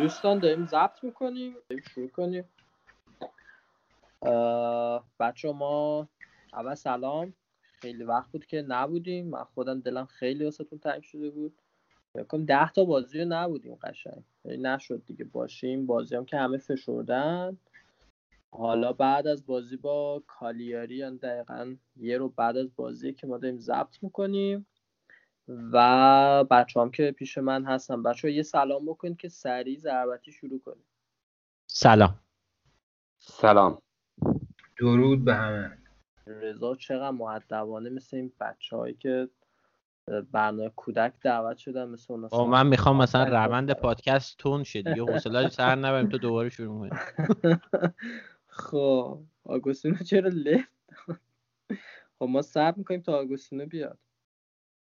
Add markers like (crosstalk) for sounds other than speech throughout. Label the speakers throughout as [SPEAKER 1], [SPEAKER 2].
[SPEAKER 1] دوستان داریم ضبط می‌کنیم داریم شروع کنیم. بچه ما اول سلام. خیلی وقت بود که نبودیم. من خودم دلم خیلی واسهتون تنگ شده بود. بکنم ده تا بازی رو نبودیم قشنگ. یعنی نشد دیگه. باشیم. بازی هم که همه فشردن حالا بعد از بازی با کالیاری دقیقا یه رو بعد از بازی که ما داریم ضبط می‌کنیم. و بچه هم که پیش من هستن. بچه ها یه سلام بکنید که سریع ضربتی شروع کنید
[SPEAKER 2] سلام.
[SPEAKER 3] سلام.
[SPEAKER 4] درود به همه.
[SPEAKER 1] رضا چقدر معدبانه مثل این بچه هایی که برنامه کودک دعوت شدن مثل
[SPEAKER 2] اون من می‌خوام مثلا روند پادکست تون شه دیگه. حوصله سر نبریم تو دوباره شروع کنیم (laughs)
[SPEAKER 1] خب آگوستینو چرا لفت؟ (laughs) خب ما صبر می‌کنیم تا آگوستینو بیاد.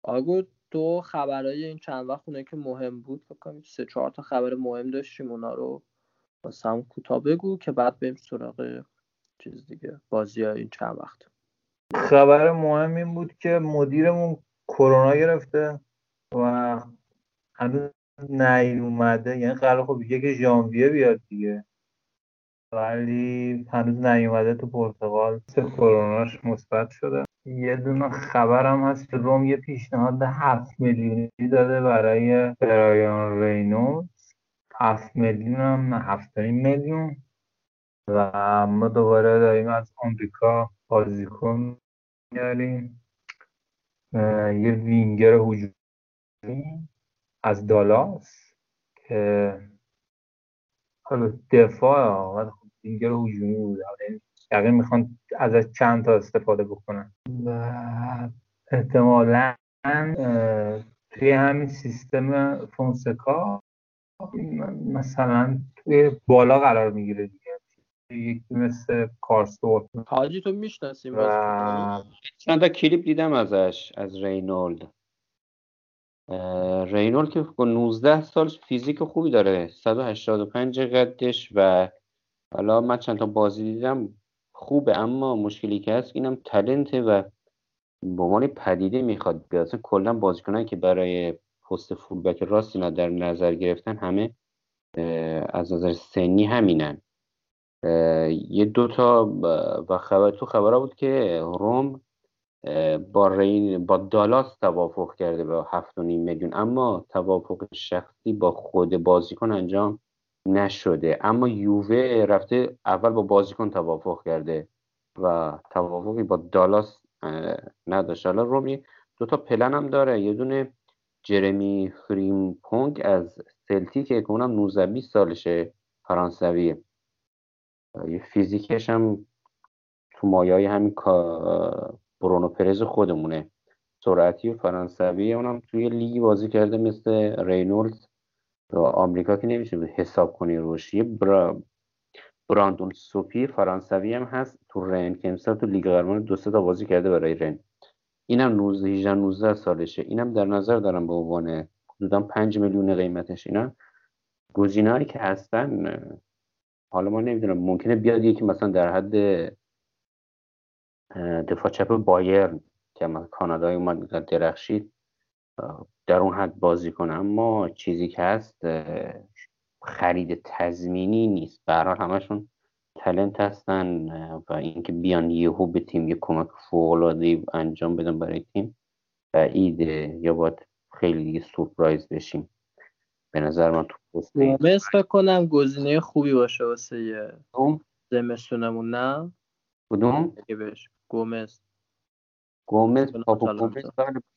[SPEAKER 1] آگو تو خبرهای این چند وقت اونه که مهم بود بکنیم سه چهار تا خبر مهم داشتیم اونا رو واسه هم کوتاه بگو که بعد بریم سراغ چیز دیگه بازی های این چند وقت.
[SPEAKER 4] خبر مهم این بود که مدیرمون کرونا گرفته و هنوز نیومده. یعنی قرار خب یک ژانویه بیاد دیگه. ولی هنوز نیومده تو پرتغال. سه کروناش مثبت شده. یه دونه خبرم هست که روم یه پیشنهاد هفت میلیونی داده برای برایان رینولدز. هفت میلیون هم هفت میلیون. و ما دوباره داریم از آمریکا بازیکن میاریم یه وینگر هجومی از دالاس که حالا دفاع ولی خب وینگر هجومی بود. یعنی می‌خوان ازش چند تا استفاده بکنن. و احتمالا توی همین سیستم فونسکا مثلا توی بالا قرار می‌گیره دیگه. یکی مثل کارستور.
[SPEAKER 1] حاجی تو می‌شناسیم
[SPEAKER 3] و... چند تا کلیپ دیدم ازش از رینولد. رینولد که با 19 سال فیزیک خوبی داره. 185 قدش و حالا من چند تا بازی دیدم. خوبه اما مشکلی که هست اینم تلنته و به عنوان پدیده می‌خواد بیاد. اصلا کلا بازیکنایی که برای پست فولبک راست اینا در نظر گرفتن همه از نظر سنی همینن. یه دوتا و خبر تو خبره بود که روم با رین با دالاس توافق کرده به هفت میلیون. اما توافق شخصی با خود بازیکن انجام نشده. اما یووه رفته اول با بازیکن توافق کرده و توافقی با دالاس نداشته حالا رومی دو تا پلن هم داره. یه دونه جرمی فریمپونگ از سلتی که اونم 19 20 سالشه فرانسویه. یه فیزیکش هم تو مایای همین برونو پرز خودمونه. سرعتی و اونم توی لیگی بازی کرده مثل رینولد و آمریکا که نمیشه حساب کنی روش. یه برا... براندون سوپی فرانسوی هم هست تو رن که امسال تو لیگ قهرمان دو تا بازی کرده برای رن. اینم 19 18 19 سالشه. اینم در نظر دارم به عنوان حدودا 5 میلیون قیمتش. اینا گزینه‌ای که هستن حالا ما نمی‌دونم ممکنه بیاد یکی مثلا در حد دفاع چپ بایرن که کانادای اومد درخشید. در اون حد بازی کنه. اما چیزی که هست خرید تضمینی نیست. برحال همشون تلنت هستن و اینکه بیان یهو به تیم یه کمک فوق انجام بدن برای تیم ایده یا باید خیلی دیگه سورپرایز بشیم. به نظر من تو
[SPEAKER 1] پست گومز فکر کنم گزینه خوبی باشه واسه یه زمستونمون نه؟
[SPEAKER 3] کدوم؟
[SPEAKER 1] گومز.
[SPEAKER 3] گومز پاپو گومز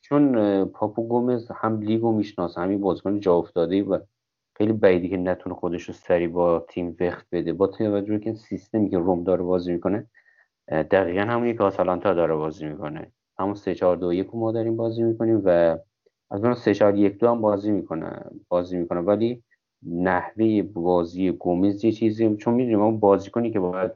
[SPEAKER 3] چون پاپو گومز هم لیگو می‌شناسه همین بازیکن جا افتاده و خیلی بعیدی که نتونه خودش رو سری با تیم وقت بده. با توجه که سیستمی که روم داره بازی می‌کنه دقیقا همونی که آتالانتا داره بازی می‌کنه. همون 3 4 2 1 ما داریم بازی می‌کنیم و از اون 3 4 1 2 هم بازی می‌کنه بازی می‌کنه. ولی نحوه بازی گومز یه چیزی چون می‌دونیم اون بازیکنی که باید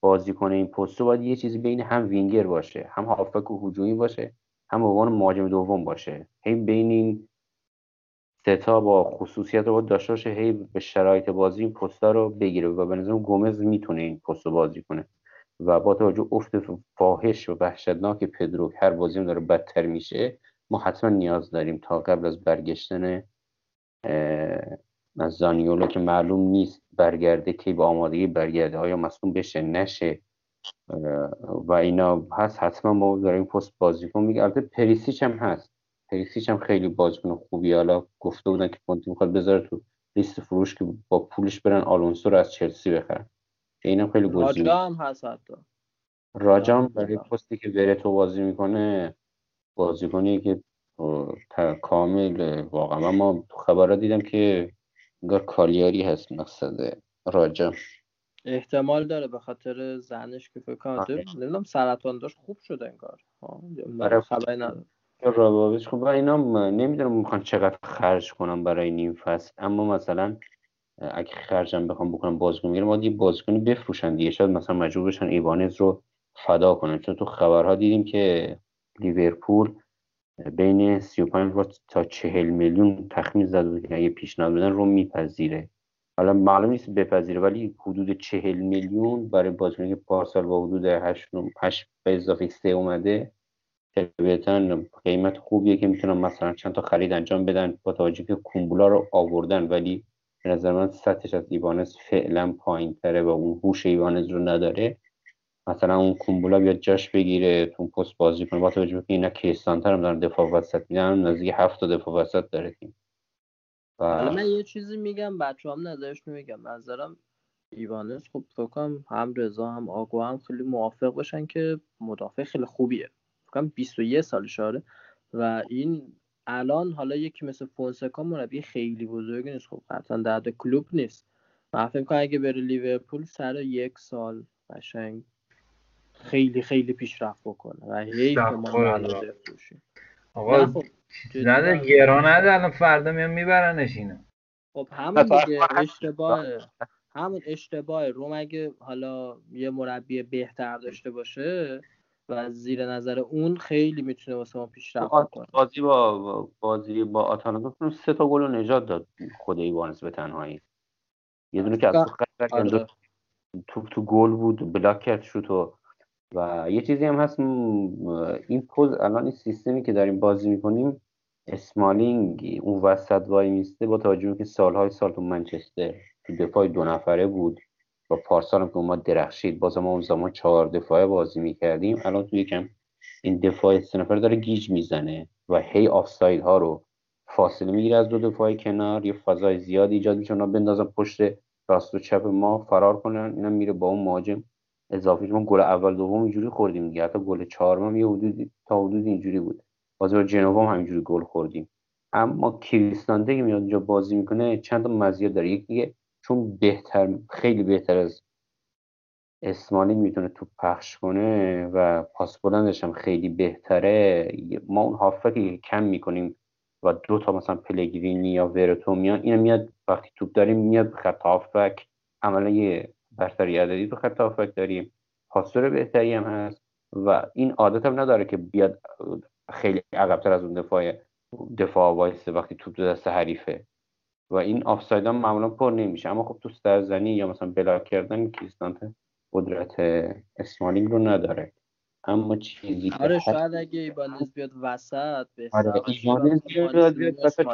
[SPEAKER 3] بازی کنه این پست باید یه چیزی بین هم وینگر باشه هم هافک و هجومی باشه هم به عنوان مهاجم دوم باشه. هی بین این ستا با خصوصیت رو داشته باشه هی به شرایط بازی این پستا رو بگیره. و به نظرم گومز می‌تونه این پست رو بازی کنه. و با توجه افت فاحش و وحشتناک پدرو هر بازی داره بدتر میشه ما حتما نیاز داریم تا قبل از برگشتن زانیولو که معلوم نیست برگرده کی به آمادگی برگرده آیا مصدوم بشه نشه. و اینا هست. حتما ما داریم پست بازیکن میگه البته پریسیچ هم هست. پریسیچ هم خیلی بازیکن خوبی حالا گفته بودن که کونته می‌خواد بذاره تو لیست فروش که با پولش برن آلونسو رو از چلسی بخرن. اینم خیلی گزینه
[SPEAKER 1] راجا هم هست حتی.
[SPEAKER 3] راجا برای پستی که ورتو بازی می‌کنه بازیکنی که کامل واقعا ما تو خبرات دیدم که انگار کالیاری هست مقصد راجا
[SPEAKER 1] احتمال داره به خاطر زنش که فکر کنم
[SPEAKER 3] آره.
[SPEAKER 1] نمی‌دونم سرطان داشت خوب شده انگار.
[SPEAKER 3] آره.
[SPEAKER 1] خبری نداره
[SPEAKER 3] رابابش خب اینا نمی‌دونم می‌خوان چقدر خرج کنم برای نیم فصل. اما مثلا اگه خرجم بخوام بکنم بازیکن می‌گیرم باید یه بازیکنی بفروشن دیگه. شاید مثلا مجبور بشن ایوانز رو فدا کنن. چون تو خبرها دیدیم که لیورپول بین 35 تا 40 میلیون تخمین زده بود که اگه پیشنهاد بدن رو میپذیره. حالا معلوم نیست بپذیره ولی حدود 40 میلیون برای بازیکنی که پارسال با حدود 8 8 به اضافه 3 اومده طبیعتا قیمت خوبیه که می‌تونن مثلا چند تا خرید انجام بدن با توجه که کومبولا رو آوردن ولی به نظر من سطحش از ایوانز فعلا پایین تره و اون هوش ایوانز رو نداره. مثلا اون کومبولا بیاد جاش بگیره تو پست بازی کنه. با توجه که اینا کیستانتر هم دارن دفاع وسط میدن نزدیک هفت دفاع وسط داره تیم.
[SPEAKER 1] حالا من یه چیزی میگم بچه هم نظرش میگم. نظرم ایوانز خب فکر کنم هم رضا هم آگو هم خیلی موافق باشن که مدافع خیلی خوبیه. فکر کنم 21 سال شاره و این الان حالا یکی مثل فونسکا مربی خیلی بزرگی نیست. خب قطعا درد کلوب نیست. من فکر کنم اگه بره لیورپول سر یک سال قشنگ خیلی خیلی پیشرفت بکنه و حیف ما
[SPEAKER 5] آقا زده گران نده الان فردا میان میبرنش اینو.
[SPEAKER 1] خب همون دیگه (laughs) اشتباه همون اشتباه روم اگه حالا یه مربی بهتر داشته باشه و زیر نظر اون خیلی می‌تونه واسه ما پیشرفت کنه
[SPEAKER 3] بازی با بازی با آتالانتا سه تا گل نجات داد خود ایوانز به تنهایی. یه دونه که از آره. تو تو گل بود بلاک کرد شوتو. و یه چیزی هم هست این پوز الان این سیستمی که داریم بازی می‌کنیم اسمالینگ اون وسط وای میسته با توجه که سالهای سال تو منچستر تو دفاع دو نفره بود. و پارسال هم که ما درخشید باز ما اون زمان چهار دفاعه بازی می‌کردیم. الان تو یکم این دفاع سه نفره داره گیج می‌زنه و هی آفساید ها رو فاصله می‌گیره از دو دفاع کنار. یه فضای زیاد ایجاد میشه اونا بندازن پشت راست و چپ ما فرار کنن اینا میره با اون مهاجم. اضافه ما گل اول دوم اینجوری خوردیم دیگه. حتی گل چهارم یه حدود تا حدود اینجوری بود. بازی با جنوا هم همینجوری گل خوردیم. اما کریستانته که میاد اینجا بازی می‌کنه چند تا مزیت داره. یکی چون بهتر خیلی بهتر از اسمانی می‌تونه تو پخش کنه و پاس بلندش هم خیلی بهتره. ما اون هافکی کم می‌کنیم و دو تا مثلا پلگرینی یا ورتو میان این میاد وقتی توپ داریم میاد خط هافک عملا یه برتری عددی تو خط هافک داریم. پاسور بهتری هم هست و این عادت هم نداره که بیاد خیلی عقبتر از اون دفاع دفاع وایسه وقتی توپ دست حریفه. و این آفساید هم معمولا پر نمیشه. اما خب تو سرزنی یا مثلا بلاک کردن کریستانت قدرت اسمالینگ رو نداره. اما چیزی
[SPEAKER 1] که آره شاید اگه ایبانز بیاد وسط
[SPEAKER 3] آره ایبانز بیاد وسط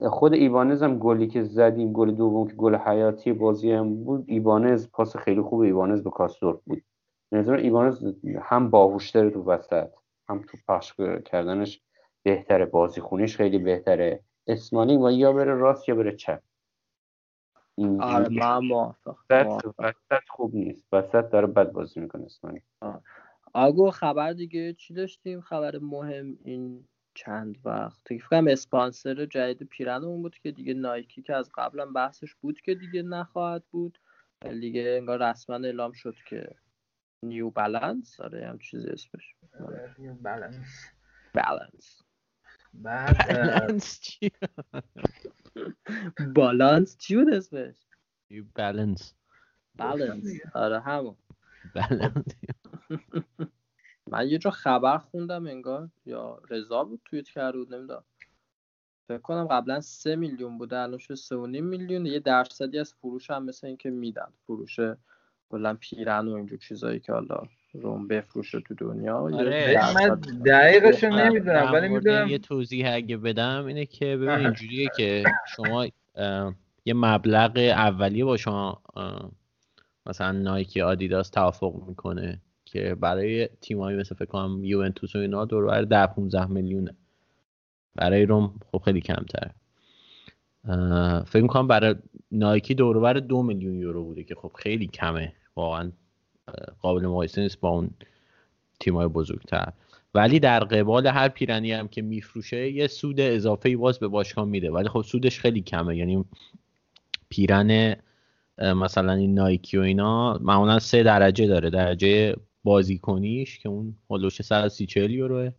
[SPEAKER 3] خود ایبانز هم گلی که زدیم گل دوم که گل حیاتی بازی هم بود ایبانز پاس خیلی خوب ایبانز به کاستور بود. نظر ایبانز هم باهوشتره تو وسط هم تو پخش کردنش بهتره بازی خونیش خیلی بهتره. اسمالینگ و یا بره راست یا بره چپ.
[SPEAKER 1] آره من موافق
[SPEAKER 3] وسط خوب نیست. وسط داره بد بازی می‌کنه اسمالینگ.
[SPEAKER 1] آگو خبر دیگه چی داشتیم؟ خبر مهم این چند وقت. فکر کنم اسپانسر جدید پیرنمون بود که دیگه نایکی که از قبلا بحثش بود که دیگه نخواهد بود. ولی دیگه انگار رسما اعلام شد که نیو بالانس. آره هم چیزی اسمش.
[SPEAKER 5] نیو بالانس.
[SPEAKER 1] بالانس.
[SPEAKER 5] بعد
[SPEAKER 1] بالانس چی؟ بود اسمش؟
[SPEAKER 2] بالانس.
[SPEAKER 1] بالانس. آره همون.
[SPEAKER 2] بالانس. (laughs)
[SPEAKER 1] من یه جا خبر خوندم انگار یا رضا بود توییت کرده بود نمی‌دونم فکر کنم قبلا سه میلیون بوده الان شده سه و نیم میلیون یه درصدی از فروش هم مثل اینکه میدن فروش کلا پیرن و اینجور چیزایی که حالا روم بفروشه تو دنیا
[SPEAKER 2] آره.
[SPEAKER 4] من دقیقشو. نمی‌دونم ولی می‌دونم
[SPEAKER 2] یه توضیح اگه بدم اینه که ببین. اینجوریه که شما یه مبلغ اولیه با شما مثلا نایکی آدیداس توافق می‌کنه که برای تیمایی مثل فکر کنم یوونتوس و اینا دور بر 10 15 میلیونه. برای روم خب خیلی کمتر فکر می‌کنم برای نایکی دور بر دو میلیون یورو بوده که خب خیلی کمه. واقعا قابل مقایسه نیست با اون تیمای بزرگتر. ولی در قبال هر پیرنی هم که میفروشه یه سود اضافه باز به باشگاه میده. ولی خب سودش خیلی کمه. یعنی پیرن مثلا این نایکی و اینا معمولا سه درجه داره. درجه بازیکنیش که اون هلوش 130 40 یوروه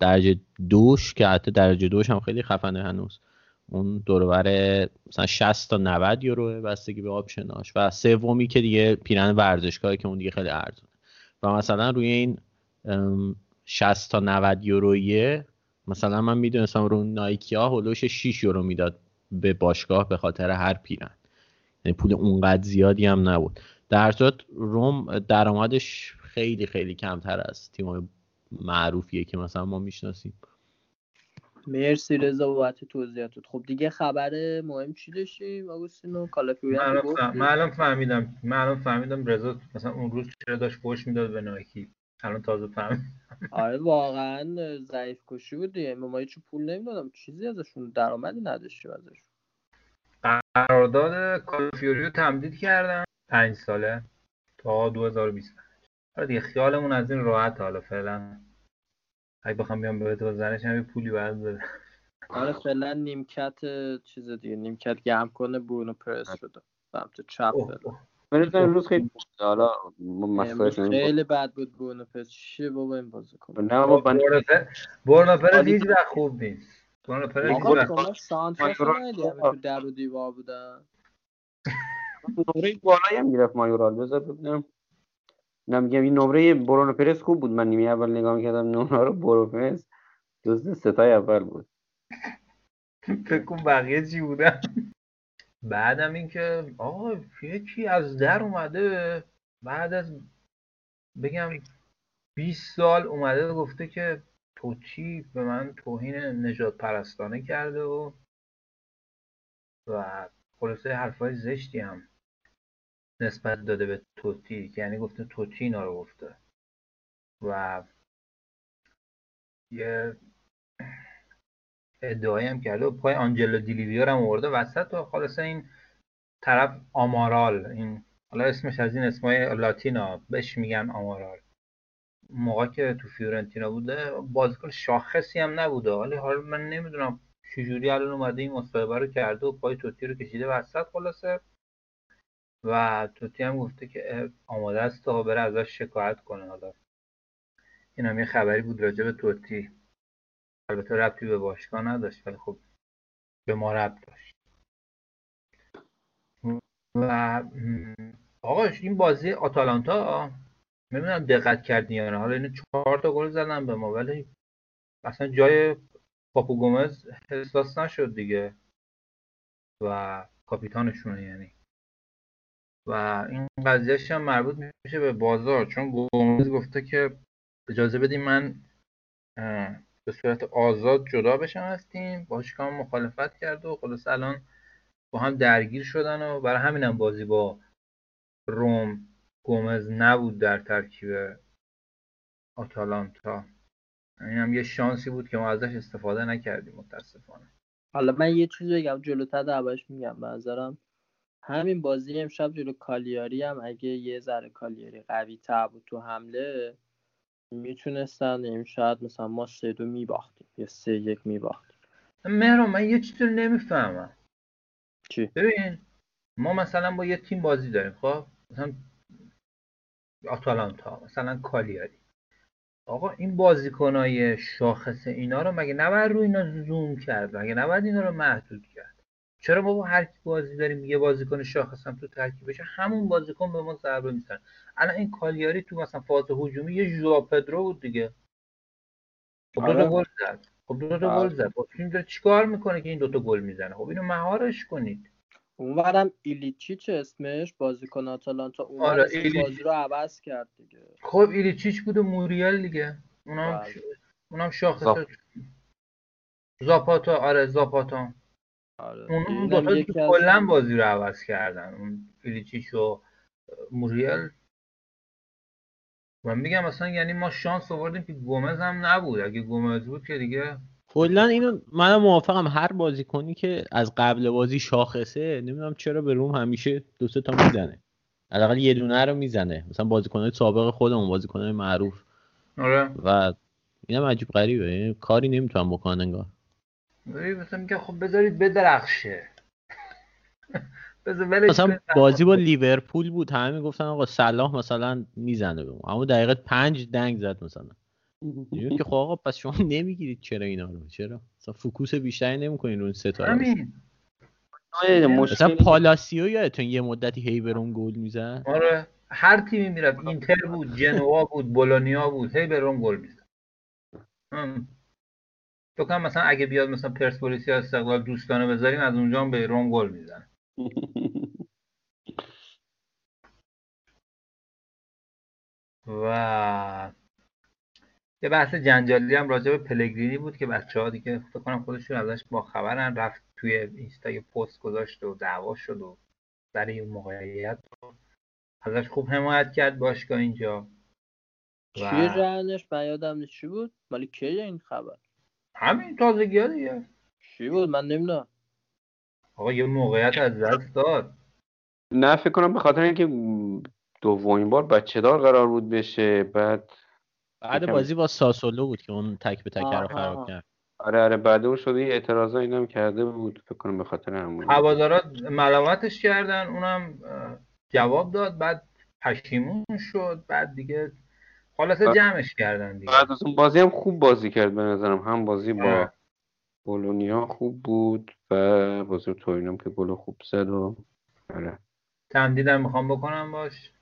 [SPEAKER 2] درجه دوش که حتی درجه دوش هم خیلی خفنه هنوز. اون دوربر مثلا 60 تا 90 یوروه بستگی به آپشناش و سومی که دیگه پیرن ورزشگاهی که اون دیگه خیلی ارزونه. و مثلا روی این ام، 60 تا 90 یورویه مثلا من می‌دونستم رو ها هلوش 6 یورو می‌داد به باشگاه به خاطر هر پیرن. یعنی پول اونقدر زیادی هم نبود. در صورت روم درآمدش خیلی خیلی کمتر از تیمای معروفیه که مثلا ما می‌شناسیم.
[SPEAKER 1] مرسی رضا بابت توضیحاتت. خب دیگه خبر مهم چی داشتیم آگوستینو کالافیوری
[SPEAKER 4] من
[SPEAKER 1] هم
[SPEAKER 4] الان
[SPEAKER 1] گفت
[SPEAKER 4] فهم- من الان فهمیدم. من الان فهمیدم رضا مثلا اون روز چرا داشت فوش می‌داد به نایکی. الان تازه فهم
[SPEAKER 1] آره واقعا ضعیف کشی بود دیگه. ما هیچ پول نمی‌دادم. چیزی ازشون درآمدی نداشتیم ازشون.
[SPEAKER 4] قرارداد کالفیوری رو تمدید کردن پنج ساله تا 2020 آره دیگه خیالمون از این راحت حالا فعلا. اگه بخوام بیام به بزنش هم پولی باید بده.
[SPEAKER 1] آره فعلا نیمکت چیز دیگه نیمکت گرم کنه برونو پرس شده سمت چپ
[SPEAKER 3] مثلا امروز خیلی. حالا.
[SPEAKER 1] خیلی بد بود برونو پرس. چیه بابا این بازیکن
[SPEAKER 3] نه بابا من
[SPEAKER 4] برونو پر- برونو پرز
[SPEAKER 3] عالی
[SPEAKER 4] هیچ وقت خوب نیست. برونو پرز هیچ وقت
[SPEAKER 1] ندیدی همه تو در و دیوار بودن
[SPEAKER 3] نمره بالایی هم گرفت مایورال. بذار ببینم. نه میگم این نمره برونو پرس خوب بود. من نیمه اول نگاه می‌کردم نمره رو برونو پرس. جزو ستای اول بود.
[SPEAKER 4] فکر کن بقیه چی بودن. بعدم اینکه آقا یکی از در اومده. بعد از بگم 20 سال اومده گفته که توتی به من توهین نجات پرستانه کرده و و خلاصه حرفای زشتی هم نسبت داده به توتی یعنی گفته توتی اینا رو گفته. و یه ادعایی هم کرده و پای آنجلو دیلیویور هم آورده. وسط و خلاصه این طرف آمارال. این حالا اسمش از این اسمای لاتینا. بهش میگن آمارال. موقع که تو فیورنتینا بوده بازیکن شاخصی هم نبوده. ولی حالا من نمی‌دونم چجوری الان اومده این مصاحبه رو کرده و پای توتی رو کشیده. وسط خلاصه و توتی هم گفته که آماده است تا بره ازش شکایت کنه حالا. این هم یه خبری بود راجع به توتی. البته ربطی به باشگاه نداشت ولی خب به ما ربط داشت. و آقا این بازی آتالانتا نمی‌دونم دقت کردی یا نه. حالا اینو چهار تا گل زدن به ما ولی اصلا جای پاپو گومز احساس نشد دیگه. و کاپیتانشونه یعنی. و این قضیهش هم مربوط میشه به بازار. چون گومز گفته که اجازه بدیم من به صورت آزاد جدا بشم از تیم. باشگاه مخالفت کرد و خلاص الان با هم درگیر شدن و برای همینم بازی با روم گومز نبود در ترکیب آتالانتا. این هم یه شانسی بود که ما ازش استفاده نکردیم متاسفانه.
[SPEAKER 1] حالا من یه چیزی بگم جلوتر دربارش میگم. به نظرم همین بازی امشب جلو کالیاری هم اگه یه ذره کالیاری قوی تر بود تو حمله می‌تونستن امشب مثلا ما سه دو میباختیم یا سه یک میباختیم.
[SPEAKER 4] مهران من یه چیزی رو نمی‌فهمم.
[SPEAKER 1] چی؟
[SPEAKER 4] ببین ما مثلا با یه تیم بازی داریم خب؟ مثلا آتالانتا مثلا کالیاری. آقا این بازیکنای شاخص اینا رو مگه نباید رو اینا زوم کرد؟ مگه نباید اینا رو محدود کرد؟ چرا ما با هر کی بازی داریم یه بازیکن شاخص هم تو ترکیبش همون بازیکن به ما ضربه می‌زنه. الان این کالیاری تو مثلا فاز هجومی یه ژوا پدرو بود دیگه. خب دو تا
[SPEAKER 1] آره.
[SPEAKER 4] گل زد. خب دو تا
[SPEAKER 1] آره.
[SPEAKER 4] گل زد. خب این داره چیکار می‌کنه که این دو تا گل می‌زنه؟ خب اینو مهارش کنید.
[SPEAKER 1] اونورم ایلیچیچ اسمش؟ بازیکن آتالانتا اومد
[SPEAKER 4] آره، ایلیچ.
[SPEAKER 1] بازی رو عوض کرد دیگه.
[SPEAKER 4] خب ایلیچیچ بود و موریال دیگه. اونم
[SPEAKER 1] بله.
[SPEAKER 4] اونم شاخص
[SPEAKER 3] زاپ-
[SPEAKER 4] زاپاتا آره زاپاتا
[SPEAKER 1] آره.
[SPEAKER 4] اون اون
[SPEAKER 1] اینم
[SPEAKER 4] دو تا
[SPEAKER 1] یکی
[SPEAKER 4] که
[SPEAKER 1] از-
[SPEAKER 4] کلا بازی رو عوض کردن اون ایلیچیچ و موریال من میگم مثلا یعنی ما شانس آوردیم که گومز هم نبود. اگه گومز بود که دیگه
[SPEAKER 2] کلا اینو من موافقم. هر بازیکنی که از قبل بازی شاخصه نمی‌دونم چرا به روم همیشه دو سه تا می‌زنه. حداقل یه دونه رو می‌زنه. مثلا بازیکنهای سابق خودمون بازیکنهای معروف.
[SPEAKER 4] آره.
[SPEAKER 2] و اینم عجیب غریبه. یعنی کاری نمی‌تونم بکنن انگار.
[SPEAKER 4] مثلا میگه خب بذارید بدرخشه. (laughs)
[SPEAKER 2] مثلا. بازی با لیورپول بود. همه می‌گفتن آقا صلاح مثلا می‌زنه به ما. اما دقیقه پنج دنگ زد مثلا. که خب آقا پس شما (laughs) نمی‌گیرید چرا اینا رو؟ چرا؟ مثلا focus بیشتری نمی‌کنین رو این ستاره
[SPEAKER 4] همین.
[SPEAKER 3] آره،
[SPEAKER 2] مثلا
[SPEAKER 3] مشکلی
[SPEAKER 2] پالاسیو یادتون یه مدتی هی به روم گل می‌زد؟
[SPEAKER 4] آره. هر تیمی می‌رفت. اینتر بود جنوا بود بولونیا بود هی به روم گل می‌زد. فکر کنم مثلا اگه بیاد مثلا پرسپولیس یا استقلال دوستانه بذاریم از اونجا هم به روم گل میزن (laughs) و یه بحث جنجالی هم راجع به پلگرینی بود که بچه ها دیگه فکر کنم خودشون ازش با خبرن. رفت توی اینستا یه پست گذاشت و دعوا شد و سر این موقعیت ازش خوب حمایت کرد باشگاه اینجا.
[SPEAKER 1] چیه
[SPEAKER 4] و
[SPEAKER 1] جریانش من یادم نیست. چی بود؟ مالی کیه این خبر؟
[SPEAKER 4] همین تازگی ها دیگه.
[SPEAKER 1] چی بود؟ من نمی‌دونم.
[SPEAKER 4] آقا یه موقعیت از دست داد.
[SPEAKER 3] نه فکر کنم به خاطر اینکه دومین بار بچه دار قرار بود بشه بعد
[SPEAKER 2] بعد بازی با ساسولو بود که اون تک به تک رو. خراب کرد.
[SPEAKER 3] آره آره بعد اون شده یه اعتراضا اینم کرده بود فکر کنم به خاطر همون.
[SPEAKER 4] هوادارا ملامتش کردن اونم جواب داد بعد پشیمون شد بعد دیگه خلاصه جمعش کردن دیگه.
[SPEAKER 3] بعد از اون بازی هم خوب بازی کرد به نظرم. هم بازی با. بولونیا خوب بود و بازی تورینو که گل خوب زد و آره.
[SPEAKER 4] تمدیدم می‌خوام بکنم باش.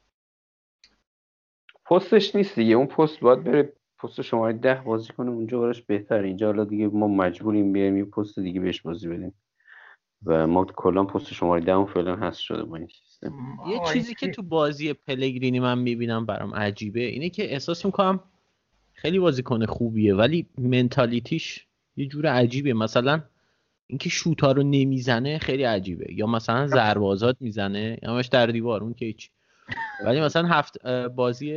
[SPEAKER 3] پستش نیست دیگه. اون پست باید بره پست شماره ده بازی کنه. اونجا براش بهتره. اینجا حالا دیگه ما مجبوریم بیایم یه پست دیگه بهش بازی بدیم. و ما کلا پست شماره ده اون فعلا هست شده با این سیستم.
[SPEAKER 2] یه چیزی که تو بازی پلگرینی من می‌بینم برام عجیبه اینه که احساس می‌کنم خیلی بازیکن خوبیه ولی منتالیتیش یه جور عجیبه. مثلا اینکه شوتا رو نمی‌زنه خیلی عجیبه. یا مثلا ضربه آزاد می‌زنه همش در دیوار اون که هیچ ولی مثلا هفت بازی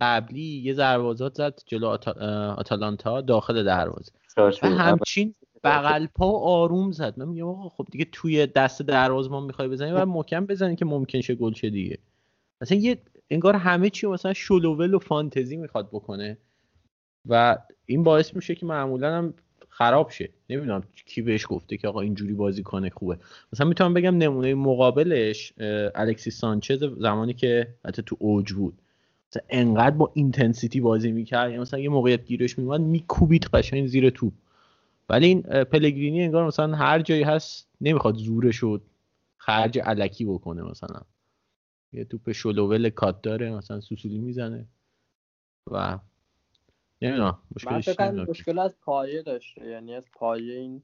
[SPEAKER 2] قبلی یه ضربه آزاد زد جلو آتا- آتالانتا داخل دروازه. و همچین بغل پا آروم زد. من میگم آقا خب دیگه توی دست دروازه ما می‌خوای بزنی و محکم بزنی که ممکن شه گل شه دیگه. مثلا یه انگار همه چی مثلا شلوول و فانتزی می‌خواد بکنه و این باعث میشه که معمولا هم خراب شه. نمی‌دونم کی بهش گفته که آقا اینجوری بازی کنه خوبه. مثلا می‌تونم بگم نمونه مقابلش اه، الکسیس سانچز زمانی که حتی تو اوج بود. مثلا انقدر با intensity بازی می‌کرد یا مثلا یه موقعیت گیرش میومد میکوبید قشنگ زیر توپ. ولی این پلگرینی انگار مثلا هر جایی هست نمی‌خواد زورش رو خرج الکی بکنه مثلا. یه توپ شلوول کات داره مثلا سوسولی می‌زنه و نمی‌دونم
[SPEAKER 1] من
[SPEAKER 2] مشکلش نمی‌دونم
[SPEAKER 1] مشکل از پایه داشته یعنی از پایه این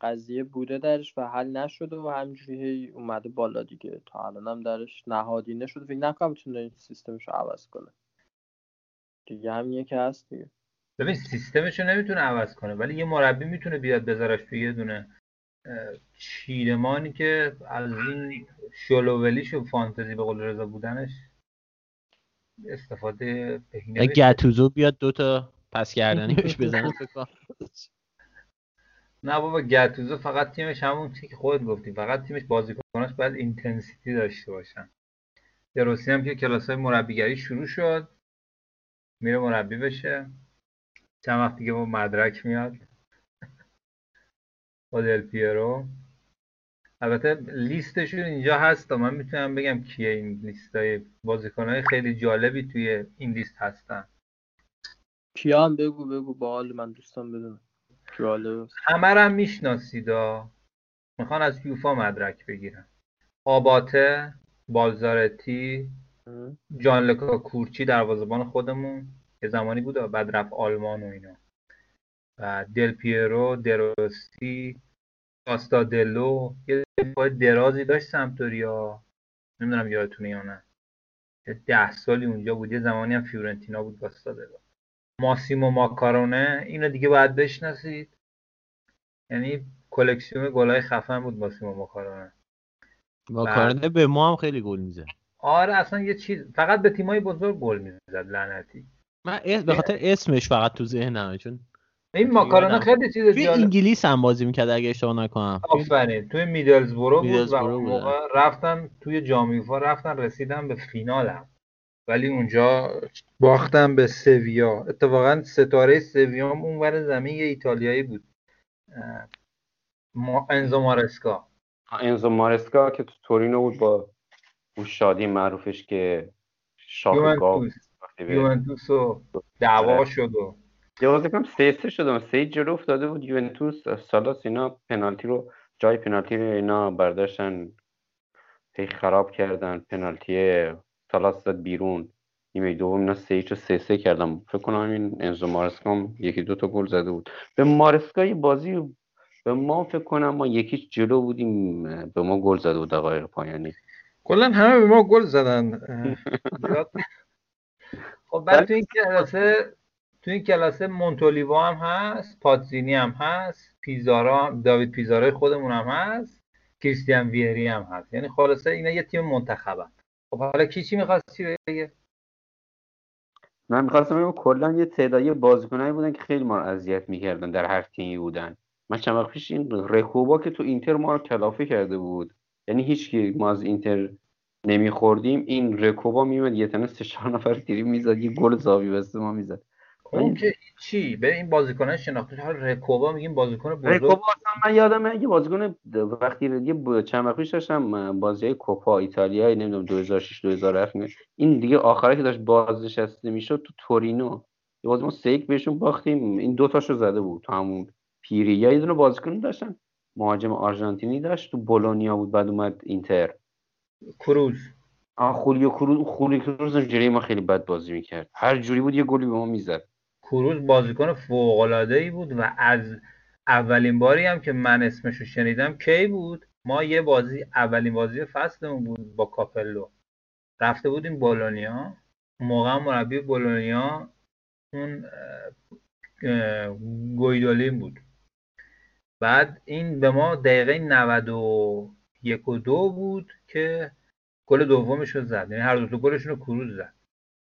[SPEAKER 1] قضیه بوده درش و حل نشده و همینجوری اومده بالا دیگه. تا الان هم درش نهادینه شده. فکر نکنم بتونه این سیستمش رو عوض کنه. دیگه همینیه که هست دیگه.
[SPEAKER 4] ببین سیستمش رو نمی‌تونه عوض کنه ولی یه مربی می‌تونه بیاد بذارش توی یه دونه چیرمانی که از این شلوولیش و فانتزی به قول رضا بودنش استفاده بهینه.
[SPEAKER 2] گتوزو بیاد دوتا پس گردنی بهش (laughs) بزنه
[SPEAKER 4] نه بابا گتوزو فقط تیمش همون چیزی که خودت گفتی فقط تیمش بازیکناش باید intensity داشته باشن. دروسی هم که کلاس های مربیگری شروع شد میره مربی بشه. چند وقت دیگه با مدرک میاد. با دل پیرو. البته لیستشون اینجا هست و من می‌تونم بگم کیه این لیست های بازیکن های خیلی جالبی توی این لیست هستن.
[SPEAKER 1] کیان بگو بگو. باحال من دوستان بدونم. جالب
[SPEAKER 4] همه هم می‌شناسید می‌خوان از یوفا مدرک بگیرن. آباته بالزارتی جان لکا کورچی دروازه‌بان خودمون. یه زمانی بود بعد رفت آلمان و اینا. و دل پیرو دروسی کاستادلو یه دفاع درازی داشت سمتوریا نمی‌دونم یادتونه یا نه. ده سالی اونجا بود. یه زمانی هم فیورنتینا بود کاستادلو ماسیمو ماکارونه اینو دیگه باید بشناسید. یعنی کلکسیون گلای خفن بود ماسیمو ماکارونه.
[SPEAKER 2] ماکارونه به ما هم خیلی گل میزه
[SPEAKER 4] آره اصلا یه چیز فقط به تیمای بزرگ گل می‌زد لعنتی.
[SPEAKER 2] من به خاطر اسمش فقط تو ذهنمه چون
[SPEAKER 4] این ماکارونه خیلی چیز
[SPEAKER 2] توی انگلیس هم بازی می‌کرد اگه اشتباه نکنم.
[SPEAKER 4] آفرین. توی میدلزبرو بود و موقع رفتن توی جامیفا رفتن رسیدن به فینالم. ولی اونجا باختن به سویا. اتفاقا ستاره سویا هم اونور زمین یه ایتالیایی بود. ما انزو مارسکا.
[SPEAKER 3] انزو مارسکا که تو تورینو بود با اون شادی معروفش که شاخ گاو
[SPEAKER 4] یوونتوس و دعوا آره. شد و
[SPEAKER 3] یه کم سه سه شد سه جلو افتاده بود. یوونتوس سالاس اینا پنالتی رو جای پنالتی رو اینا برداشتن. هی خراب کردن. پنالتی سالاس داد بیرون. نیمه دوم اینا سه رو سه سه کردم فکر کنم این انزو مارسکا یکی دو تا گل زده بود. به مارسکا بازی به ما فکر کنم ما یکی جلو بودیم. به ما گل زده بود دقایق پایانی
[SPEAKER 4] کلا همه به ما گل زدن. (laughs) خب بعد تو این کلاسه تو این کلاسه مونتولیوا هم هست پاتزینی هم هست پیزارا داوید پیزارای خودمون هم هست کریستیان ویری هم هست. یعنی خلاصه اینا یه تیم منتخبن. خب حالا کی چی می‌خواستی بگه؟
[SPEAKER 3] من می‌خواستم بگم کلا یه تعدادی بازیکنایی بودن که خیلی ما رو اذیت می‌کردن در هر تیمی بودن. من چند وقت پیش این رکوبا که تو اینتر ما رو کلافه کرده بود. یعنی هیچ کی ما از اینتر نمیخوردیم. این رکوبا میومد یه تنه سه چهار نفر تیری می‌زد یه گل زاوی بسته ما می‌زد.
[SPEAKER 4] اون که چی؟ به این بازیکن شناخته حال رکوبا میگیم بازیکن بزرگ.
[SPEAKER 3] رکوبا اصلا من یادم یه بازیکن وقتی یه چند وقت پیش داشتم بازی کوپا ایتالیا نمی‌دونم 2006 2007 این دیگه آخره که داشت بازنشسته می‌شد تو تورینو یه بازی ما سیک بهشون باختیم. این دو تاشو زده بود تو همون پیری. یا یه دونه بازیکن داشتن مهاجم آرژانتینی داشت تو بولونیا بود بعد اومد اینتر.
[SPEAKER 4] کروز
[SPEAKER 3] آ خولیو کروز خولیو کروز جوری ما خیلی بد بازی می‌کرد. هر جوری بود یه گلی به ما می‌زد.
[SPEAKER 4] کروز بازیکن فوق العاده ای بود و از اولین باری هم که من اسمش رو شنیدم کی بود؟ ما یه بازی اولین بازی فصلمون بود با کاپلو. رفته بودیم بولونیا. موقع مربی بولونیا اون گویدولین بود. بعد این به ما دقیقه 91 و دو بود که گل دومش رو زد. یعنی هر دو تا گلشون رو کروز زد.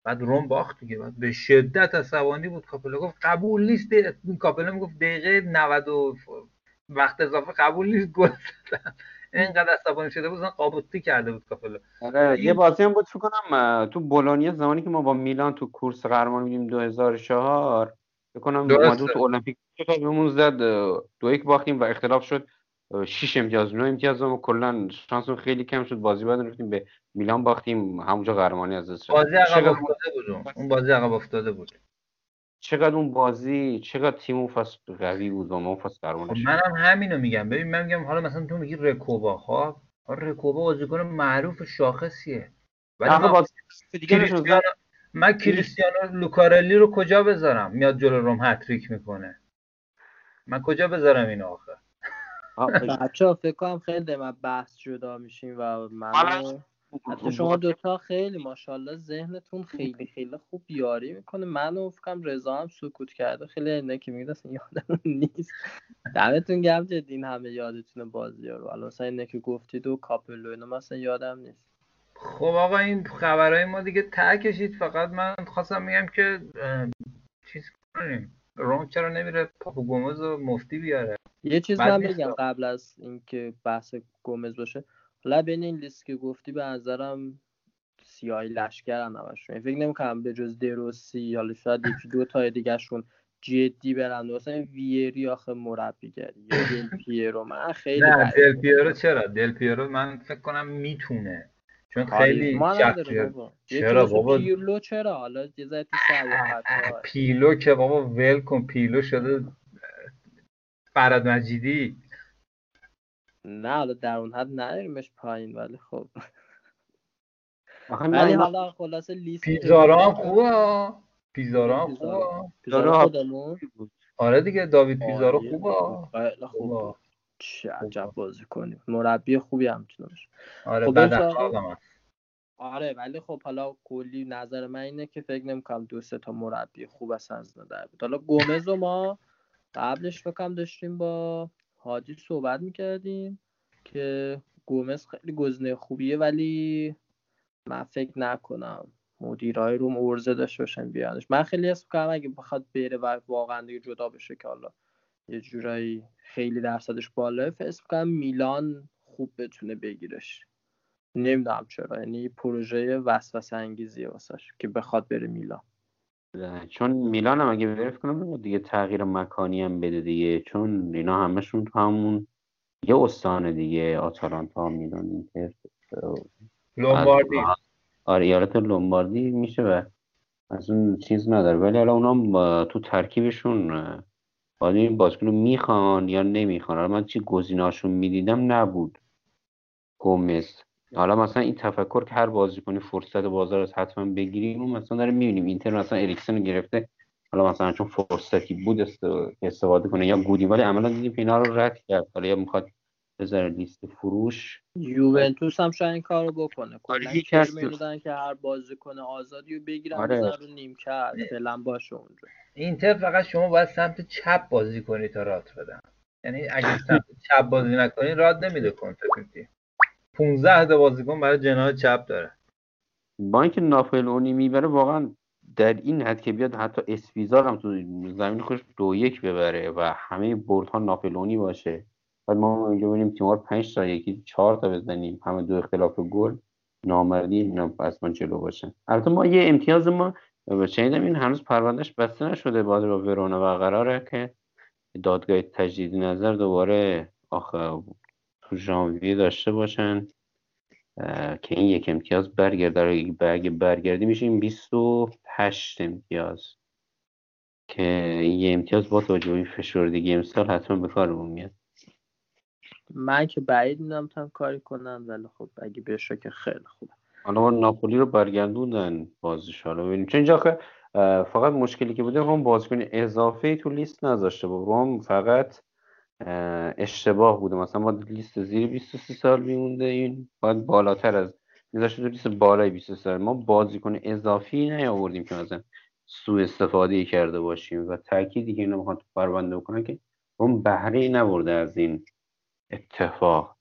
[SPEAKER 4] بعد روم باخت دیگه. بعد به شدت عصبانی بود کاپلو. گفت قبول نیست. این کاپلو می‌گفت دقیقه 90 و وقت اضافه قبول نیست. گل زدن اینقدر عصبانی شده بود قابوتی کرده بود کاپلو.
[SPEAKER 3] آره یه بازی هم بود فکر کنم تو بولونیا زمانی که ما با میلان تو کورس قهرمان بودیم 2004 فکر کنم ما تو المپیکو بهمون زد دو یک باختیم و اختلاف شد. شش امتیاز نه امتیاز و کلا شانس خیلی کم شد. بازی بعد رفتیم به میلان باختیم. همونجا قهرمانی از دست
[SPEAKER 4] بازی عقب افتاده بود اون. بازی عقب افتاده بود.
[SPEAKER 3] چقدر اون بازی چقدر تیم فصل قوی بود و ما فصل قهرمان
[SPEAKER 4] خب منم همینو میگم. ببین من میگم حالا مثلا تو میگی رکوبا. خب رکوبا بازیکن معروف شاخصیه. ولی من دیگه من کریستیانو لوکارلی رو کجا بذارم؟ میاد جلو روم هتریک می‌کنه. من کجا بذارم اینو آخه؟
[SPEAKER 1] بچه ها فکر کنم خیلی در بحث جدا میشیم و من حتی شما دوتا خیلی ماشاءالله ذهنتون خیلی خیلی خوب یاری می‌کنه. من فکرم رضا هم سکوت کرده. خیلی اینه که میگه اصلا یادم نیست. دمتون گم جدین همه یادتونه بازی رو. الان مثلا اینه که گفتید و کاپلو اینو مثلا یادم نیست.
[SPEAKER 4] خب آقا این خبرهای ما دیگه ته کشید. فقط من خواستم میگم که چیز کنیم. روم چرا نمیره؟ پاپو گومز و مفتی بیاره.
[SPEAKER 1] یه چیز من بگم قبل از اینکه بحث گومز باشه حالا بین این لیست که گفتی به نظرم سیاهی لشکرن همشون. فکر نمی‌کنم به جز دروسی حالا شاید یکی دو تا دیگهشون جدی برن. مثلا ویری آخه مربیگری یا دل پیرو. من خیلی
[SPEAKER 4] نه دل پیرو چرا؟ دل پیرو من فکر کنم می‌تونه.
[SPEAKER 5] چون خیلی
[SPEAKER 1] نداره
[SPEAKER 5] شخصیت
[SPEAKER 1] بابا.
[SPEAKER 5] چرا بابا؟
[SPEAKER 1] پیرلو چرا؟ حالا یه
[SPEAKER 5] پیلو که بابا ول کن پیلو شده فراد مجیدی.
[SPEAKER 1] نه حالا در اون حد نریمش پایین ولی خب.
[SPEAKER 3] آخه
[SPEAKER 1] ولی حالا خلاصه لیست
[SPEAKER 5] پیزارا هم خوبه. پیزارا هم. خوبه.
[SPEAKER 1] پیزارا
[SPEAKER 3] داره
[SPEAKER 1] خودمون.
[SPEAKER 5] آره دیگه داوید پیزارا
[SPEAKER 1] عالیه.
[SPEAKER 5] خوبه.
[SPEAKER 1] خیلی خوب
[SPEAKER 5] خوبه.
[SPEAKER 1] چه عجب بازی کنیم. مربی خوبی هم می‌تونه
[SPEAKER 5] آره
[SPEAKER 1] خب
[SPEAKER 5] بعد
[SPEAKER 1] بذار-
[SPEAKER 5] اخلاقم هست.
[SPEAKER 1] آره ولی خب حالا کلی نظر من اینه که فکر نمی‌کنم دو سه تا مربی خوب از از در بود حالا گومز و ما قبلش فکرم داشتیم با حاجی صحبت می‌کردیم که گومز خیلی گزینه خوبیه ولی من فکر نکنم مدیرای روم ارزه داشته باشن بیانش من خیلی حس می‌کنم اگه بخواد بره و واقعا دیگه جدا بشه که حالا یه جورایی خیلی درصدش بالاه فکر می‌کنم میلان خوب بتونه بگیرش. نمی‌دونم چرا یعنی پروژه وسوسه انگیزیه واسش که بخواد بره میلان.
[SPEAKER 3] چون میلان هم اگه بره فکر کنم دیگه تغییر مکانی هم بده دیگه چون اینا همشون تو همون یه استان دیگه آتالانتا میلان اینتر.
[SPEAKER 5] لومباردی.
[SPEAKER 3] آره ایالت لومباردی میشه و از اون چیز نداره. ولی حالا اونا تو ترکیبشون باید این بازیکن رو می‌خوان یا نمی‌خوان. حالا من چی گزینه‌هاشون می‌دیدم نبود. گومز. حالا مثلا این تفکر که هر بازیکنی فرصت بازار رو حتما بگیریم اون مثلا داره می‌بینیم. اینتر مثلا اریکسن رو گرفته. حالا مثلا چون فرصتی بود است- استفاده کنه یا گودی ولی عملا دیدیم که اینا رو رد کرد. حالا یا می‌خواد بذاره لیست فروش.
[SPEAKER 1] یوونتوس هم شاید این کارو بکنه. کلا
[SPEAKER 3] آره، از-
[SPEAKER 1] دادن که هر بازیکن آزادی رو بگیرن
[SPEAKER 3] آره.
[SPEAKER 1] رو نیمکت. فعلا باشه اونجا.
[SPEAKER 5] اینتر فقط شما باید سمت چپ بازی کنی تا رات بدن. یعنی اگه سمت چپ بازی نکنی رات نمیده کنترکتی 15 تا بازیکن برای جناح چپ داره.
[SPEAKER 3] با اینکه ناپلئونی می‌بره واقعا در این حد که بیاد حتی اسپیزار هم تو زمین خودش دو یک ببره و همه بردها ناپلئونی باشه. بعد ما اینجا ببینیم تیمار پنج تا یکی چهار تا بزنیم. همه دو اختلاف گل نامردی اینا اصلا جلو باشن. البته ما یه امتیاز ما شنیدم این هنوز پروندهش بسته نشده. بازی با ورونا و قراره که دادگاه تجدید نظر دوباره آخه ژانویه داشته باشن که این یک امتیاز برگرده اگه برگردی میشیم 28 امتیاز که این یه امتیاز با توجه به فشردگی امسال حتما به کارمون میاد.
[SPEAKER 1] من که بعید می‌دونم تا کاری کنن ولی خب اگه بشه که خیلی خوبه.
[SPEAKER 3] حالا ناپولی رو برگردوندن بازیش. حالا ببینیم. چون اینجا فقط مشکلی که بوده روم بازیکن اضافه تو لیست نذاشته بود. روم فقط اشتباه بوده. مثلا ما لیست زیر 23 سال میمونده. این باید بالاتر از میذاشته لیست بالای 23 سال. ما بازیکن اضافی نیاوردیم که مثلا سوء استفاده کرده باشیم و تأکیدی که اینا می‌خوان تو پرونده بکنن که روم بهره نبرده از این اتفاق.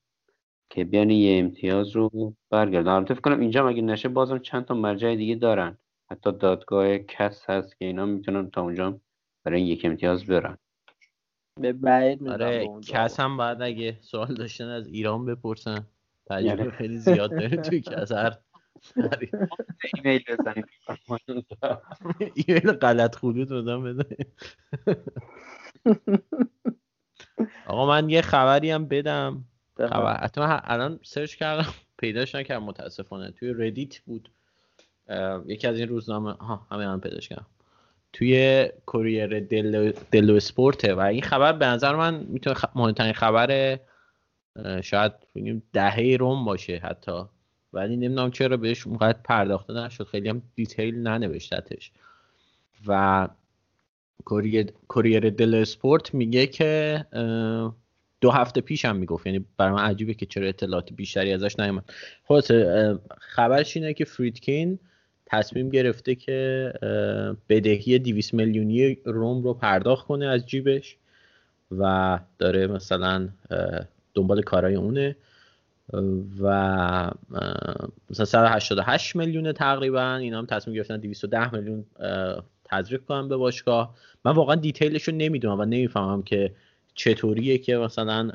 [SPEAKER 3] که بیان یه امتیاز رو برگردن. البته فکر کنم اینجا هم اگه نشه بازم چند تا مرجع دیگه دارن. حتی دادگاه CAS هست که اینا می‌تونن تا اونجا برای یک امتیاز برن.
[SPEAKER 1] به بعید
[SPEAKER 2] آره CAS هم باید اگه سوال داشتن از ایران بپرسن. تجربه خیلی زیاد داره توی CAS هر
[SPEAKER 3] ایمیل بزنید
[SPEAKER 2] ایمیل غلط خودت بدم بده آقا من یه خبری هم بدم. خبر حتی من الان سرچ کردم. پیداش نکردم متاسفانه. توی Reddit بود. یکی از این روزنامه ها همین الان پیداش کردم. توی کوریر دلو, دلو اسپورته و این خبر به نظر من می‌تونه خ... مهمترین خبر شاید بگیم دهه روم باشه حتی. ولی نمی‌دونم چرا بهش اونقدر پرداخته نشد. خیلی هم دیتیل ننوشتتش. و کوریر, دل اسپورت میگه که دو هفته پیش هم می‌گفت. یعنی برای من عجیبه که چرا اطلاعات بیشتری ازش نیومد. اه، خبرش اینه که فریدکین تصمیم گرفته که بدهی 200 میلیونی روم رو پرداخت کنه از جیبش و داره مثلا دنبال کارهای اونه و مثلا 188 میلیون تقریبا اینا هم تصمیم گرفتن 210 میلیون تزریق کنن به باشگاه. من واقعا دیتیلش رو نمی‌دونم و نمی‌فهمم که چطوریه که مثلا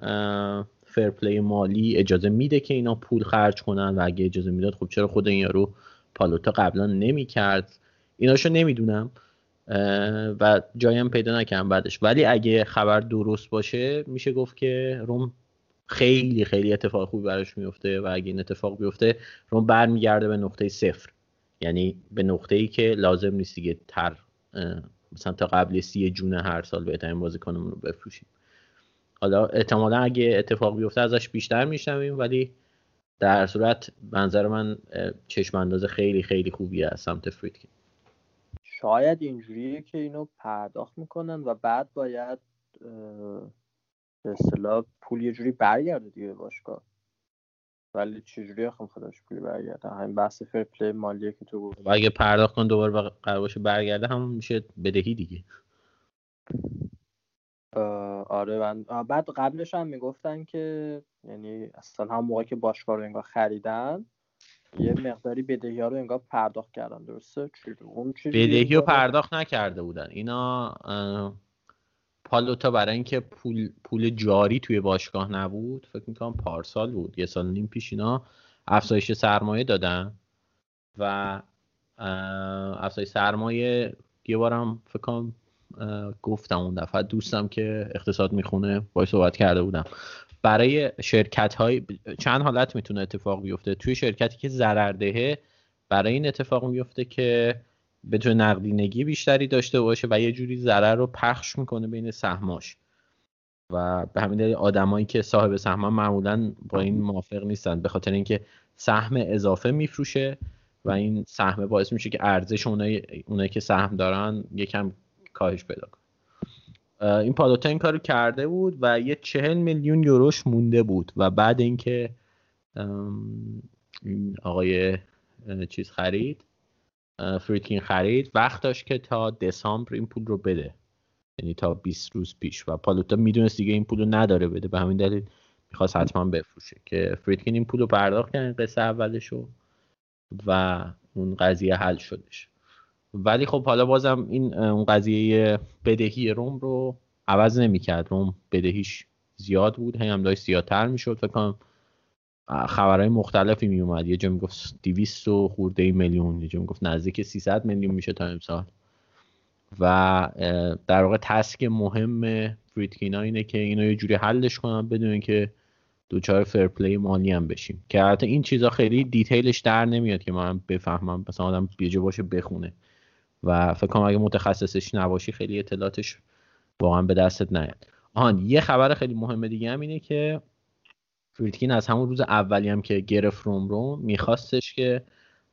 [SPEAKER 2] فرپلی مالی اجازه میده که اینا پول خرج کنن و اگه اجازه می‌داد خب چرا خود این یارو پالوتا قبلا نمی‌کرد. ایناشو نمی‌دونم. و جایی هم پیدا نکردم بعدش. ولی اگه خبر درست باشه میشه گفت که روم خیلی خیلی اتفاق خوبی براش میفته و اگه این اتفاق بیفته روم برمیگرده به نقطه صفر. یعنی به نقطه ای که لازم نیست دیگه تر مثلا تا قبل سی جون هر سال بهترین بازیکنمون رو بفروشیم. حالا احتمالا اگه اتفاق بیفته ازش بیشتر میشنویم ولی در صورت منظر من چشم انداز خیلی خیلی خوبی از سمت فریدکین
[SPEAKER 1] شاید اینجوریه که اینو پرداخت می‌کنن و بعد باید به اصطلاح پول یه جوری برگرده دیگه باشگاه. ولی چجوری آخه خودش پولی برگرده؟ همین بحث فر پلی مالیه که تو گفت
[SPEAKER 2] و اگه پرداخت کن دوباره قرار باشه برگرده همون میشه بدهی دیگه.
[SPEAKER 1] آره من بعد قبلش هم می‌گفتن که یعنی اصلا هم موقع که باشگاه رو انگار خریدن یه مقداری بدهی ها رو انگار پرداخت کردن درسته؟
[SPEAKER 2] اون بدهی رو پرداخت نکرده بودن. اینا پالوتا برای اینکه پول پول جاری توی باشگاه نبود فکر می‌کنم پارسال بود یه سال نیم پیش اینا افزایش سرمایه دادن و افزایش سرمایه یه بارم فکر کنم گفتم اون دفعه. دوستم که اقتصاد می‌خونه باید صحبت کرده بودم. برای شرکت های چند حالت می‌تونه اتفاق بیفته. توی شرکتی که ضرردهه برای این اتفاق میفته که بتونه نقدینگی بیشتری داشته باشه و یه جوری ضرر رو پخش می‌کنه بین سهماش. و به همین دلیل آدمایی که صاحب سهم معمولا با این موافق نیستن. به خاطر اینکه سهم اضافه میفروشه و این سهم باعث میشه که ارزش اونایی, اونایی که سهم دارن یکم کاهش پیدا کنه. این پالوتا این کارو کرده بود و یه چهل میلیون یوروش مونده بود و بعد اینکه این آقای چیز خرید فریدکین خرید وقت داشت که تا دسامبر این پول رو بده. یعنی تا 20 روز پیش. و پالوتا می‌دونست دیگه این پول رو نداره بده. به همین دلیل می‌خواست حتما بفروشه که فریدکین این پول رو پرداخت کرد قصه اولشو و اون قضیه حل شدش. ولی خب حالا بازم این اون قضیه بدهی روم رو عوض نمی‌کرد. روم بدهیش زیاد بود هم داشت زیادتر می‌شد فکر کنم. خبرهای مختلفی می اومد یه جا می‌گفت 200 و خورده میلیون یه جا می‌گفت نزدیک 300 میلیون میشه تا امسال. و در واقع تسک مهم فریدکینا اینه که اینو یه جوری حلش کنن بدون که دوچار فرپلی مالی هم بشیم. که البته این چیزا خیلی دیتیلش در نمیاد که من بفهمم. مثلا آدم بیجه باشه بخونه. و فکر کنم اگه متخصصش نباشی خیلی اطلاعاتش واقعا به دستت نیاد. آهان یه خبر خیلی مهم دیگه هم اینه که فریدکین از همون روز اولی هم که گرفت روم رو میخواستش که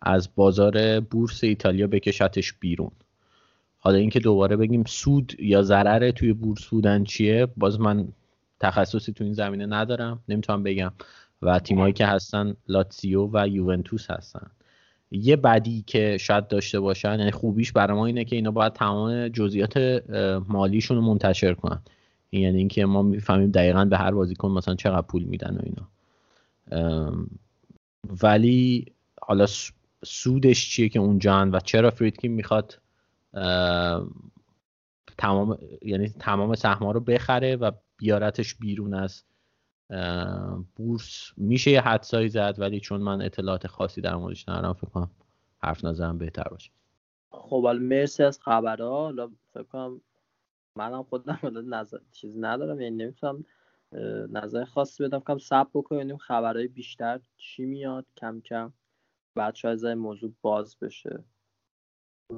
[SPEAKER 2] از بازار بورس ایتالیا بکشتش بیرون. حالا اینکه دوباره بگیم سود یا ضرر توی بورس بودن چیه باز من تخصصی تو این زمینه ندارم نمی‌تونم بگم. و تیمایی که هستن لاتسیو و یوونتوس هستن. یه بدی که شاید داشته باشن یعنی خوبیش برای ما اینه که اینا باید تمام جزئیات مالیشون رو منتشر کنن. یعنی اینکه ما می‌فهمیم دقیقا به هر بازیکن مثلا چقدر پول میدن و اینا. ولی حالا سودش چیه که اونجا و چرا فریدکین می‌خواد تمام یعنی تمام سهم‌ها رو بخره و بیارتش بیرون از بورس میشه یه حدسایی زد ولی چون من اطلاعات خاصی در موردش ندارم فکر کنم حرف نظرم بهتر باشه.
[SPEAKER 1] خب حالا مرسی از خبرها. حالا فکر کنم منم خودم نظر چیزی ندارم یعنی نمی‌تونم نظر خاصی بدم. کم سب بکنیم خبرهای بیشتر چی میاد کم کم بعد شاید موضوع باز بشه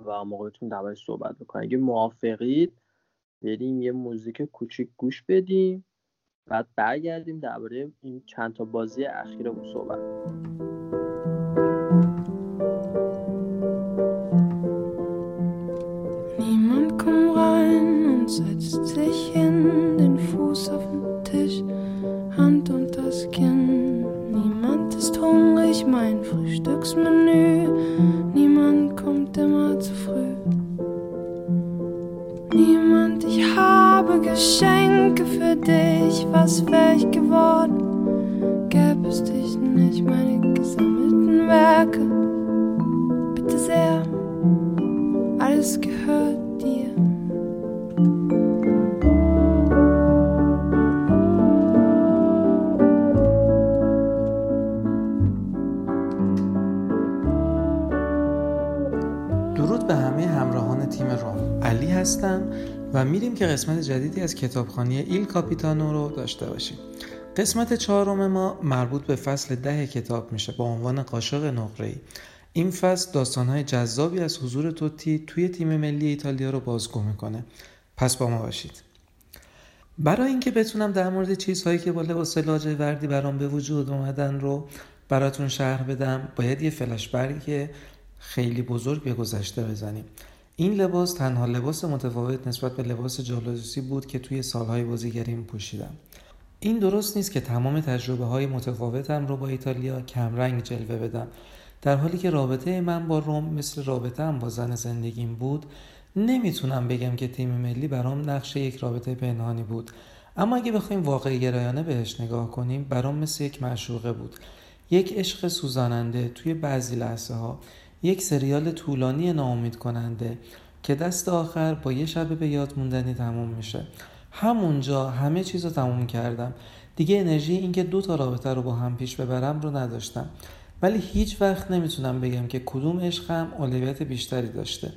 [SPEAKER 1] و موقعتون دوای صحبت بکنیم. اگه موافقید بریم یه موزیک کوچیک گوش بدیم. بعد برگردیم درباره این چند تا بازی اخیرمون صحبت Niemand kommt rein und setzt sich hin, den Fuß auf den Tisch, Hand und das Kinn. Niemand ist hungrig, mein Frühstücksmenü. Niemand kommt immer zu früh. Geschenke für dich, was wär ich geworden? Gäbe es dich nicht, meine gesammelten Werke. Bitte sehr, alles gehört dir.
[SPEAKER 6] هستم و میریم که قسمت جدیدی از کتابخانی ایل کاپیتانو رو داشته باشیم. قسمت چهارم ما مربوط به فصل ده کتاب میشه با عنوان قاشق نقره‌ای. این فصل داستانهای جذابی از حضور توتی توی تیم ملی ایتالیا رو بازگو می‌کنه. پس با ما باشید. برای اینکه بتونم در مورد چیزهایی که با لباس لاجوردی برام به وجود اومدن رو براتون شرح بدم باید یه فلش برگ خیلی بزرگ به گذشته بزنیم. این لباس تنها لباس متفاوت نسبت به لباس جالوزوسی بود که توی سالهای بازیگری پوشیدم. این درست نیست که تمام تجربه های متفاوتم رو با ایتالیا کمرنگ جلوه بدم. در حالی که رابطه من با روم مثل رابطه هم با زن زندگیم بود نمی‌تونم بگم که تیم ملی برام نقش یک رابطه پنهانی بود. اما اگه بخوایم واقعی گرایانه بهش نگاه کنیم برام مثل یک معشوقه بود. یک عشق سوزاننده توی بعضی لحظه ها یک سریال طولانی ناامید کننده که دست آخر با یه شب به یاد موندنی تموم میشه. همونجا همه چیز رو تموم کردم. دیگه انرژی اینکه دو تا رابطه رو با هم پیش ببرم رو نداشتم. ولی هیچ وقت نمی‌تونم بگم که کدوم عشقم اولویت بیشتری داشته.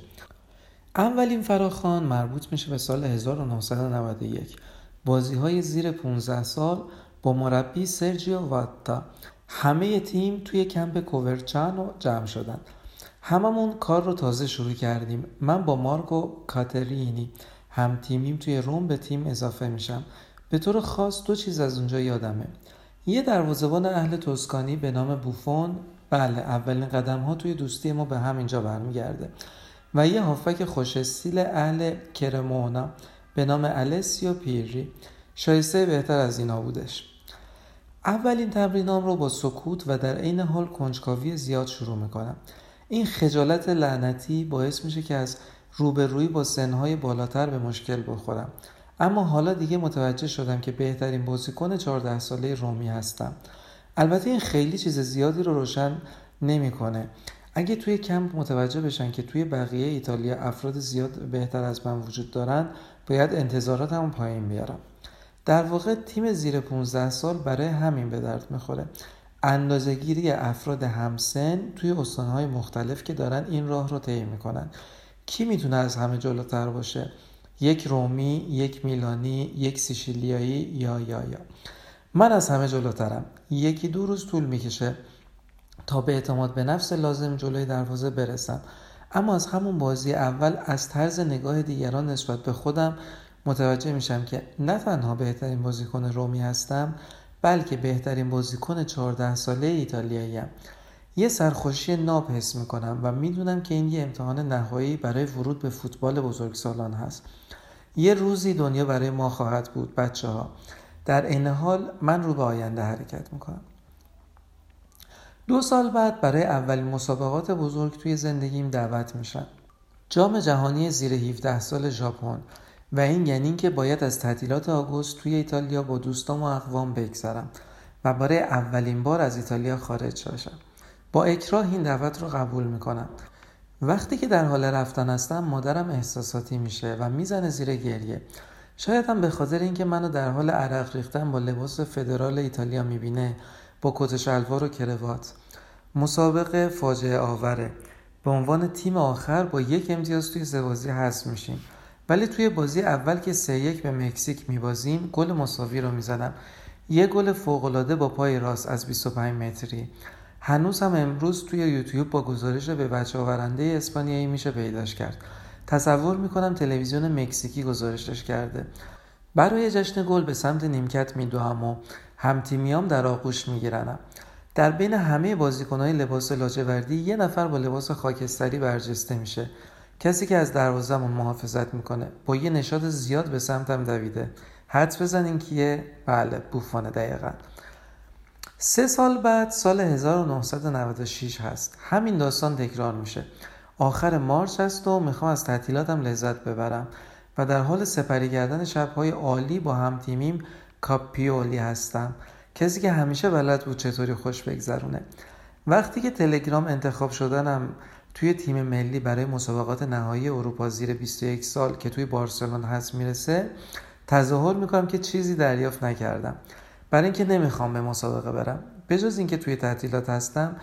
[SPEAKER 6] اولین فراخان مربوط میشه به سال 1991 بازی های زیر 15 سال با مربی سرجیو واتا. همه تیم توی کمپ کوورچانو جمع شدن. هممون کار رو تازه شروع کردیم. من با مارکو کاترینی هم تیمیم توی روم به تیم اضافه میشم. به طور خاص دو چیز از اونجا یادمه. یه دروازه‌بان اهل توسکانی به نام بوفون. بله اولین قدم ها توی دوستی ما به همینجا برمیگرده. و یه هافک خوش استیل اهل کرمونا به نام السیو پیری. شایسته بهتر از اینا بودش. اولین تمرینام رو با سکوت و در عین حال کنجکاوی زیاد شروع می‌کنم. این خجالت لعنتی باعث میشه که از روبرویی با سنهای بالاتر به مشکل بخورم. اما حالا دیگه متوجه شدم که بهترین بازیکن 14 ساله رومی هستم. البته این خیلی چیز زیادی رو روشن نمی‌کنه. اگه توی کمپ متوجه بشن که توی بقیه ایتالیا افراد زیاد بهتر از من وجود دارن باید انتظاراتمو پایین بیارم. در واقع تیم زیر 15 سال برای همین به درد می‌خوره. اندازهگیری افراد همسن توی استانهای مختلف که دارن این راه رو طی می‌کنن. کی می‌تونه از همه جلوتر باشه؟ یک رومی یک میلانی یک سیشیلیایی یا یا یا. من از همه جلوترم. یکی دو روز طول می‌کشه تا به اعتماد به نفس لازم جلوی دروازه برسم. اما از همون بازی اول از طرز نگاه دیگران نسبت به خودم متوجه میشم که نه تنها بهترین بازیکن رومی هستم بلکه بهترین بازیکن 14 ساله ایتالیاییم یه سرخوشی ناب حس می‌کنم و می‌دونم که این یه امتحان نهایی برای ورود به فوتبال بزرگسالان هست. یه روزی دنیا برای ما خواهد بود بچه ها در این حال من رو به آینده حرکت می‌کنم. دو سال بعد برای اولین مسابقات بزرگ توی زندگیم دعوت میشم. جام جهانی زیر 17 سال ژاپن. و این یعنی که باید از تعطیلات آگوست توی ایتالیا با دوستام و اقوام بگذرم و برای اولین بار از ایتالیا خارج شاشم با اکراه این دعوت رو قبول می‌کنم. وقتی که در حال رفتن هستم مادرم احساساتی میشه و می‌زنه زیر گریه. شاید هم به خاطر اینکه منو در حال عرق ریختن با لباس فدرال ایتالیا می‌بینه با کت شلوار و کروات. مسابقه فاجعه آوره. به عنوان تیم آخر با یک امتیاز توی سه هست میشیم. ولی توی بازی اول که سه یک به مکزیک میبازیم گل مساوی رو می‌زنم یه گل فوقالعاده با پای راست از 25 متری. هنوز هم امروز توی یوتیوب با گزارش به بچه آورنده اسپانیایی میشه پیداش کرد. تصور می‌کنم تلویزیون مکزیکی گزارشش کرده. برای جشن گل به سمت نیمکت میدوهم و همتیمیام در آغوش میگیرنم. در بین همه بازیکنهای لباس لاجوردی یه نفر با لباس خاکستری برجسته میشه. کسی که از دروازهمون محافظت می‌کنه با یه نشاط زیاد به سمتم دویده. حدس بزنین کیه بله بوفانه دقیقا. سه سال بعد سال 1996 هست. همین داستان تکرار میشه. آخر مارچ هست و می‌خوام از تعطیلاتم لذت ببرم و در حال سپری کردن شبهای عالی با هم تیمیم کاپیولی هستم. کسی که همیشه بلد بود چطوری خوش بگذرونه. وقتی که تلگرام انتخاب شدنم توی تیم ملی برای مسابقات نهایی اروپا زیر 21 سال که توی بارسلون هست می‌رسه تظاهر می‌کنم که چیزی دریافت نکردم. برای اینکه نمی‌خوام به مسابقه برم. بجز اینکه توی تعطیلات هستم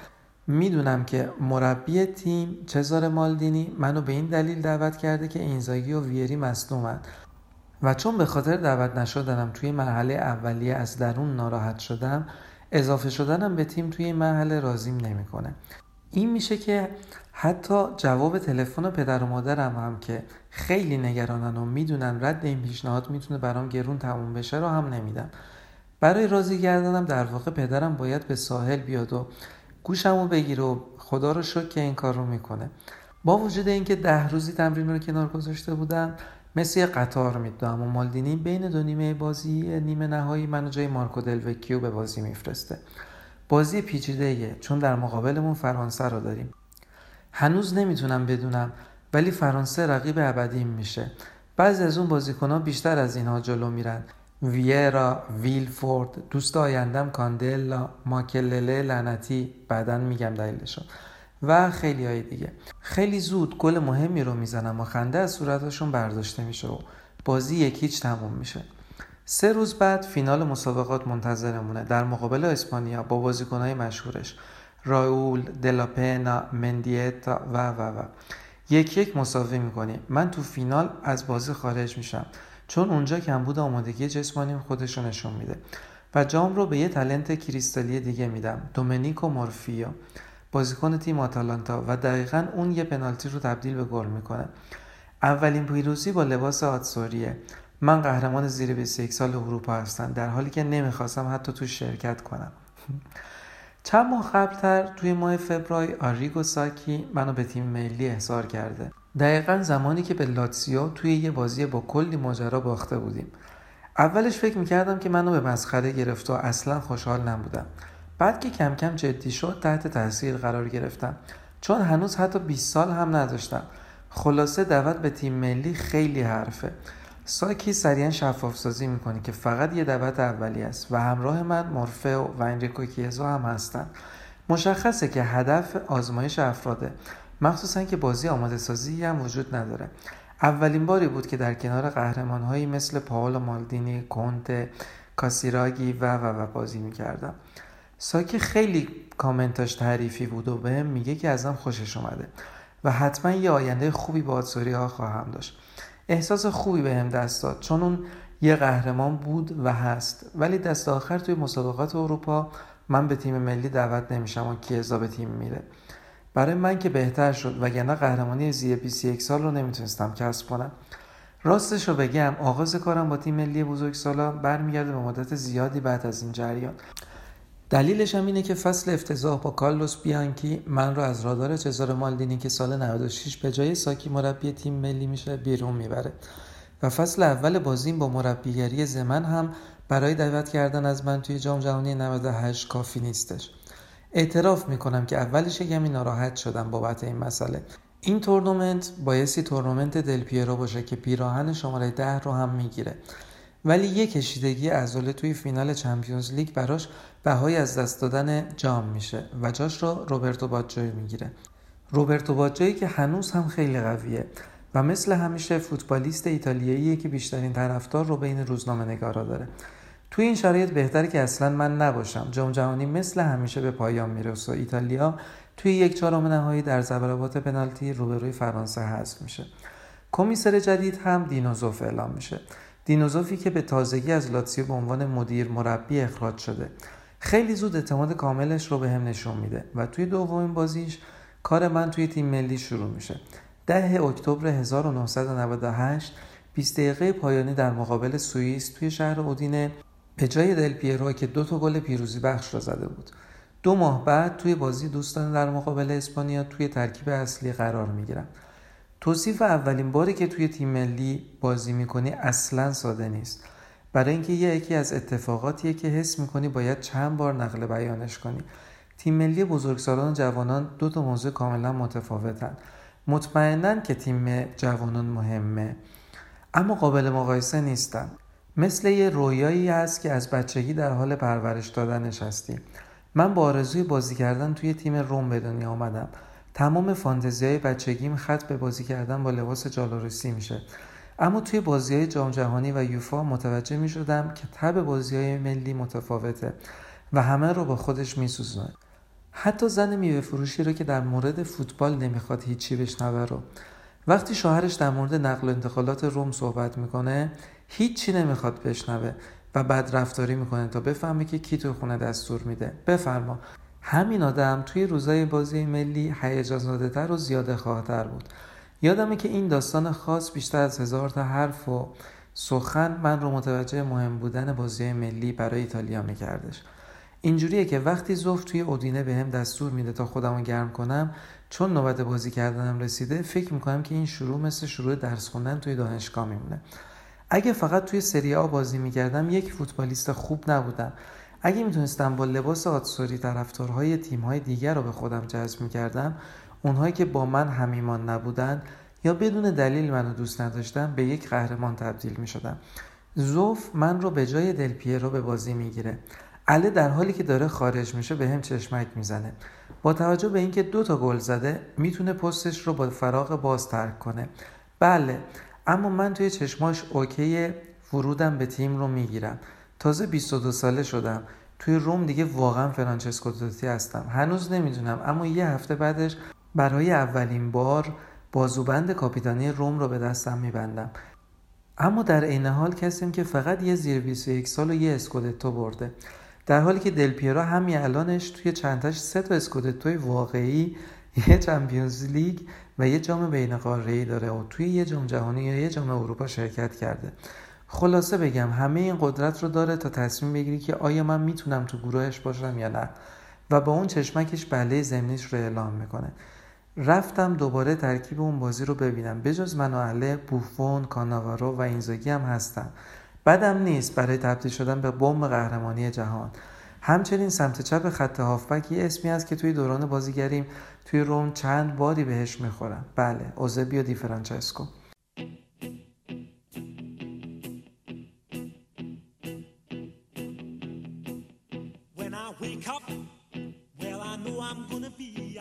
[SPEAKER 6] می‌دونم که مربی تیم چزار مالدینی منو به این دلیل دعوت کرده که اینزاگی و ویری مصدومن. و چون به خاطر دعوت نشدنم توی مرحله اولیه از درون ناراحت شدم اضافه شدنم به تیم توی این مرحله راضیم نمی‌کنه. این میشه که حتی جواب تلفن پدر و مادرم هم که خیلی نگرانن و می‌دونن رد این پیشنهاد می‌تونه برام گرون تموم بشه رو هم نمیدن. برای راضی کردنم در واقع پدرم باید به ساحل بیاد و گوشمو بگیره و خدا رو شکر که این کار رو می‌کنه. با وجود اینکه ده روزی تمرین رو کنار گذاشته بودم مثل قطار می‌دونم و مالدینی بین دو نیمه بازی نیمه نهایی منو جای مارکو دلوکیو به بازی میفرسته. بازی پیچیده چون در مقابلمون فرانسه رو داریم. هنوز نمی‌تونم بدونم ولی فرانسه رقیب ابدیم میشه. بعضی از اون بازیکنها بیشتر از اینها جلو میرن. ویرا ویلفورد دوست آیندم کاندلا ماکلله لعنتی بعدا میگم دلیلشون و خیلی های دیگه. خیلی زود گل مهمی رو می‌زنم و خنده از صورتشون برداشته میشه و بازی یکیچ تموم میشه. سه روز بعد فینال مسابقات منتظرمونه. در مقابل اسپانیا با بازیکنهای مشهورش. راول دلاپنا مندیتا و و و یک یک مساوی می‌کنیم. من تو فینال از بازی خارج میشم. چون اونجا کمبود آمادگی جسمانیم خودش رو نشون میده. و جام رو به یه تلنت کریستالی دیگه میدم. دومنیکو مورفیو. بازیکن تیم آتالانتا و دقیقا اون یه پنالتی رو تبدیل به گل می‌کنه. اولین پیروزی با لباس آتسوریه. من قهرمان زیر 21 سال اروپا هستم. در حالی که نمی‌خواستم حتی تو شرکت کنم. (laughs) چند ماه قبلتر توی ماه فبرای آریگو ساکی منو به تیم ملی احضار کرده. دقیقا زمانی که به لاتسیو توی یه بازی با کلی ماجرا باخته بودیم. اولش فکر می‌کردم که منو به مسخره گرفت و اصلا خوشحال نبودم. بعد که کم کم جدی شد تحت تاثیر قرار گرفتم. چون هنوز حتی 20 سال هم نداشتم خلاصه دعوت به تیم ملی خیلی حرفه. ساکی سریعا شفاف سازی می‌کنه که فقط یه دعوت اولی است و همراه من مورفه و انریکو کیزو هم هستن. مشخصه که هدف آزمایش افراده. مخصوصا که بازی آماده سازی هم وجود نداره. اولین باری بود که در کنار قهرمان هایی مثل پاولو مالدینی، کونت، کاسیراگی و و و بازی می‌کردم. ساکی خیلی کامنتاش تعریفی بود و بهم میگه که ازم خوشش اومده و حتما یه آینده خوبی با آتسوری ها خواهم داشت. احساس خوبی بهم به دست داد چون اون یه قهرمان بود و هست. ولی دست آخر توی مسابقات اروپا من به تیم ملی دعوت نمیشم و کیزا به تیم میره. برای من که بهتر شد وگرنه قهرمانی زیر 21 سال رو نمی‌تونستم کسب کنم. راستش رو بگم آغاز کارم با تیم ملی بزرگسالا برمیگرده به مدت زیادی بعد از این جریان. دلیلش هم اینه که فصل افتضاح با کارلوس بیانکی من رو از رادار چزار مالدینی که سال 96 به جای ساکی مربی تیم ملی میشه بیرون می‌بره. و فصل اول بازیم با مربیگری زمن هم برای دعوت کردن از من توی جام جهانی 98 کافی نیستش. اعتراف می‌کنم که اولش یکمی ناراحت شدم بابت این مسئله. این تورنمنت بایستی تورنمنت دل پیرو باشه که پیراهن شماره ده رو هم می‌گیره. ولی یه کشیدگی عضله توی فینال Champions League براش بهای از دست دادن جام میشه و جاش رو روبرتو باجوی می‌گیره. روبرتو باجوی که هنوز هم خیلی قویه و مثل همیشه فوتبالیست ایتالیاییه که بیشترین طرفدار رو بین روزنامه نگارا داره. توی این شرایط بهتره که اصلا من نباشم. جام جهانی مثل همیشه به پایان می‌رسه و ایتالیا توی یک چهارم نهایی در ضربات پنالتی روبروی فرانسه حذف میشه. کمیسر جدید هم دینوزوف اعلام میشه. دینوزوفی که به تازگی از لاتسیو به عنوان مدیر مربی اخراج شده. خیلی زود اعتماد کاملش رو به هم نشون میده و توی دومین بازیش کار من توی تیم ملی شروع میشه. ده اکتبر 1998 20 دقیقه پایانی در مقابل سوئیس توی شهر اودینه به جای دل پیرو که دو تا گل پیروزی بخش را زده بود. دو ماه بعد توی بازی دوستان در مقابل اسپانیا توی ترکیب اصلی قرار می‌گیرم توصیف اولین باری که توی تیم ملی بازی می‌کنی اصلا ساده نیست. برای اینکه یه یکی از اتفاقاتیه که حس می‌کنی باید چند بار نقل بیانش کنی. تیم ملی بزرگسالان و جوانان دو تا موضوع کاملا متفاوتن. مطمئنا که تیم جوانان مهمه اما قابل مقایسه نیستن. مثل یه رویایی هست که از بچگی در حال پرورش دادنش هستی. من با آرزوی بازی کردن توی تیم روم به دنیا آمدم. تمام فانتزی های بچگیم خط به بازی کردن با لباس جالوروسی میشه. اما توی بازی های جام جهانی و یوفا متوجه می شدم که تب بازی های ملی متفاوته و همه رو با خودش می سوزنه. حتی زن میوه فروشی رو که در مورد فوتبال نمی‌خواد هیچی بشنوه رو. وقتی شوهرش در مورد نقل و انتقالات روم صحبت می‌کنه هیچی نمی‌خواد بشنوه و بد رفتاری می‌کنه تا بفهمه که کی تو خونه دستور میده. بفرما. همین آدم توی روزای بازی ملی هیجان زاده تر و زیاده خواهتر بود. یادمه که این داستان خاص بیشتر از هزار تا حرف و سخن من رو متوجه مهم بودن بازی ملی برای ایتالیا میکردش. اینجوریه که وقتی زوف توی اودینه به هم دستور میده تا خودمو گرم کنم چون نوبت بازی کردنم رسیده فکر می‌کنم که این شروع مثل شروع درس خوندن توی دانشگاه میمونه. اگه فقط توی سری آ بازی می‌کردم یک فوتبالیست خوب نبودم. اگه می‌تونستم با لباس آتسوری طرفدارهای تیمهای دیگر رو به خودم جذب می‌کردم اونهایی که با من همیمان نبودن یا بدون دلیل منو دوست نداشتن به یک قهرمان تبدیل می‌شدم. زوف من رو به جای دل رو به بازی می‌گیره. اله در حالی که داره خارج میشه به هم چشمک می‌زنه. با توجه به اینکه دو تا گل زده می‌تونه پستش رو با فراغ باز ترک کنه. بله اما من توی چشماش اوکی ورودم به تیم رو می‌گیرم. تازه 22 ساله شدم. توی روم دیگه واقعا فرانچسکو توتی هستم. هنوز نمی‌دونم اما یه هفته بعدش برای اولین بار بازوبند کاپیتانی روم رو به دستم میبندم. اما در عین حال کسیم که فقط یه زیر 21 سال و یه اسکودتو برده. در حالی که دل پیرا همین الانش توی چندتاش سه تا اسکودتوی واقعی یه چمپیونز لیگ و یه جام بین قاره‌ای داره و توی یه جام جهانی یا یه جام اروپا شرکت کرده. خلاصه بگم همه این قدرت رو داره تا تصمیم بگیری که آیا من می‌تونم تو گروهش باشم یا نه. و با اون چشمکش بله زمینیش رو اعلام می‌کنه. رفتم دوباره ترکیب اون بازی رو ببینم. بجز من و اهله بوفون کاناوارو و اینزاگی هم هستن بدم نیست برای تبدیل شدن به بمب قهرمانی جهان. همچنین سمت چپ خط هافبک یه اسمی است که توی دوران بازیگریم توی روم چند باری بهش می‌خورم بله اوزبیو دی فرانچسکو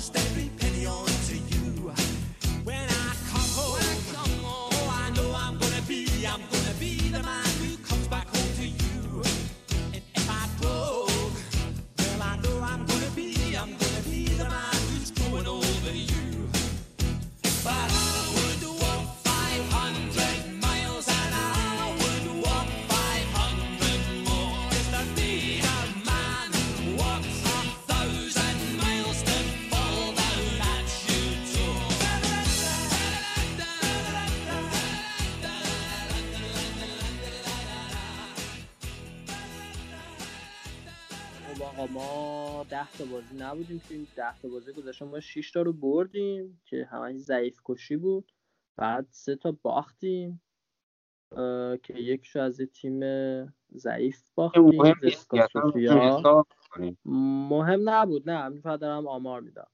[SPEAKER 1] stay آقا ما ده تا بازی نبودیم تو این ده تا بازی گذاشتم ما 6 تا رو بردیم که همش ضعیف کشی بود. بعد سه تا باختیم که یکشو از یه تیم ضعیف باختیم
[SPEAKER 3] مهم.
[SPEAKER 1] مهم نبود نه همین فقط دارم آمار میدم.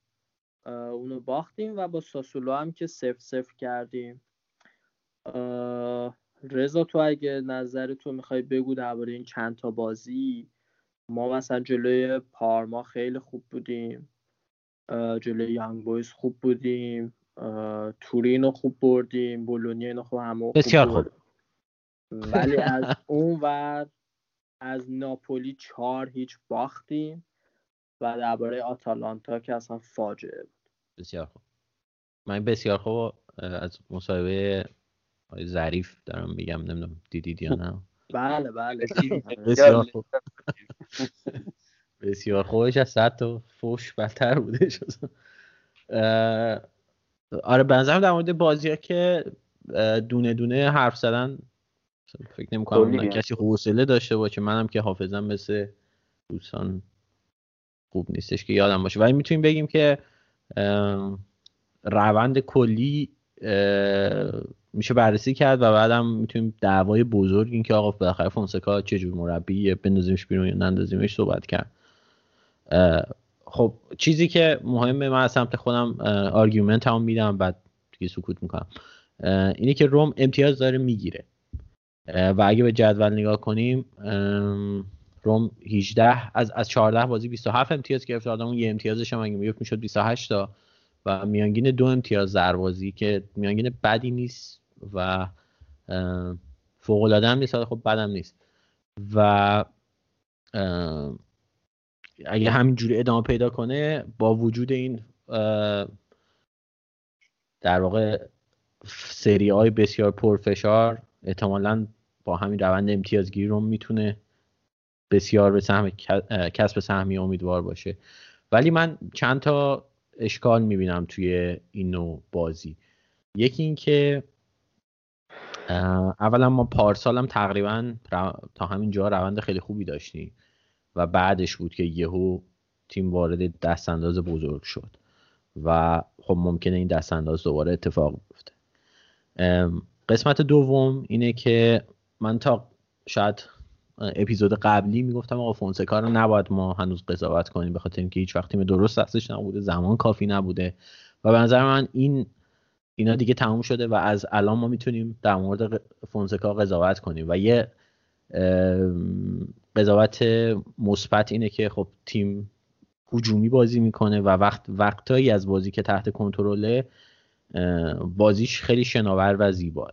[SPEAKER 1] اونو باختیم و با ساسولو هم که صفر صفر کردیم. رضا تو اگه نظر تو می‌خوای بگو درباره این چند تا بازی ما مثلا جلوی پارما خیلی خوب بودیم جلوی یانگ بویز خوب بودیم اه، تورینو خوب بردیم بولونیا اینو خوب همه خوب
[SPEAKER 2] بسیار خوب.
[SPEAKER 1] ولی از اون ور از ناپولی چهار هیچ باختیم و درباره آتالانتا که اصلا فاجعه بود.
[SPEAKER 2] بسیار خوب. من بسیار خوب از مصاحبه ظریف دارم میگم نمی‌دونم دیدید یا نه.
[SPEAKER 1] بله بله. (laughs) (laughs)
[SPEAKER 2] بسیار خوب. بسیار خوبش از صد تا فوش بدتر بودش اه، آره بنظرم در مورد بازی ها که دونه دونه حرف زدن فکر نمی کنم. کسی حوصله داشته باشه. منم که حافظم مثل دوستان خوب نیستش که یادم باشه. ولی می‌تونیم بگیم که روند کلی میشه بررسی کرد و بعدم می‌تونیم دعوای بزرگ این که آقا بالاخره فونسکا چجور مربی بندازیمش بیرون یا نندازیمش صحبت کرد. خب چیزی که مهمه من از سمت خودم argument هم میدم بعد دیگه سکوت می‌کنم. اینه که روم امتیاز داره می‌گیره. و اگه به جدول نگاه کنیم روم 18 از از 14 بازی 27 امتیاز گرفت اون یه امتیازش هم اگه می‌گفت می‌شد 28 تا. و میانگین دو امتیاز دروازی که میانگین بدی نیست و فوق العاده هم نیست. خب بدم نیست. و اگه همینجوری ادامه پیدا کنه با وجود این در واقع سری های بسیار پرفشار احتمالا با همین روند امتیازگیری رو می‌تونه بسیار به سهم کسب سهمی امیدوار باشه. ولی من چند تا اشکال می‌بینم توی این نوع بازی. یکی اینکه اولا ما پارسال هم تقریبا تا همین جا روند خیلی خوبی داشتیم و بعدش بود که یهو تیم وارد دستانداز بزرگ شد و خب ممکنه این دستانداز دوباره اتفاق بیفته. قسمت دوم اینه که من تا شاید اپیزود قبلی می‌گفتم آقا فونسکا رو نباید ما هنوز قضاوت کنیم به خاطر اینکه هیچ وقت تیم درست دستش نبوده زمان کافی نبوده. و به نظر من این اینا دیگه تموم شده و از الان ما می‌تونیم در مورد فونسکا قضاوت کنیم. و یه قضاوت مثبت اینه که خب تیم هجومی بازی می‌کنه و وقت وقتایی از بازی که تحت کنترله بازیش خیلی شناور و زیباه.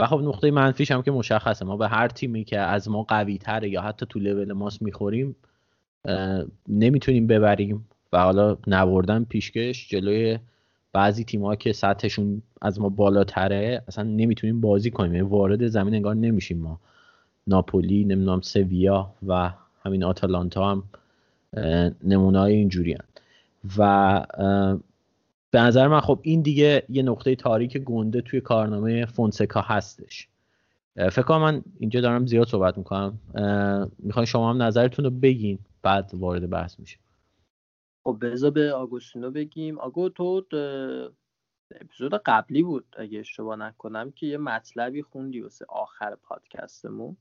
[SPEAKER 2] و خب نقطه منفیش هم که مشخصه. ما به هر تیمی که از ما قوی تره یا حتی تو لول ماست می‌خوریم نمی‌تونیم ببریم و حالا نبردن پیشکش جلوی بعضی تیم‌ها که سطحشون از ما بالاتره اصلا نمی‌تونیم بازی کنیم. یعنی وارد زمین انگار نمیشیم ما. ناپولی نمی‌دونم سویا و همین آتالانتا هم نمونه های اینجوری و به نظر من خب این دیگه یه نقطه تاریک گنده توی کارنامه فونسکا هستش. فکر من اینجا دارم زیاد صحبت می‌کنم. می‌خوای شما هم نظرتون رو بگین بعد وارد بحث میشه
[SPEAKER 1] خب بذار به آگوستینو بگیم. آگو تو اپیزود قبلی بود اگه اشتباه نکنم که یه مطلبی خوندی واسه آخر پادکستمون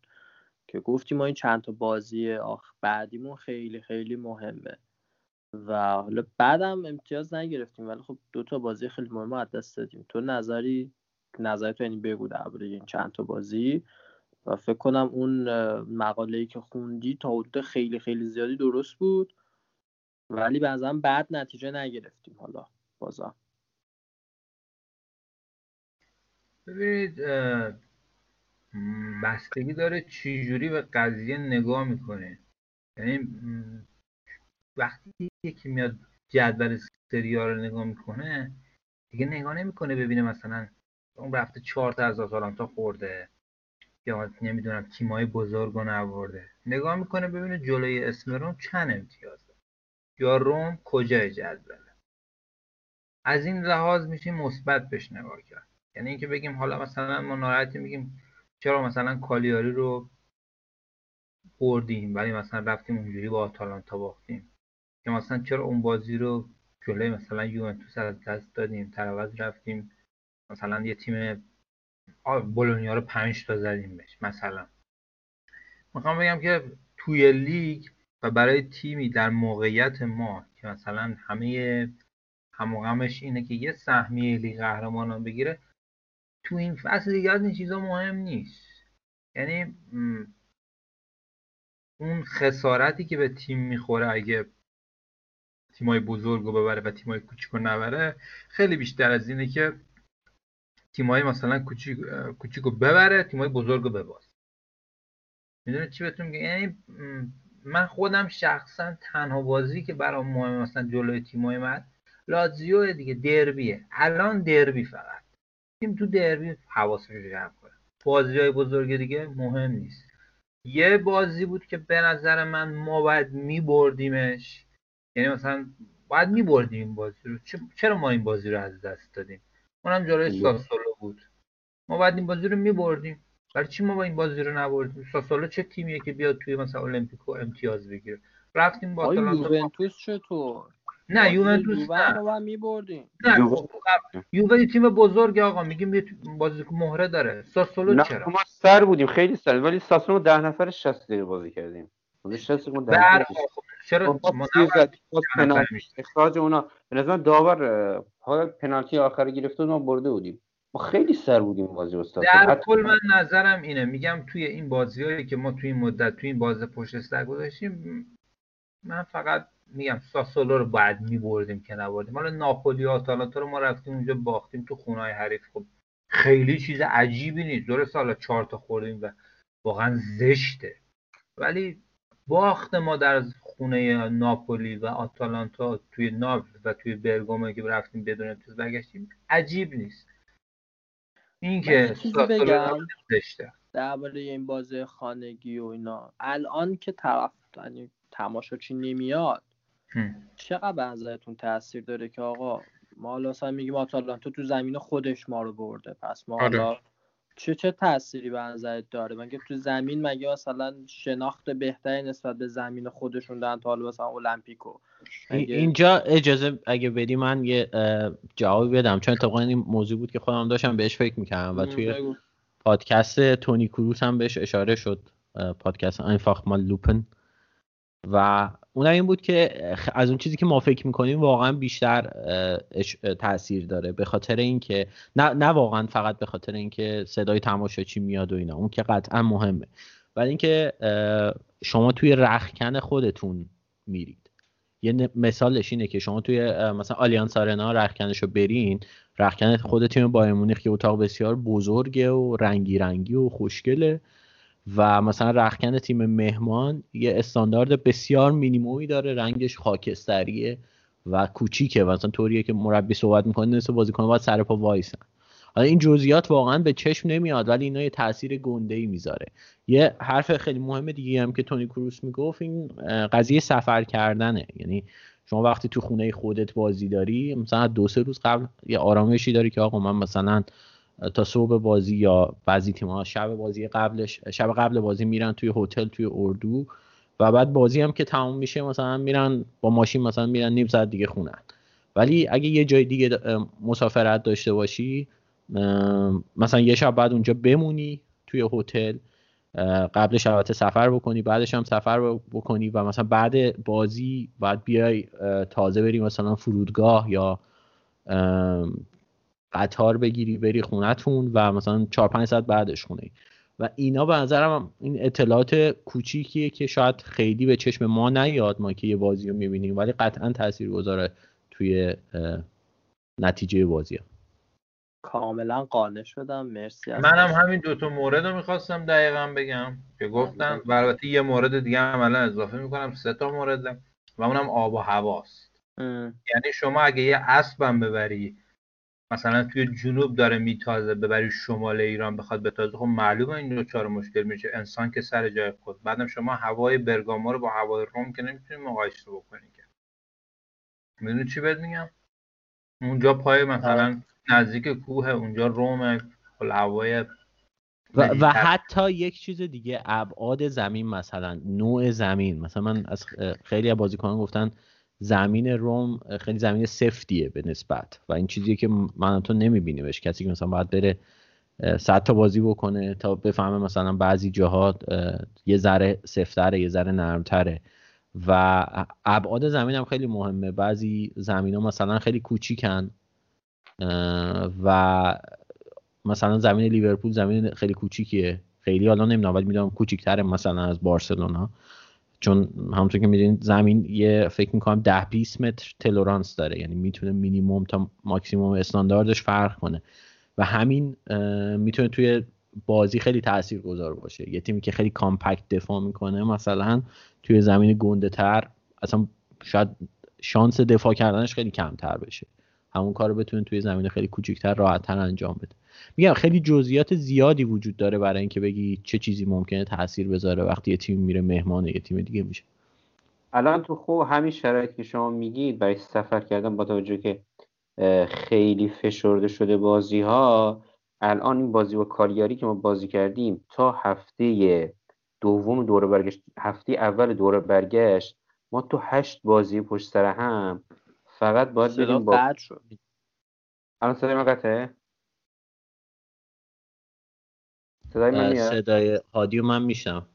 [SPEAKER 1] که گفتیم ما این چند تا بازی آخ بعدیمون خیلی خیلی مهمه. و حالا بعدم امتیاز نگرفتیم ولی خب دو تا بازی خیلی مهم از دست دادیم. تو نظری نظری تو یعنی بگو درباره این چند تا بازی. و فکر کنم اون مقاله ای که خوندی تا حدود خیلی خیلی زیادی درست بود. ولی بعضا بعد نتیجه نگرفتیم حالا بازم
[SPEAKER 4] ببینید بستگی داره چجوری به قضیه نگاه می‌کنه. یعنی وقتی یکی میاد جدول سریا رو نگاه می‌کنه دیگه نگاه نمی‌کنه ببینه مثلا اون رفته چهار تا از آتالانتا خورده یا نمی‌دونم تیمای بزرگ رو نورده نگاه می‌کنه ببینه جلوی اسم چند امتیازه یا روم کجای جدوله؟ از این لحاظ میشه مثبت بهش نگاه کرد. یعنی اینکه بگیم حالا مثلا ما ناراحتی میگیم چرا مثلا کالیاری رو بردیم ولی مثلا رفتیم اونجوری با آتالانتا باختیم. که مثلا چرا اون بازی رو جلوی مثلا یوونتوس از دست دادیم تر رفتیم مثلا یه تیم بولونیا رو پنج تا زدیم بهش مثلا. می‌خوام بگم که توی لیگ و برای تیمی در موقعیت ما که مثلا همه هموغمش اینه که یه سهمیه لیگ قهرمانان بگیره تو این فصل دیگه از این چیزا مهم نیست. یعنی اون خسارتی که به تیم می‌خوره اگه تیمای بزرگ رو ببره و تیمای کوچیک رو نبره خیلی بیشتر از اینه که تیمای مثلا کوچیک رو ببره تیمای بزرگ رو بباز. می‌دونید چی بهتون میگم؟ یعنی من خودم شخصا تنها بازی که برام مهم مثلا جلوی تیمای من لازیو دیگه دربیه. الان دربی فقط. تیم تو دربی حواسش رو جمع کنه. بازی های بزرگ دیگه مهم نیست. یه بازی بود که به نظر من ما باید میبردیمش. یعنی مثلا باید میبردیم این بازی رو. چرا ما این بازی رو از دست دادیم؟ اونم جلوی ساسولو بود. ما باید این بازی رو میبردیم. برای چی ما با این بازی رو نبردیم؟ ساسولو چه تیمیه که بیاد توی مثلا المپیکو امتیاز بگیره؟ رفتیم با
[SPEAKER 1] یوونتوس چطور
[SPEAKER 4] نه یوونتوس نه.
[SPEAKER 1] میبردیم.
[SPEAKER 3] یووه-
[SPEAKER 4] خب، خب، یووه تیم بزرگ آقا. میگیم یه بازیکن مهره داره. ساسولو
[SPEAKER 3] نه
[SPEAKER 4] چرا؟
[SPEAKER 3] ما سر بودیم. خیلی سر. ولی ساسونو ده نفر 60 دقیقه بازی کردیم. اون 60 دقیقه
[SPEAKER 4] به
[SPEAKER 3] ده
[SPEAKER 4] هر
[SPEAKER 3] دقیقه.
[SPEAKER 4] حال خب، چرا
[SPEAKER 3] خب،؟ اخراج اونا. به نظر داور حالا پنالتی آخر گرفته ما برده بودیم. ما خیلی سر بودیم بازی استاد.
[SPEAKER 4] در کل من نظرم اینه. میگم توی این بازیایی که ما توی این مدت توی این باز پشت سر گذاشتیم من فقط میگم ساسولو رو باید میبردیم که نبردیم. حالا ناپولی آتالانتا رو ما رفتیم اونجا باختیم تو خونه های حریف. خب خیلی چیز عجیبی نیست. درست حالا چهار تا خوردیم و واقعا زشته. ولی باخت ما در خونه ناپولی و آتالانتا توی ناپل و توی برگامه که رفتیم بدون امتیاز برگشتیم عجیب نیست این
[SPEAKER 1] من
[SPEAKER 4] که
[SPEAKER 1] یه چیزی
[SPEAKER 4] ساسولو
[SPEAKER 1] بگم. درباره این بازی خانگی و اینا الان که طرف یعنی تماشاچی نمیاد
[SPEAKER 4] هم.
[SPEAKER 1] چقدر به نظرتون تاثیر داره که آقا ما حالا مثلا میگیم آتالانتا تو زمین خودش ما رو برده پس ما
[SPEAKER 4] آره.
[SPEAKER 1] حالا چه چه تأثیری به نظرت داره؟ مگه تو زمین مگه مثلا شناخت بهتری نسبت به زمین خودشون دارن تا حالا مثلا المپیکو مگه-
[SPEAKER 2] اینجا اجازه اگه بدی من یه جوابی بدم. چون اتفاقا این موضوع بود که خودم داشتم بهش فکر می‌کردم و توی
[SPEAKER 1] بگو.
[SPEAKER 2] پادکست تونی کروس هم بهش اشاره شد. پادکست einfach mal لوپن و اونم این بود که از اون چیزی که ما فکر می‌کنیم واقعا بیشتر تاثیر داره. به خاطر اینکه نه نه واقعا فقط به خاطر اینکه صدای تماشاچی میاد و اینا. اون که قطعا مهمه. ولی اینکه شما توی رخکن خودتون میرید. یه مثالش اینه که شما توی مثلا آلیانس آرنا رخکنش رو برین. رخکن خود تیم بایر مونیخ که اتاق بسیار بزرگه و رنگی رنگی و خوشگله. و مثلا رخکن تیم مهمان یه استاندارد بسیار مینیمومی داره رنگش خاکستریه و کوچیکه و مثلا طوریه که مربی صحبت می‌کنه نصف بازیکن باید سر پا وایسن. حالا این جزئیات واقعا به چشم نمیاد ولی اینا یه تاثیر گنده ای می‌ذاره. یه حرف خیلی مهم دیگه هم که تونی کروس می‌گفت این قضیه سفر کردنه. یعنی شما وقتی تو خونه خودت بازی داری مثلا دو سه روز قبل یه آرامشی داری که آقا من مثلا تا صبح بازی یا بعضی تیم‌ها شب بازی قبلش شب قبل بازی میرن توی هتل توی اردو و بعد بازی هم که تموم میشه مثلا میرن با ماشین مثلا میرن نیم ساعت دیگه خونن. ولی اگه یه جای دیگه مسافرت داشته باشی مثلا یه شب بعد اونجا بمونی توی هتل قبلش البته سفر بکنی بعدش هم سفر بکنی و مثلا بعد بازی بعد بیای تازه بری مثلا فرودگاه یا قطار بگیری بری خونتون و مثلا 4 5 ساعت بعدش خونه و اینا به نظرم این اطلاعات کوچیکیه که شاید خیلی به چشم ما نیاد ما که یه بازی رو می‌بینیم ولی قطعا تاثیر گذاره توی نتیجه بازی ها.
[SPEAKER 1] کاملا قانع شدم مرسی از
[SPEAKER 4] منم همین دوتا مورد رو می‌خواستم دقیقا بگم که گفتن و البته یه مورد دیگه هم الان اضافه می‌کنم سه تا مورد و اونم آب و هواست. یعنی شما اگه یه اسبم ببری مثلا توی جنوب داره میتازه ببری شمال ایران بخواد بتازه خب معلومه این دوچار مشکل میشه. انسان که سر جای خود. بعدم شما هوای برگامو رو با هوای روم که نمی‌تونی مقایسه بکنی که. می‌دونی چی بهت میگم؟ اونجا پای مثلا نزدیک کوه اونجا رومه. حالا هوای
[SPEAKER 2] و, و حتی یک چیز دیگه ابعاد زمین مثلا نوع زمین. مثلا من از خیلی از بازیکنان گفتن زمین روم خیلی زمین سفتیه به نسبت و این چیزیه که من تو نمیبینیمش. کسی که مثلا باید بره صد تا بازی بکنه تا بفهمه مثلا بعضی جاها اه، یه ذره سفتره یه ذره نرمتره و ابعاد زمین هم خیلی مهمه. بعضی زمین ها مثلا خیلی کوچیکن و مثلا زمین لیورپول زمین خیلی کوچیکیه. خیلی حالا نمی‌دونم ولی می‌دونم کوچیکتره مثلا از بارسلونا. چون همونطور که می‌دونید زمین یه فکر می‌کنم ده 20 متر تلورانس داره. یعنی می‌تونه مینیموم تا ماکسیموم استانداردش فرق کنه. و همین می‌تونه توی بازی خیلی تأثیر گذار باشه. یه تیمی که خیلی کامپکت دفاع می‌کنه مثلا توی زمین گنده تر اصلا شاید شانس دفاع کردنش خیلی کمتر بشه. همون کار رو بتونه توی زمین خیلی کوچیکتر راحتتر انجام بده. میگم خیلی جزئیات زیادی وجود داره برای اینکه بگی چه چیزی ممکنه تاثیر بذاره وقتی یه تیم میره مهمان یه تیم دیگه میشه.
[SPEAKER 3] الان تو خوب همین شرایط که شما میگید برای سفر کردن با توجه که خیلی فشرده شده بازی ها الان این بازی با کالیاری که ما بازی کردیم تا هفته دوم دوره برگشت هفته اول دوره برگشت ما تو هشت بازی پشت سر هم فقط باید بریم با الان صدای من قطعه؟ صدای من میاد؟
[SPEAKER 2] صدای هادیو من میشم.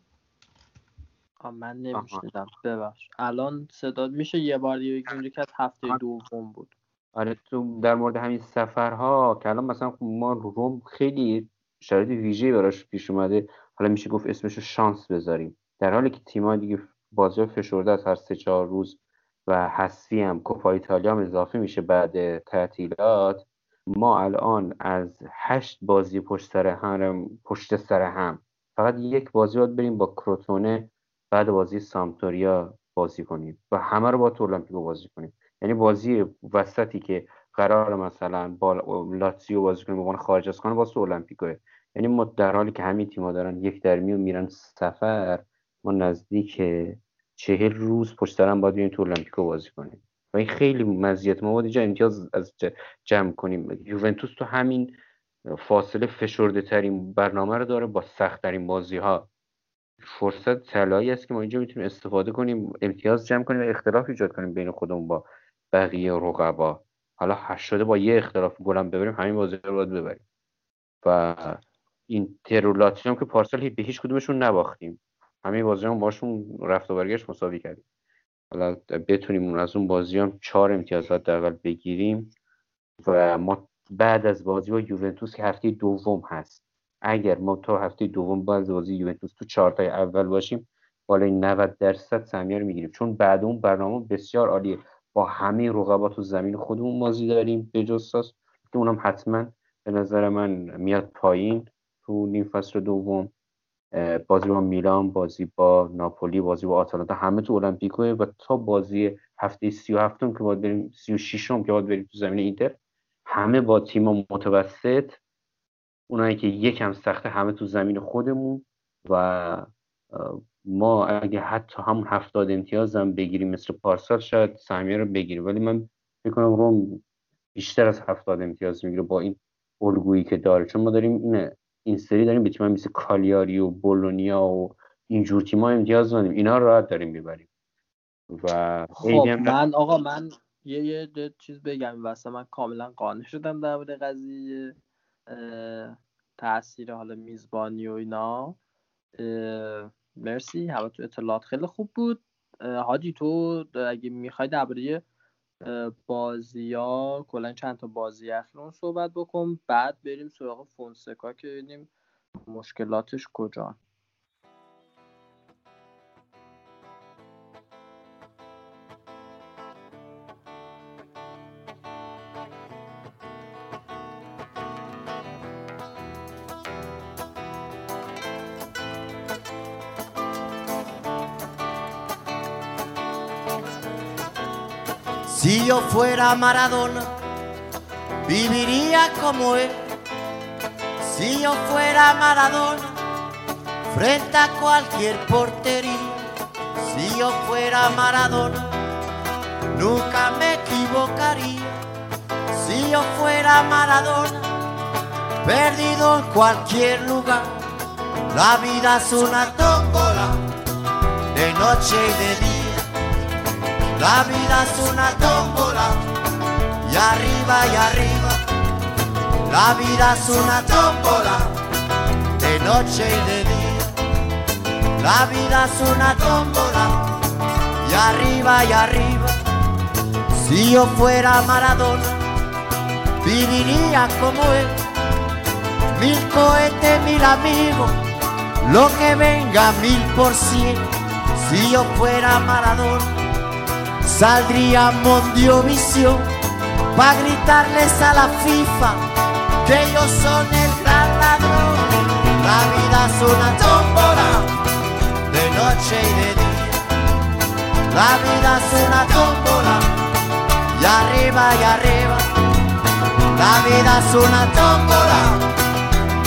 [SPEAKER 1] آه، من نمیشنیدم. ببخش الان صدا میشه یه بار دیگه بگی اونجا که از هفته. دوم بود.
[SPEAKER 3] آره تو در مورد همین سفرها که الان مثلا خب ما روم خیلی شرایط ویژه‌ای براش پیش اومده. حالا میشه گفت اسمشو شانس بذاریم. در حالی که تیم‌ها دیگه بازی فشرده از هر سه چهار روز و حذفی هم کوپا ایتالیا هم اضافه میشه بعد تعطیلات ما الان از هشت بازی پشت سر هم پشت سر هم فقط یک بازی باید بریم با کروتونه بعد بازی سامتوریا بازی کنیم و همه رو با المپیکو بازی کنیم. یعنی بازی وسطی که قرار مثلا با لاتزیو بازی کنیم عنوان خارج از خانه تو المپیکوه یعنی ما در حالی که همین تیم‌ها دارن یک در میون میرن سفر ما نزدیک چهل روز پشت سر هم باید بریم تو بازی کنیم. و این خیلی مزیت. ما باید اینجا امتیاز از جمع کنیم. یوونتوس تو همین فاصله فشرده ترین برنامه رو داره با سخت ترین بازی ها فرصت طلایی است که ما اینجا می‌تونیم استفاده کنیم امتیاز جمع کنیم و اختلاف ایجاد کنیم بین خودمون با بقیه رقبا. حالا هشت شده با یه اختلاف گلم ببریم همین بازی رو باید ببریم. و این ترولاتیو که پارسال به هیچ کدومشون نباختیم. همه بازی هم باشون رفت و برگشت مساوی کردیم. حالا بتونیم اون از اون بازی هم چهار امتیاز حداقل بگیریم و ما بعد از بازی با یوونتوس که هفته دوم هست. اگر ما تا هفته دوم بعد از بازی یوونتوس تو چهارتای اول باشیم بالای 90 درصد سهمیه رو می‌گیریم. چون بعد اون برنامه بسیار عالیه. با همه رقبا تو زمین خودمون بازی داریم به جز که اونم حتما به نظر من میاد پایین تو نیم فصل دوم. بازی با میلان بازی با ناپولی بازی با آتالانتا همه تو المپیکوه و تا بازی هفته سی و هفتم که باید بریم سی و شیشم که باید بریم تو زمین اینتر همه با تیم متوسط اونایی که یکم سخته همه تو زمین خودمون و ما اگه حتی همون هفتاد امتیاز هم بگیریم مثل پارسال شاید سهمیه رو بگیریم. ولی من فکر روم بیشتر از هفتاد امتیاز می‌گیره با این الگویی که داره. چون ما داریم این این سری داریم به تیم مثل کالیاری و بولونیا و اینجور تیم‌ها امتیاز نداریم اینا رو راحت داریم می‌بریم. و
[SPEAKER 1] خب. من آقا من یه یه یه چیز بگم. واسه من کاملا قانع شدم در مورد قضیه تاثیر حالا میزبانی و اینا. مرسی. همه تو اطلاعات خیلی خوب بود. هادی تو اگه می‌خوای درباره بازی ها کلا چند تا بازی اخیر اون صحبت بکن بعد بریم سراغ فونسکا که ببینیم مشکلاتش کجا.
[SPEAKER 7] Si yo fuera Maradona, viviría como él. Si yo fuera Maradona, frente a cualquier portería. Si yo fuera Maradona, nunca me equivocaría. Si yo fuera Maradona, perdido en cualquier lugar. La vida es una tómbola, de noche y de día. La vida es una tómbola y arriba y arriba. La vida es una tómbola de noche y de día. La vida es una tómbola y arriba y arriba. Si yo fuera Maradona, viviría como él. Mil cohetes, mil amigos, lo que venga mil por cien. Si yo fuera Maradona saldría Mondiovisión para gritarles a la FIFA que ellos son el gran ladrón. La vida es una tómbola de noche y de día. La vida es una tómbola y arriba y arriba. La vida es una tómbola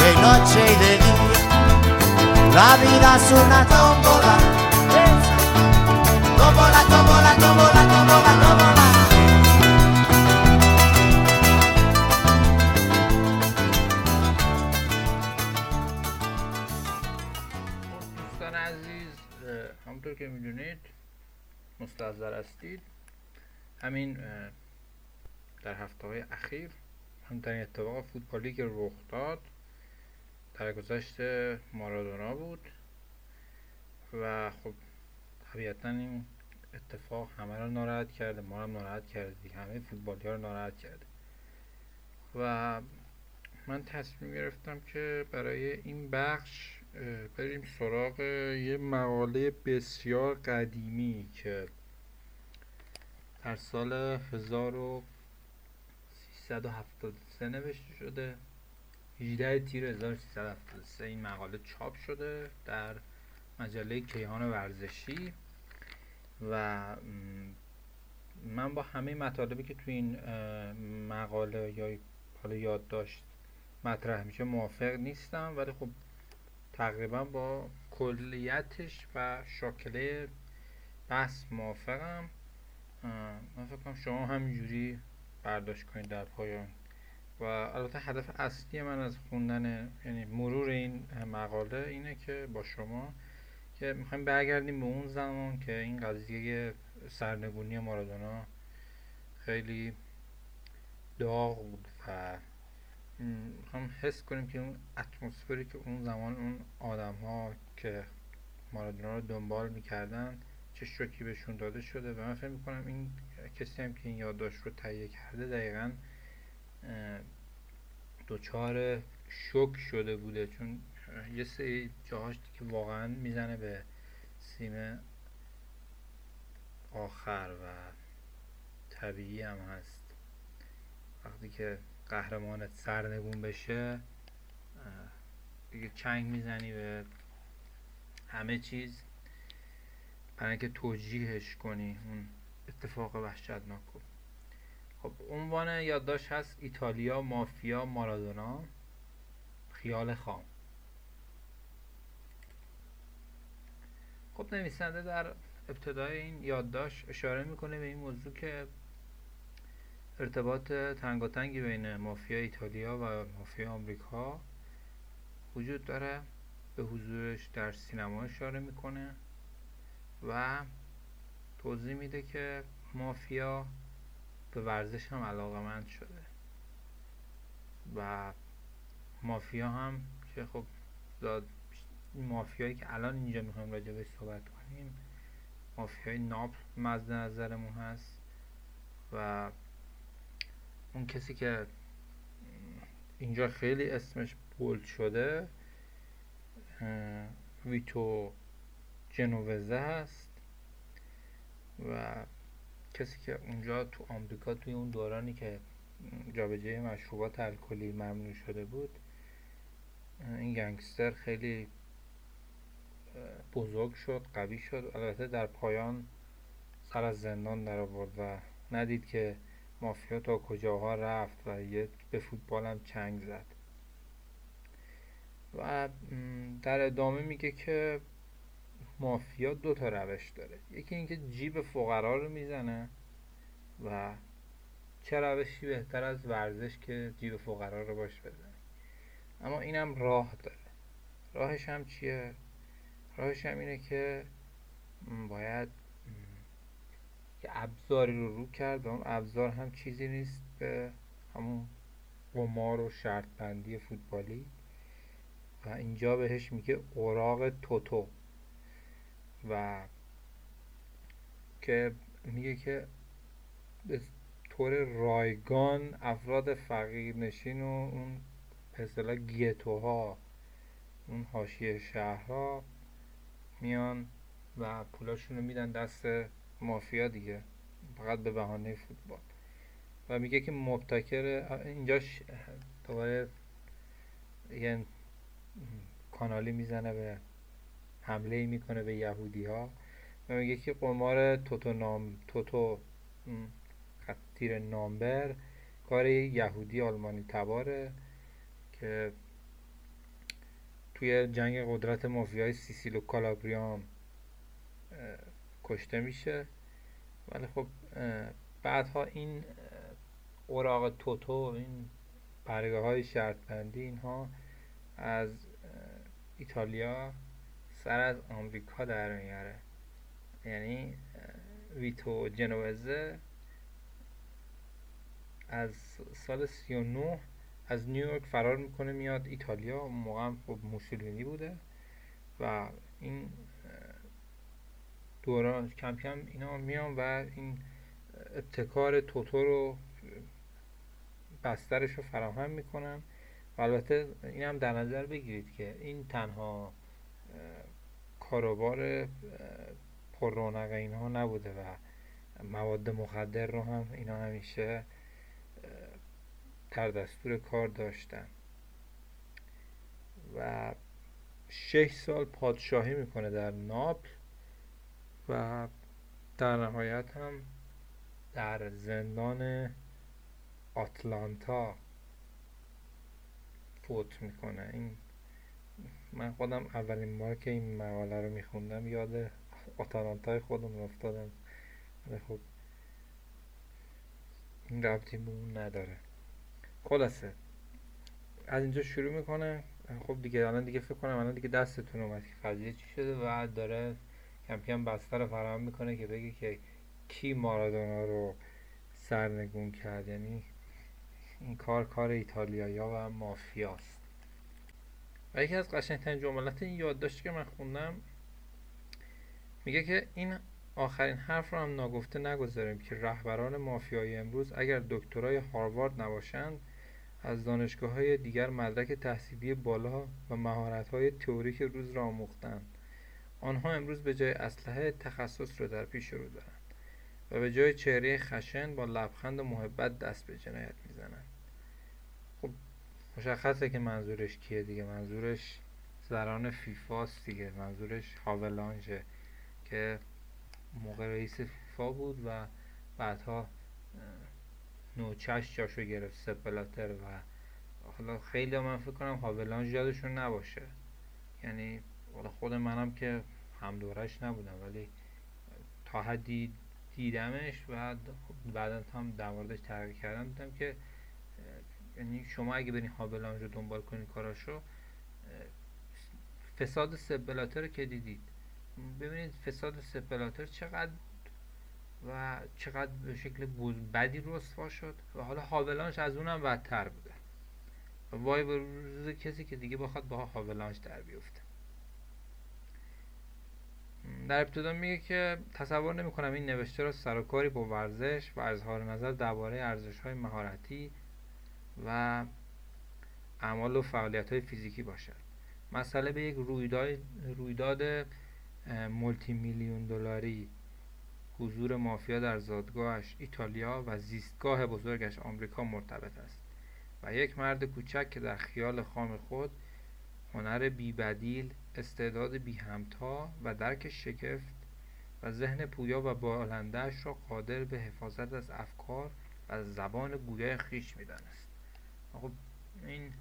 [SPEAKER 7] de noche y de día. La vida es una. Tómbola,
[SPEAKER 4] همونطور که می‌دونید مستحضر هستید. همین در هفته های اخیر مهمترین اتفاق فوتبالی که رخ داد. در گذشت مارادونا بود و خب طبیعتا این اتفاق همه رو ناراحت کرده ما هم ناراحت کرده همه فوتبالی ها رو ناراحت کرده. و من تصمیم گرفتم که برای این بخش بریم سراغ یه مقاله بسیار قدیمی که در سال 1373 نوشته شده. 18 تیر 1373 این مقاله چاپ شده در مجله کیهان ورزشی. و من با همه مطالبی که تو این مقاله یا حالا یادداشت مطرح میشه موافق نیستم ولی خب تقریبا با کلیتش و شاکله بحث موافقم. من فکر کنم شما همینجوری برداشت کنید در پایان. و البته هدف اصلی من از خوندن یعنی مرور این مقاله اینه که با شما که می‌خوایم برگردیم به اون زمان که این قضیه سرنگونی مارادونا خیلی داغ بود و هم حس کنیم که اون اتمسفری که اون زمان اون آدم ها که مارادونا رو دنبال می‌کردن چه شوکی بهشون داده شده و من فکر می‌کنم این کسی هم که این یادداشت رو تهیه کرده دقیقا دوچار شوک شده بوده چون یه سری جاهاش که واقعا می‌زنه به سیم آخر و طبیعی هم هست. وقتی که قهرمانت سرنگون بشه دیگه چنگ می‌زنی به همه چیز. برای اینکه توجیهش کنی اون اتفاق وحشتناک رو. خب عنوان یادداشت هست ایتالیا مافیا مارادونا. خیال خام. خب نویسنده در ابتدای این یادداشت اشاره می‌کنه به این موضوع که ارتباط تنگاتنگی بین مافیا ایتالیا و مافیا آمریکا وجود داره. به حضورش در سینما اشاره می‌کنه و توضیح میده که مافیا به ورزش هم علاقمند شده و مافیا هم که خب مافیایی که الان اینجا می‌خوایم راجع به صحبت کنیم مافیای ناپل مزد نظرمون هست و اون کسی که اینجا خیلی اسمش بولد شده ویتو جنووزه هست و کسی که اونجا تو آمریکا توی اون دورانی که جابجایی مشروبات الکلی ممنوع شده بود این گنگستر خیلی بزرگ شد قوی شد. البته در پایان سر از زندان در آورد و ندید که مافیا تا کجاها رفت و یه به فوتبال هم چنگ زد. و در ادامه میگه که مافیا دو تا روش داره. یکی اینکه جیب فقرا رو می‌زنه و چه روشی بهتر از ورزش که جیب فقرا رو باش بزنه. اما اینم راه داره. راهش هم چیه؟ راهش هم اینه که باید که ابزاری رو رو کرد اون ابزار هم چیزی نیست به همون قمار و شرط بندی فوتبالی. و اینجا بهش میگه اوراق توتو. و که میگه که به طور رایگان افراد فقیر نشین و اون به گیتوها اون حاشیه شهرها میان و پولاشون میدن دست مافیا دیگه. فقط به بهانه فوتبال. و میگه که مبتکر اینجاش دوباره یه کانالی می‌زنه به حمله می‌کنه به یهودی ها و میگه که قمار توتو نام توتو تیر نامبر کار یهودی آلمانی تباره که توی جنگ قدرت مافیای سیسیل و کالابریام کشته میشه. ولی خب بعدها این اوراق توتو این برگه های شرط بندی اینها از ایتالیا سر از آمریکا در میاره یعنی ویتو جنوزه از سال 39 از نیویورک فرار می‌کنه میاد ایتالیا اون موقع هم خب موسولینی بوده و این دوران کم کم اینا میان و این ابتکار توتو رو بسترش رو فراهم می‌کنن. و البته این هم در نظر بگیرید که این تنها کاروبار پر رونق اینها نبوده و مواد مخدر رو هم اینا همیشه در دستور کار داشتن. و شش سال پادشاهی می‌کنه در ناپل و در نهایت هم در زندان آتلانتا فوت می‌کنه. این من خودم اولین بار که این مقاله رو میخوندم یاد آتلانتای خودم افتادم. ولی خب این ربطی به اون نداره. خلاصه. از اینجا شروع می‌کنه. خب دیگه الان دیگه فکر کنم الان دیگه دستتون اومد که قضیه چی شده و داره کم کم بستر فراهم می‌کنه که بگه که کی مارادونا رو سرنگون کرد. یعنی این کار کار ایتالیایی و مافیاست. و یکی از قشنگترین جملات این یادداشتی که من خوندم میگه که این آخرین حرف رو هم ناگفته نگذاریم که رهبران مافیایی امروز اگر دکترای هاروارد نباشند از دانشگاه های دیگر مدرک تحصیلی بالا و مهارت های تئوریک روز را آموختند آنها امروز به جای اسلحه تخصص را در پیش رو دارند و به جای چهره خشن با لبخند و محبت دست به جنایت می‌زنند. خب مشخصه که منظورش کیه دیگه؟ منظورش زران فیفاست دیگه. منظورش هاولانژه که موقع رئیس فیفا بود و بعدها نوچش جاشو گرفت سپلاتر و حالا خیلی من فکر کنم هاولانژ یادشون نباشه. یعنی خود منم که هم دورش نبودم ولی تا حدی دیدمش و بعدا هم در موردش تحقیق کردم دیدم که یعنی شما اگه برین هابلانج رو دنبال کنین کاراشو فساد سبلاتر که دیدید. ببینید فساد سپلاتر چقدر و چقدر به شکل بدی رسوا شد و حالا هاولانش از اونم بدتر بوده. وای به روز کسی که دیگه بخواد با هاولانش در بیفته. در ابتدا میگه که تصور نمی کنم این نوشته را سرکاری با ورزش و اظهار نظر درباره ارزش های مهارتی و اعمال و فعالیت های فیزیکی باشد. مسئله به یک رویداد, رویداد مولتی میلیون دلاری حضور مافیا در زادگاهش ایتالیا و زیستگاه بزرگش آمریکا مرتبط است و یک مرد کوچک که در خیال خام خود هنر بیبدیل استعداد بی همتا و درک شگفت و ذهن پویا و بالندهش را قادر به حفاظت از افکار و زبان گویای خیش می‌دانست. خب این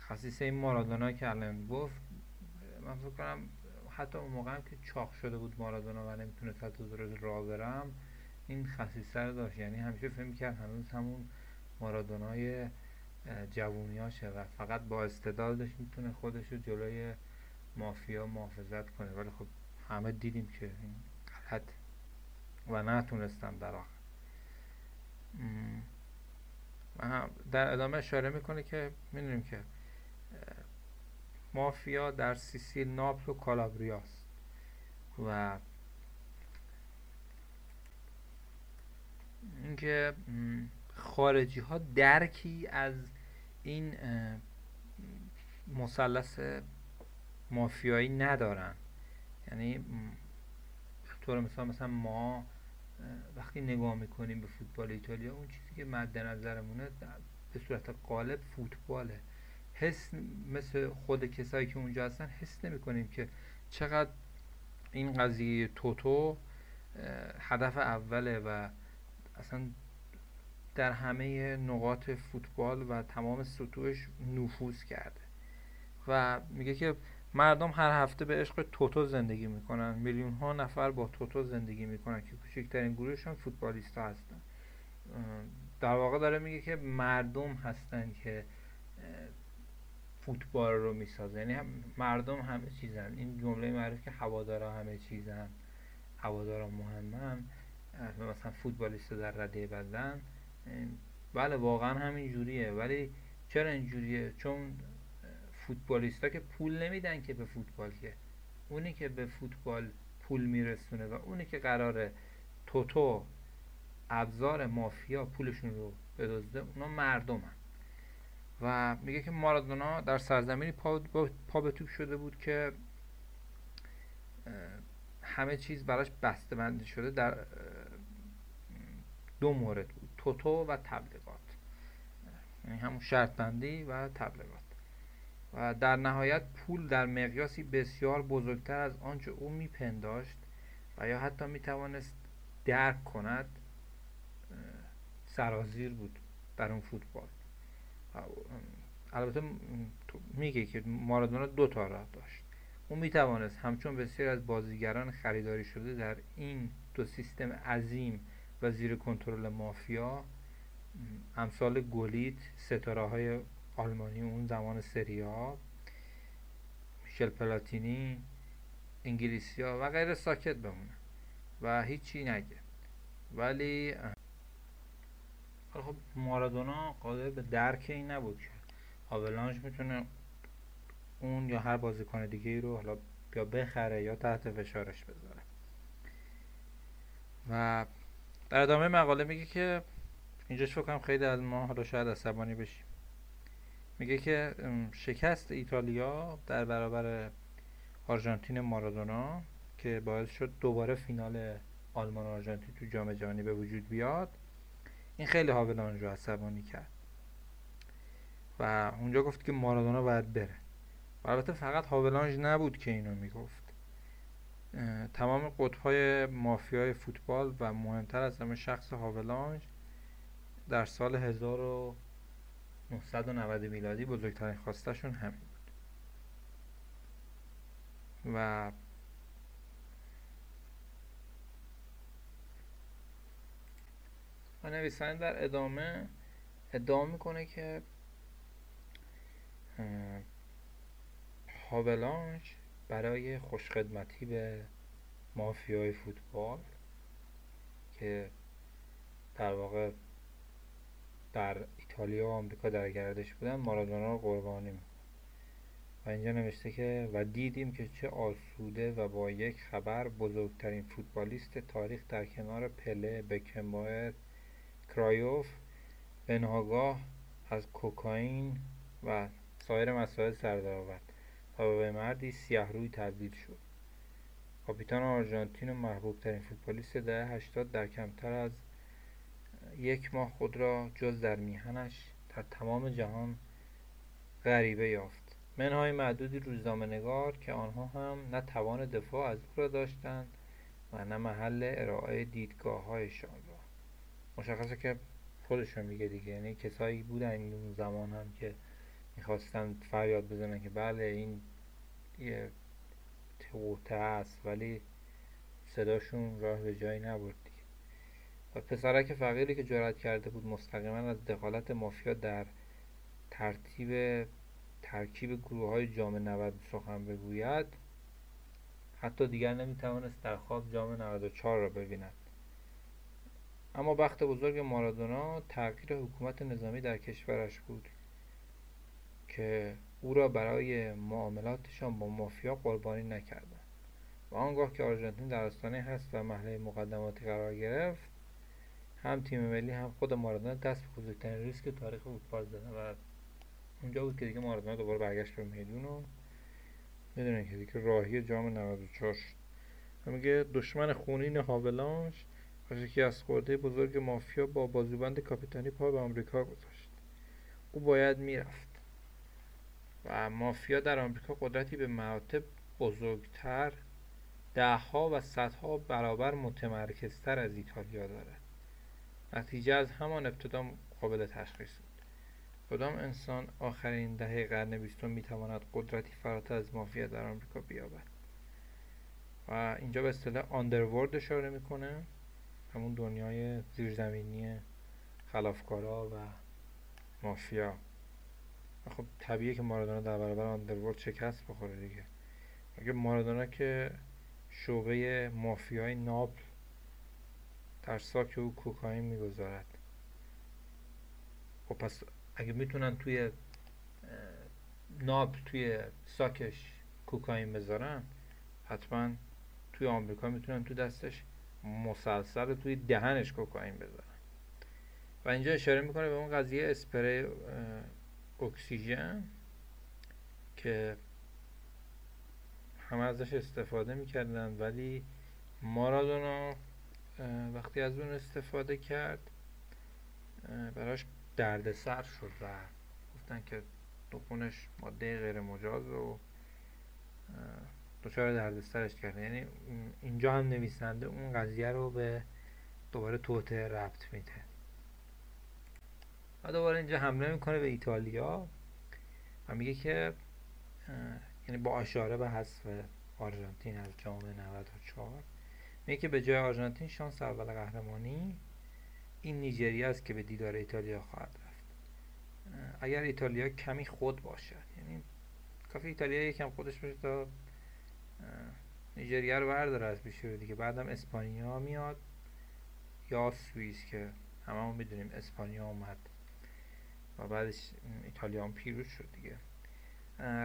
[SPEAKER 4] خصیصه این مارادونا که الان گفت من فکر کنم حتی اون موقع هم که چاق شده بود مارادونا و نمی‌تونست حتی راه برم این خصیصه رو داشت. یعنی همیشه فکر می‌کرد هنوز همون مارادونای جوونیاشه و فقط با استعدادش می‌تونه خودش رو جلوی مافیا محافظت کنه. ولی خب همه دیدیم که این غلط و نتونستم در آخر در ادامه اشاره می‌کنه که می‌دونیم که مافیا در سیسیل ناپل و کالابریاست و اینکه خارجی ها درکی از این مثلث مافیایی ندارن. یعنی طور مثال مثلا ما وقتی نگاه می‌کنیم به فوتبال ایتالیا اون چیزی که مد نظرمونه به صورت قالب فوتباله. حس مثل خود کسایی که اونجا هستن حس نمی کنیم که چقدر این قضیه توتو هدف اوله و اصلا در همه نقاط فوتبال و تمام سطوحش نفوذ کرده. و میگه که مردم هر هفته به عشق توتو زندگی می‌کنن. میلیون ها نفر با توتو زندگی می‌کنن که کوچکترین گروهشون فوتبالیست ها هستن در واقع داره میگه که مردم هستن که فوتبال رو می‌سازه. یعنی مردم همه چیزن. این جمله معروف که هوادارا همه چیزن. هوادارا مهمن. مثلا فوتبالیست در رده بدن. بله واقعا همین جوریه. ولی چرا اینجوریه چون فوتبالیستا که پول نمیدن که به فوتبال که. اونی که به فوتبال پول میرسونه و اونی که قراره توتو ابزار مافیا پولشون رو بدزده اونا مردمن. و میگه که مارادونا در سرزمینی پا, پا به توپ شده بود که همه چیز براش بسته بندی شده در دو مورد بود توتو و تبلیغات. یعنی همون شرط بندی و تبلیغات. و در نهایت پول در مقیاسی بسیار بزرگتر از آنچه او میپنداشت و یا حتی می‌توانست درک کند سرازیر بود در اون فوتبال. البته میگه که مارادونا دو تا راه داشت. اون می‌توانست همچون بسیار از بازیگران خریداری شده در این دو سیستم عظیم و زیر کنترل مافیا امثال گلیت ستاره های آلمانی اون زمان سریا میشل پلاتینی انگلیسی ها و غیر ساکت بمونه و هیچی نگه. ولی خب مارادونا قادر به درک این نبود که آولانج می‌تونه اون یا هر بازیکن دیگه ای رو حالا یا بخره یا تحت فشارش بذاره. و در ادامه مقاله میگه که اینجاش فکرم خیلی از ما حالا شاید عصبانی بشیم. میگه که شکست ایتالیا در برابر آرژانتین مارادونا که باعث شد دوباره فینال آلمان آرژانتین تو جام جهانی به وجود بیاد. این خیلی هاولانج رو عصبانی کرد. و اونجا گفت که مارادونا باید بره. و البته فقط هاولانج نبود که اینو می‌گفت. تمام قطبهای مافیای فوتبال و مهمتر از همه شخص هاولانج در سال 1990 میلادی بزرگترین خواستشون همین بود. و و نویسنده در ادامه ادعا می‌کنه که هاولانج برای خوشخدمتی به مافیای فوتبال که در واقع در ایتالیا و آمریکا در گردش بودن مارادونا رو قربانی می‌کنه. و اینجا نوشته که و دیدیم که چه آسوده و با یک خبر بزرگترین فوتبالیست تاریخ در کنار پله بکنبایر کرایوف به ناگاه از کوکائین و سایر مسائل سر آورد و به مردی سیاه روی تبدیل شد. کاپیتان آرژانتین و محبوب ترین فوتبالیست دهه 80 در کمتر از یک ماه خود را جز در میهنش در تمام جهان غریبه یافت. منهای معدودی روزنامه نگار که آنها هم نه توان دفاع از او را داشتند و نه محل ارائه دیدگاه هایشان مشخصه که خودشون میگه دیگه. یعنی کسایی بودن این زمان هم که می‌خواستن فریاد بزنن که بله این یه توته است ولی صداشون راه به جایی نبرد دیگه. و پسرک فقیری که جرأت کرده بود مستقیما از دخالت مافیا در ترتیب ترکیب گروه های جام 90 سخن بگوید حتی دیگر نمی‌توانست در خواب جام 94 را ببیند. اما بخت بزرگ مارادونا تغییر حکومت نظامی در کشورش بود که او را برای معاملاتشان با مافیا قربانی نکردند و آنگاه که آرژانتین در آستانه هست و محله مقدماتی قرار گرفت هم تیم ملی هم خود مارادونا دست به بزرگترین ریسک تاریخ فوتبال زدن و اونجا بود که دیگه مارادونا دوباره برگشت به میدون و می‌دونن که دیگه راهی جام 94 شد. میگه دشمن خونین هاولانش از خورده بزرگ مافیا با بازوبند کاپیتانی پا به آمریکا گذاشت. او باید می‌رفت. و مافیا در آمریکا قدرتی به مراتب بزرگتر دهها و صدها برابر متمرکزتر از ایتالیا دارد. نتیجه از همان ابتدا قابل تشخیص بود. کدام انسان آخرین دهه قرن بیستم می‌تواند قدرتی فراتر از مافیا در آمریکا بیابد؟ و اینجا به اصطلاح آندرورد اشاره می‌کنه. همون دنیای زیرزمینی خلافکارا و مافیا. خب طبیعیه که مارادونا در برابر آندرورد شکست بخوره دیگه. اگه مارادونا که شعبه مافیای ناپل در ساک او کوکائین می‌گذارد. خب پس اگه می‌تونن توی ناب توی ساکش کوکائین بذارن حتما توی آمریکا می‌تونن تو دستش مسلسل توی دهنش کوکائین بذارن و اینجا اشاره می‌کنه به اون قضیه اسپری اکسیژن که همه ازش استفاده می‌کردن ولی مارادونا وقتی از اون استفاده کرد براش دردسر شد و گفتن که دکونش ماده غیر مجاز و دچار دردسرش کرده. یعنی اینجا هم نویسنده اون قضیه رو به دوباره توته ربط میده. و دوباره اینجا حمله می‌کنه به ایتالیا و میگه که یعنی با اشاره به حذف آرژانتین از جام 94 میگه که به جای آرژانتین شانس اول قهرمانی این نیجریه است که به دیدار ایتالیا خواهد رفت. اگر ایتالیا کمی خود باشد. یعنی کافی ایتالیا یکم خودش باشه تا نیجریه رو برداره از پیش دیگه. بعدم اسپانیا میاد. یا سوئیس که هممون می‌دونیم اسپانیا اومد. و بعدش ایتالیا هم پیروز شد دیگه.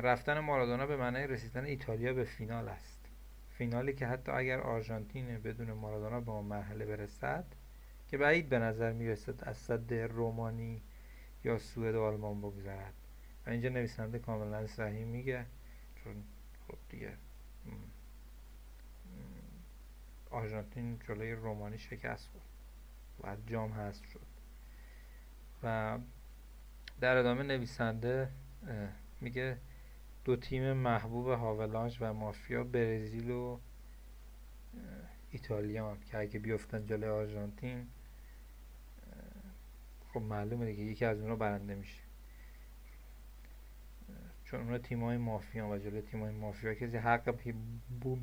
[SPEAKER 4] رفتن مارادونا به معنای رسیدن ایتالیا به فینال است. فینالی که حتی اگر آرژانتین بدون مارادونا به اون مرحله برسد که بعید به نظر می‌رسد از صد رومانی یا سوئد و آلمان بگذرد. و اینجا نویسنده کاملا صحیح میگه چون خب دیگه آرژانتین جلوی رومانی شکست خورد و جام هست شد. و در ادامه نویسنده میگه دو تیم محبوب هاولانش و مافیا برزیل و ایتالیان که اگه بیفتن جلوی آرژانتین خب معلومه دیگه یکی از اونها برنده میشه. چون اونا تیم های مافیا و جلوی تیم های مافیا کسی حق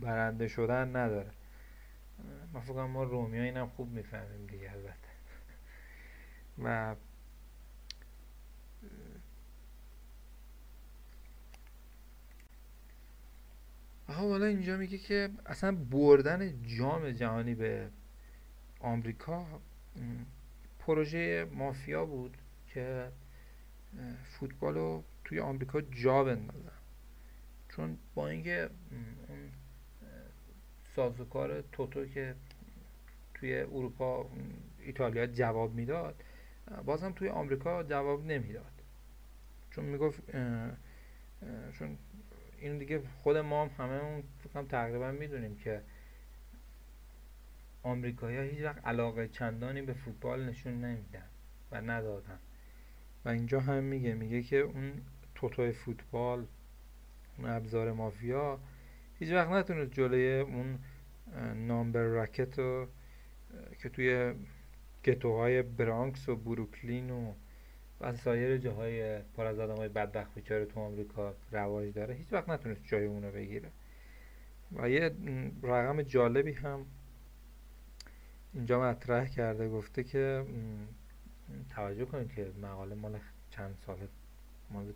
[SPEAKER 4] برنده شدن نداره. فکر ما رومی اینم خوب می‌فهمیم دیگه البته. و آها حالا اینجا میگه که اصلا بردن جام جهانی به آمریکا پروژه مافیا بود که فوتبال رو توی آمریکا جا بندازن. چون با اینکه سازوکار توتو که توی اروپا ایتالیا جواب می‌داد بازم توی آمریکا جواب نمی‌داد. چون می‌گفت چون این دیگه خود ما هم همه هم تقریبا می‌دونیم که آمریکایی هیچ وقت علاقه چندانی به فوتبال نشون نمیدن و ندادن. و اینجا هم میگه میگه که اون توتوی فوتبال اون ابزار مافیا هیچ وقت نتونست جلوی اون نامبر راکت رو که توی گتوهای برانکس و بروکلین و و سایر جاهای پر از آدم های بدبخت بیچاره تو آمریکا رواج داره هیچ وقت نتونست جای اونو بگیره. و یه رقم جالبی هم اینجا مطرح کرده گفته که توجه کنید که مقاله مال چند سال مال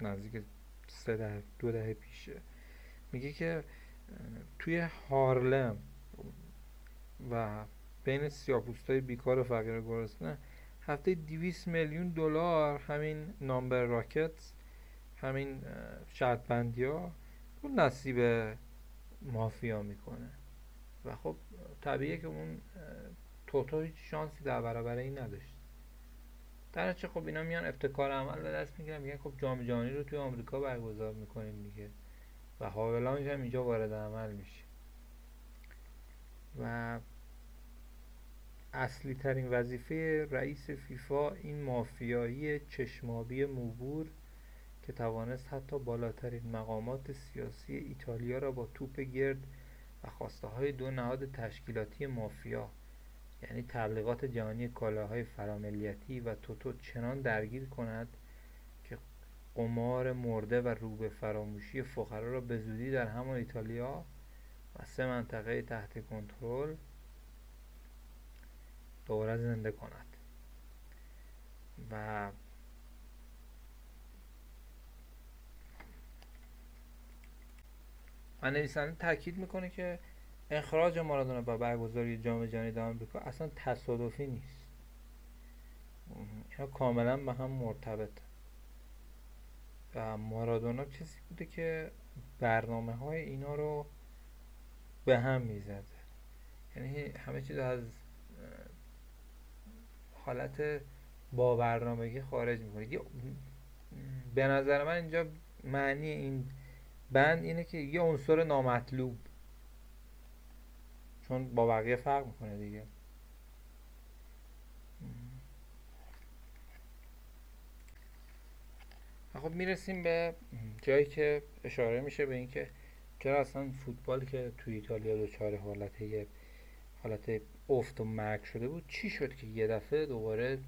[SPEAKER 4] نزدیک سه ده دو دهه پیشه. میگه که توی هارلم و بین سیاپوستای بیکار و فقیر گرسنه هفته 200 میلیون دلار همین نامبر راکت همین شرط بندی ها اون نصیب مافیا می‌کنه. و خب طبیعیه که اون توتو هیچ شانسی در برابر این نداشت. در چه خب اینا میان ابتکار عمل به دست می‌گیرن میگن خب جام جهانی رو توی آمریکا برگزار می‌کنیم دیگه. و هاولانج هم اینجا وارد عمل میشه. و اصلی ترین وظیفه رئیس فیفا این مافیایی چشمابی موبور که توانست حتی بالاترین مقامات سیاسی ایتالیا را با توپ گرد و خواسته های دو نهاد تشکیلاتی مافیا یعنی تبلیغات جهانی کالاهای فراملیتی و توتو چنان درگیر کند قمار مرده و رو به فراموشی فقرا را به زودی در همان ایتالیا و سه منطقه تحت کنترل دوباره زنده کند. و و نویسنده تاکید می‌کنه که اخراج مارادونا و برگزاری جام جهانی در آمریکا اصلا تصادفی نیست. اینا کاملا به هم مرتبط و مارادونا کسی بوده که برنامه های اینا رو به هم می‌زده. یعنی همه چیز از حالت با برنامگی خارج می‌کنه. به نظر من اینجا معنی این بند اینه که یه عنصر نامطلوب. چون با بقیه فرق می‌کنه دیگه. خب می‌رسیم به جایی که اشاره میشه به اینکه چرا اصلا فوتبال که توی ایتالیا دچار حالت حالت افت و مرگ شده بود چی شد که یه دفعه دوباره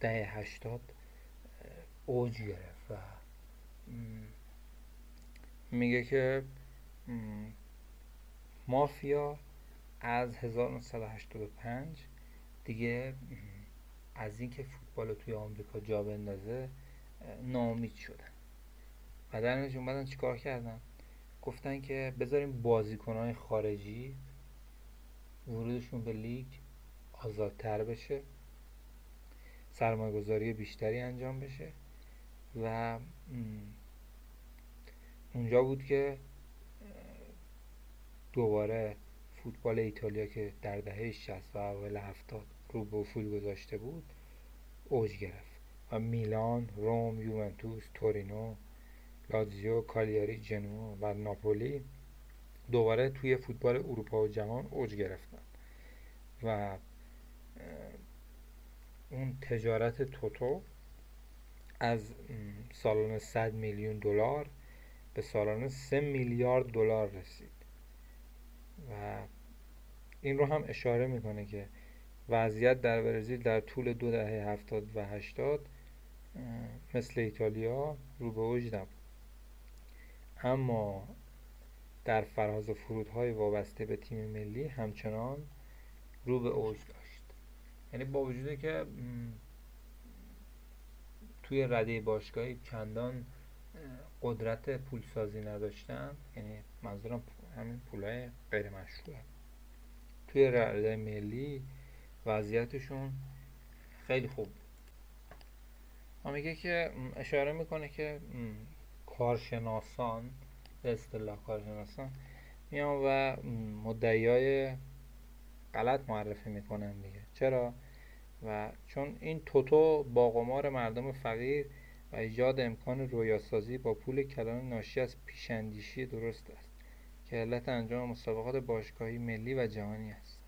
[SPEAKER 4] ده هشتاد اوج گرفت و میگه که مافیا از 1985 دیگه از اینکه فوتبال رو توی آمریکا جا بندازه نامید شدن. نتیجه اومدن چیکار کردن؟ گفتن که بذاریم بازیکنهای خارجی ورودشون به لیگ آزادتر بشه سرمایه گذاری بیشتری انجام بشه و اونجا بود که دوباره فوتبال ایتالیا که در دهه 60 و اول 70 رو به افول گذاشته بود اوج گرفت. و میلان، روم، یوونتوس، تورینو، لاتزیو، کالیاری، جنو و ناپولی دوباره توی فوتبال اروپا و جهان اوج گرفتن و اون تجارت توتو از سالانه 100 میلیون دلار به سالانه 3 میلیارد دلار رسید و این رو هم اشاره می‌کنه که وضعیت در برزیل در طول دو دهه هفتاد و هشتاد مثل ایتالیا رو به اوج نبود اما در فراز فرودهای وابسته به تیم ملی همچنان رو به اوج داشت. یعنی با وجودی که توی رده باشگاهی چندان قدرت پولسازی نداشتن یعنی منظورم همین پولای غیر مشروع توی رده ملی وضعیتشون خیلی خوب و میگه که اشاره می‌کنه که کارشناسان به اصطلاح کارشناسان میان و مدعیای غلط معرفی می‌کنن دیگه. چرا؟ و چون این توتو با قمار مردم فقیر و ایجاد امکان رویاسازی با پول کلان ناشی از پیشندیشی درست است که علت انجام مسابقات باشگاهی ملی و جهانی است.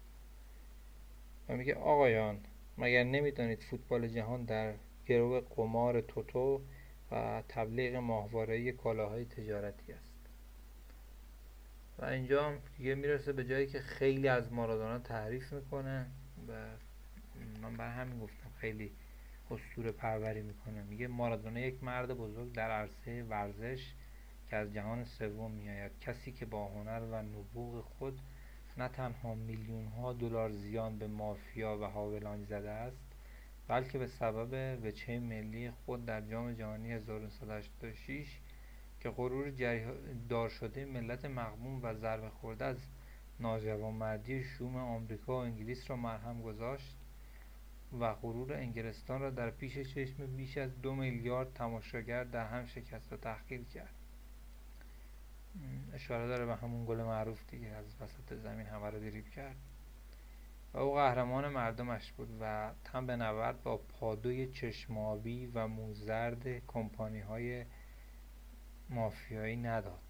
[SPEAKER 4] و میگه آقایان مگر نمی‌دانید فوتبال جهان در گرو قمار توتو و تبلیغ ماهواره‌ای کالاهای تجارتی است. و اینجا هم دیگه می‌رسه به جایی که خیلی از مارادونا تعریف می‌کنه و من برای همین گفتم خیلی اسطوره پروری می‌کنه. میگه مارادونا یک مرد بزرگ در عرصه ورزش که از جهان سوم میآید. کسی که با هنر و نبوغ خود نه تنها میلیون ها دلار زیان به مافیا و هاولانج زده است بلکه به سبب وچه ملی خود در جام جهانی 1986 که غرور دار شده ملت مغموم و ضربه خورده از ناجوانمردی شوم آمریکا و انگلیس را مرهم گذاشت و غرور انگلستان را در پیش چشم بیش از دو میلیارد تماشاگر در هم شکست و تحقیر کرد. اشاره داره به همون گل معروف دیگه از وسط زمین همه رو دریب کرد. و او قهرمان مردمش بود و تن به نورد با پادوی چشمابی و موزرد کمپانی های مافیایی نداد.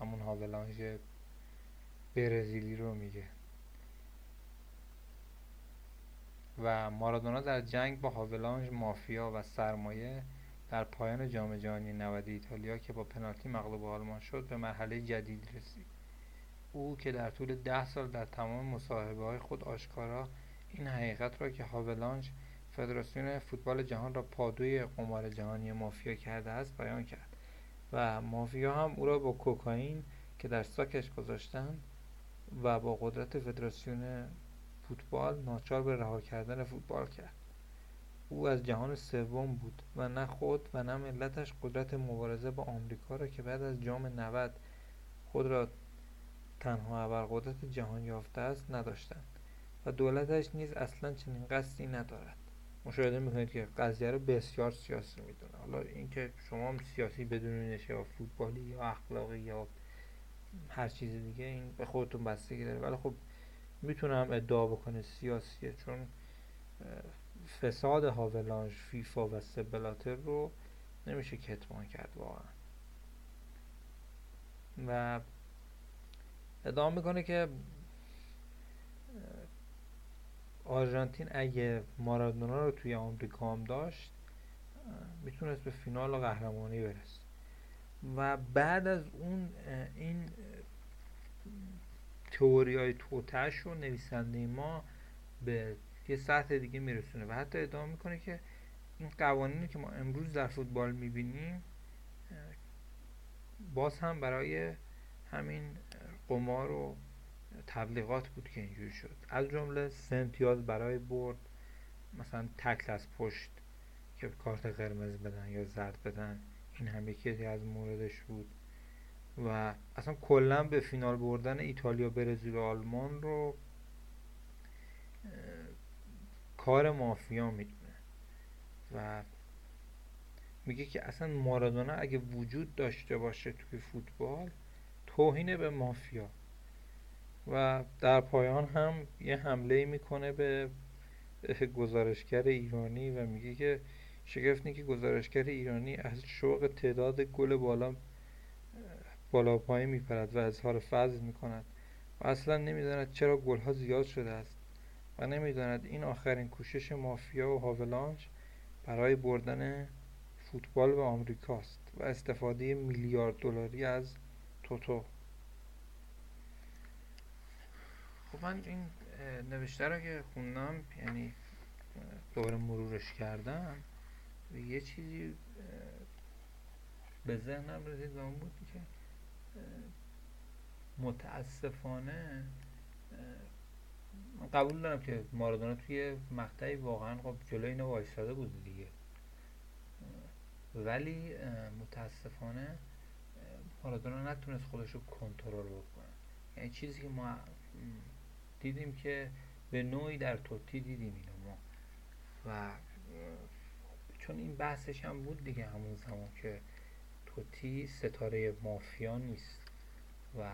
[SPEAKER 4] همون هاولانژ برزیلی رو میگه. و مارادونا در جنگ با هاولانژ مافیا و سرمایه در پایان جام جهانی 90 ایتالیا که با پنالتی مغلوب آلمان شد به مرحله جدید رسید. او که در طول ده سال در تمام مصاحبه های خود آشکارا این حقیقت را که هاولانج فدراسیون فوتبال جهان را پادوی قمار جهانی مافیا کرده است بیان کرد و مافیا هم او را با کوکائین که در ساکش گذاشتند و با قدرت فدراسیون فوتبال ناچار به رها کردن فوتبال کرد. او از جهان سوم بود و نه خود و نه ملتش قدرت مبارزه با آمریکا را که بعد از جام 90 خود را تنها ابرقدرت جهان یافته است نداشتند و دولتش نیز اصلا چنین قصدی ندارد. مشاهده می‌کنید که قضیه رو بسیار سیاسی می‌دونه. حالا اینکه شما هم سیاسی بدونینش یا فوتبالی یا اخلاقی یا هر چیز دیگه این به خودتون بستگی داره. ولی خب می‌تونم ادعا بکنه سیاسیه چون فساد هاولانج فیفا و سبلاتر رو نمیشه کتمان کرد واقعا. و ادعا می‌کنه که آرژانتین اگه مارادونا رو توی آمریکا هم داشت می‌تونست به فینال قهرمانی برسه. و بعد از اون این تئوری های توتش و نویسنده ما به یه سطح دیگه میرسونه و حتی ادعا می‌کنه که این قوانینی که ما امروز در فوتبال می‌بینیم باز هم برای همین قمار و تبلیغات بود که اینجوری شد. از جمله سه برای برد مثلا تکل از پشت که کارت قرمز بدن یا زرد بدن این هم یکی از موردش بود. و اصلا کلا به فینال بردن ایتالیا برزیل و آلمان رو کار مافیا می‌دونه. و میگه که اصلا مارادونا اگه وجود داشته باشه توی فوتبال توهینه به مافیا. و در پایان هم یه حمله می‌کنه به گزارشگر ایرانی و میگه که شگفت که گزارشگر ایرانی از شوق تعداد گل بالا بالا پایین میپرد و اظهار فضل می‌کند. و اصلا نمی‌داند چرا گلها زیاد شده است و نمی‌داند این آخرین کوشش مافیا و هاولانج برای بردن فوتبال به آمریکاست و استفاده میلیارد دلاری از توتو خب من این نوشته رو که خوندم یعنی دوباره مرورش کردم یه چیزی به ذهنم رسید و بود که متاسفانه قبول دارم که مارادونا توی مقطعی واقعا خب جلوی اینو وایستاده بود دیگه. ولی متاسفانه مارادونا نتونست خودش رو کنترل بکنه. یعنی چیزی که ما دیدیم که به نوعی در توتی دیدیم اینو ما. و چون این بحثش هم بود دیگه همون زمان که توتی ستاره مافیا نیست. و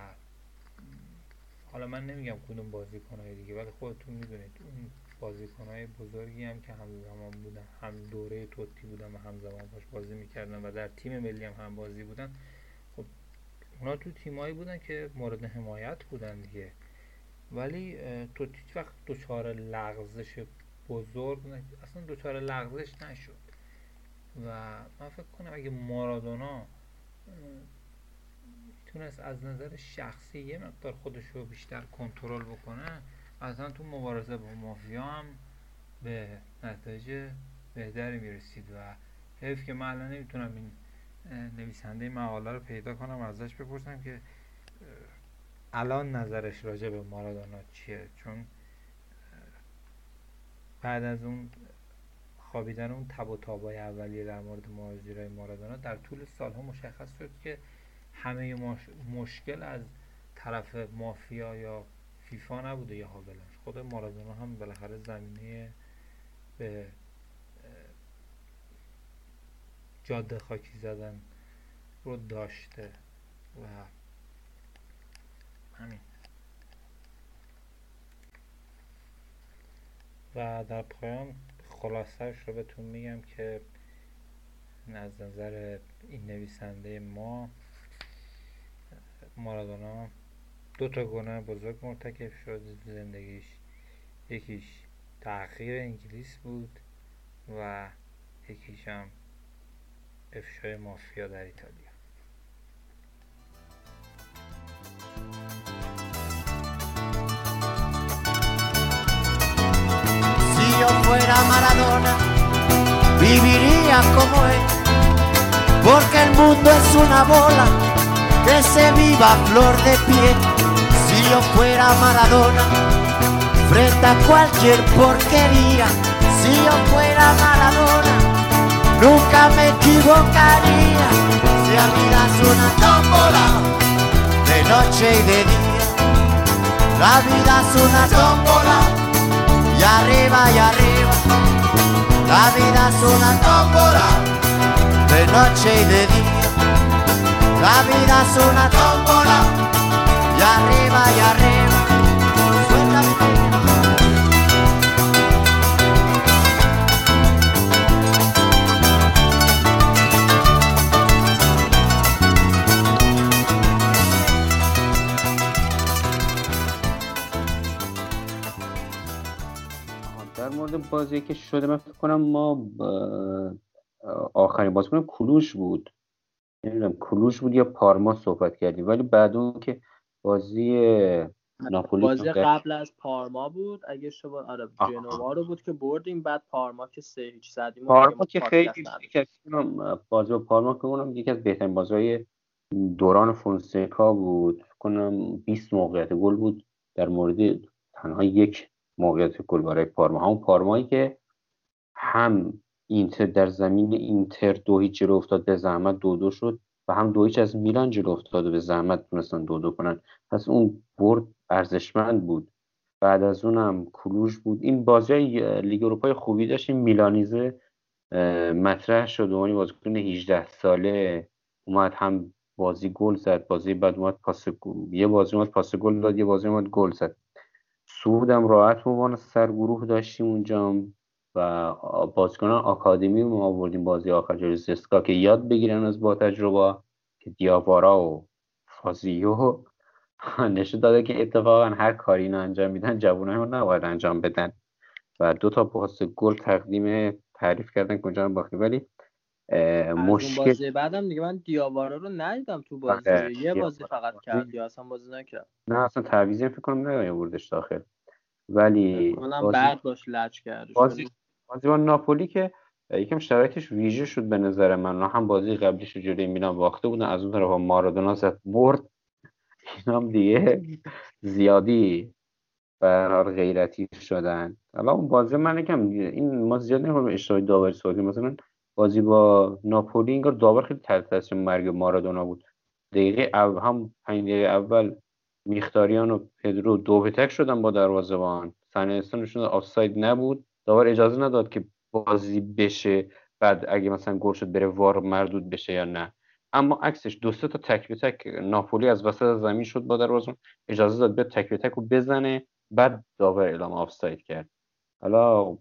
[SPEAKER 4] حالا من نمیگم کدوم بازیکنهای دیگه ولی خودتون می‌دونید اون بازیکنهای بزرگی هم که همزمان بودن هم دوره توتی بودن و همزمان باش بازی می‌کردن و در تیم ملی هم هم بازی بودن اونا تو تیمایی بودن که مورد حمایت بودن دیگه. ولی توتی وقت دچار لغزش بزرگ اصلا دچار لغزش نشد. و من فکر کنم اگه مارادونا می‌تونست از نظر شخصی یه مقدار خودش رو بیشتر کنترل بکنه اصلا تو مبارزه با مافیا هم به نتایج بهتری می‌رسید. و حیف که من الان نمی‌تونم این نویسنده مقاله رو پیدا کنم ازش بپرسم که الان نظرش راجع به مارادونا چیه؟ چون بعد از اون خوابیدن اون تب و تابای اولیه در مورد مهاجرای مارادونا در طول سالها مشخص شد که همه مشکل از طرف مافیا یا فیفا نبوده یا هاولنج خود مارادونا هم بالاخره زمینه به جاده خاکی زدن رو داشته. و همین. و در پایان خلاصش رو بهتون میگم که از نظر این نویسنده ما مارادونا دو تا گناه بزرگ مرتکب شد. زندگیش یکیش تغییر انگلیس بود و یکیش هم افشای مافیا در ایتالیا
[SPEAKER 7] Si yo fuera Maradona, viviría como él, porque el mundo es una bola que se viva a flor de piel. Si yo fuera Maradona, frente a cualquier porquería, si yo fuera Maradona, nunca me equivocaría. Si la vida es una tómbola, de noche y de día, la vida es una tómbola, y arriba y arriba, La vida es una tómbola de noche y de día. La vida es una tómbola y arriba y arriba.
[SPEAKER 3] بازی که شده من فکر کنم ما با- آخرین بازیکن کلوش بود. نمی‌دونم کلوش بود یا پارما صحبت کردیم. ولی بعد اون که بازی ناپولی
[SPEAKER 1] بازی قبل از پارما بود. اگه اشتباه آره. جنوا رو بود که بردیم بعد پارما که سه هیچ زدیم
[SPEAKER 3] پارما که خیلی بازی با پارما که اونم یکی از بهترین بازیهای دوران فونسکا بود. کنم 20 موقعیت گل بود. در مورد تنها یک موقعیت گل برای پارما. همون پارمایی که هم اینتر در زمین اینتر دو هیچ جلو افتاد به زحمت دو دو شد و هم دو هیچ از میلان جلو افتاد و به زحمت تونستن دو دو کنن. پس اون برد ارزشمند بود. بعد از اونم کلوش بود. این بازی لیگ اروپای خوبی داشت. این میلانیزه مطرح شد. و بازیکن 18 ساله اومد هم بازی گل زد بازی بعد اومد پاس گل یه بازی اومد پاس گل داد یه بازی اومد گل زد. سودم راحت به عنوان سرگروه داشتیم اونجا و بازیکنان آکادمی ما آوردیم بازی آخر جلوی که یاد بگیرن از با تجربه که دیاوارا و فازیو نشون داده که اتفاقا هر کاری اینا انجام میدن جوانای ما نباید انجام بدن. و دو تا پاس گل تقدیم تعریف کردن کجا هم باختیم. ولی مشکل
[SPEAKER 1] بازی بعدم دیگه من دیاوارا رو ندیدم تو بازی.
[SPEAKER 3] آره،
[SPEAKER 1] یه بازی. فقط کرد یا اصلا بازی نکرد.
[SPEAKER 3] نه اصلا تعویضی فکر کنم نیاوردش داخل. ولی
[SPEAKER 1] منم
[SPEAKER 3] بازی-
[SPEAKER 1] بعد باش لج کرد
[SPEAKER 3] بازی بازی با ناپولی که یکم شرایطش ویژه شد به نظر من. هم بازی قبلیش رو جلوی میلان باخته بودن از اون طرف هم مارادونا زد برد. اینا هم دیگه زیادی حال غیرتی شدن. حالا اون بازی من یکم این ما زیاد نمی‌خوایم اشتباه داوری صحبت. مثلا بازی با ناپولی انگار داور خیلی تحت تاثیر مرگ مارادونا بود. دقیقه اول هم پنج دقیقه اول میختاریان و پدرو دو به تک شدن با دروازه‌بان صحنه نشون داد آفساید نبود. داور اجازه نداد که بازی بشه بعد اگه مثلا گل شد بره وار مردود بشه یا نه. اما عکسش دو سه تا تک به تک ناپولی از وسط زمین شد با دروازه اجازه داد به تک به تک رو بزنه بعد داور اعلام آفساید کرد. حالا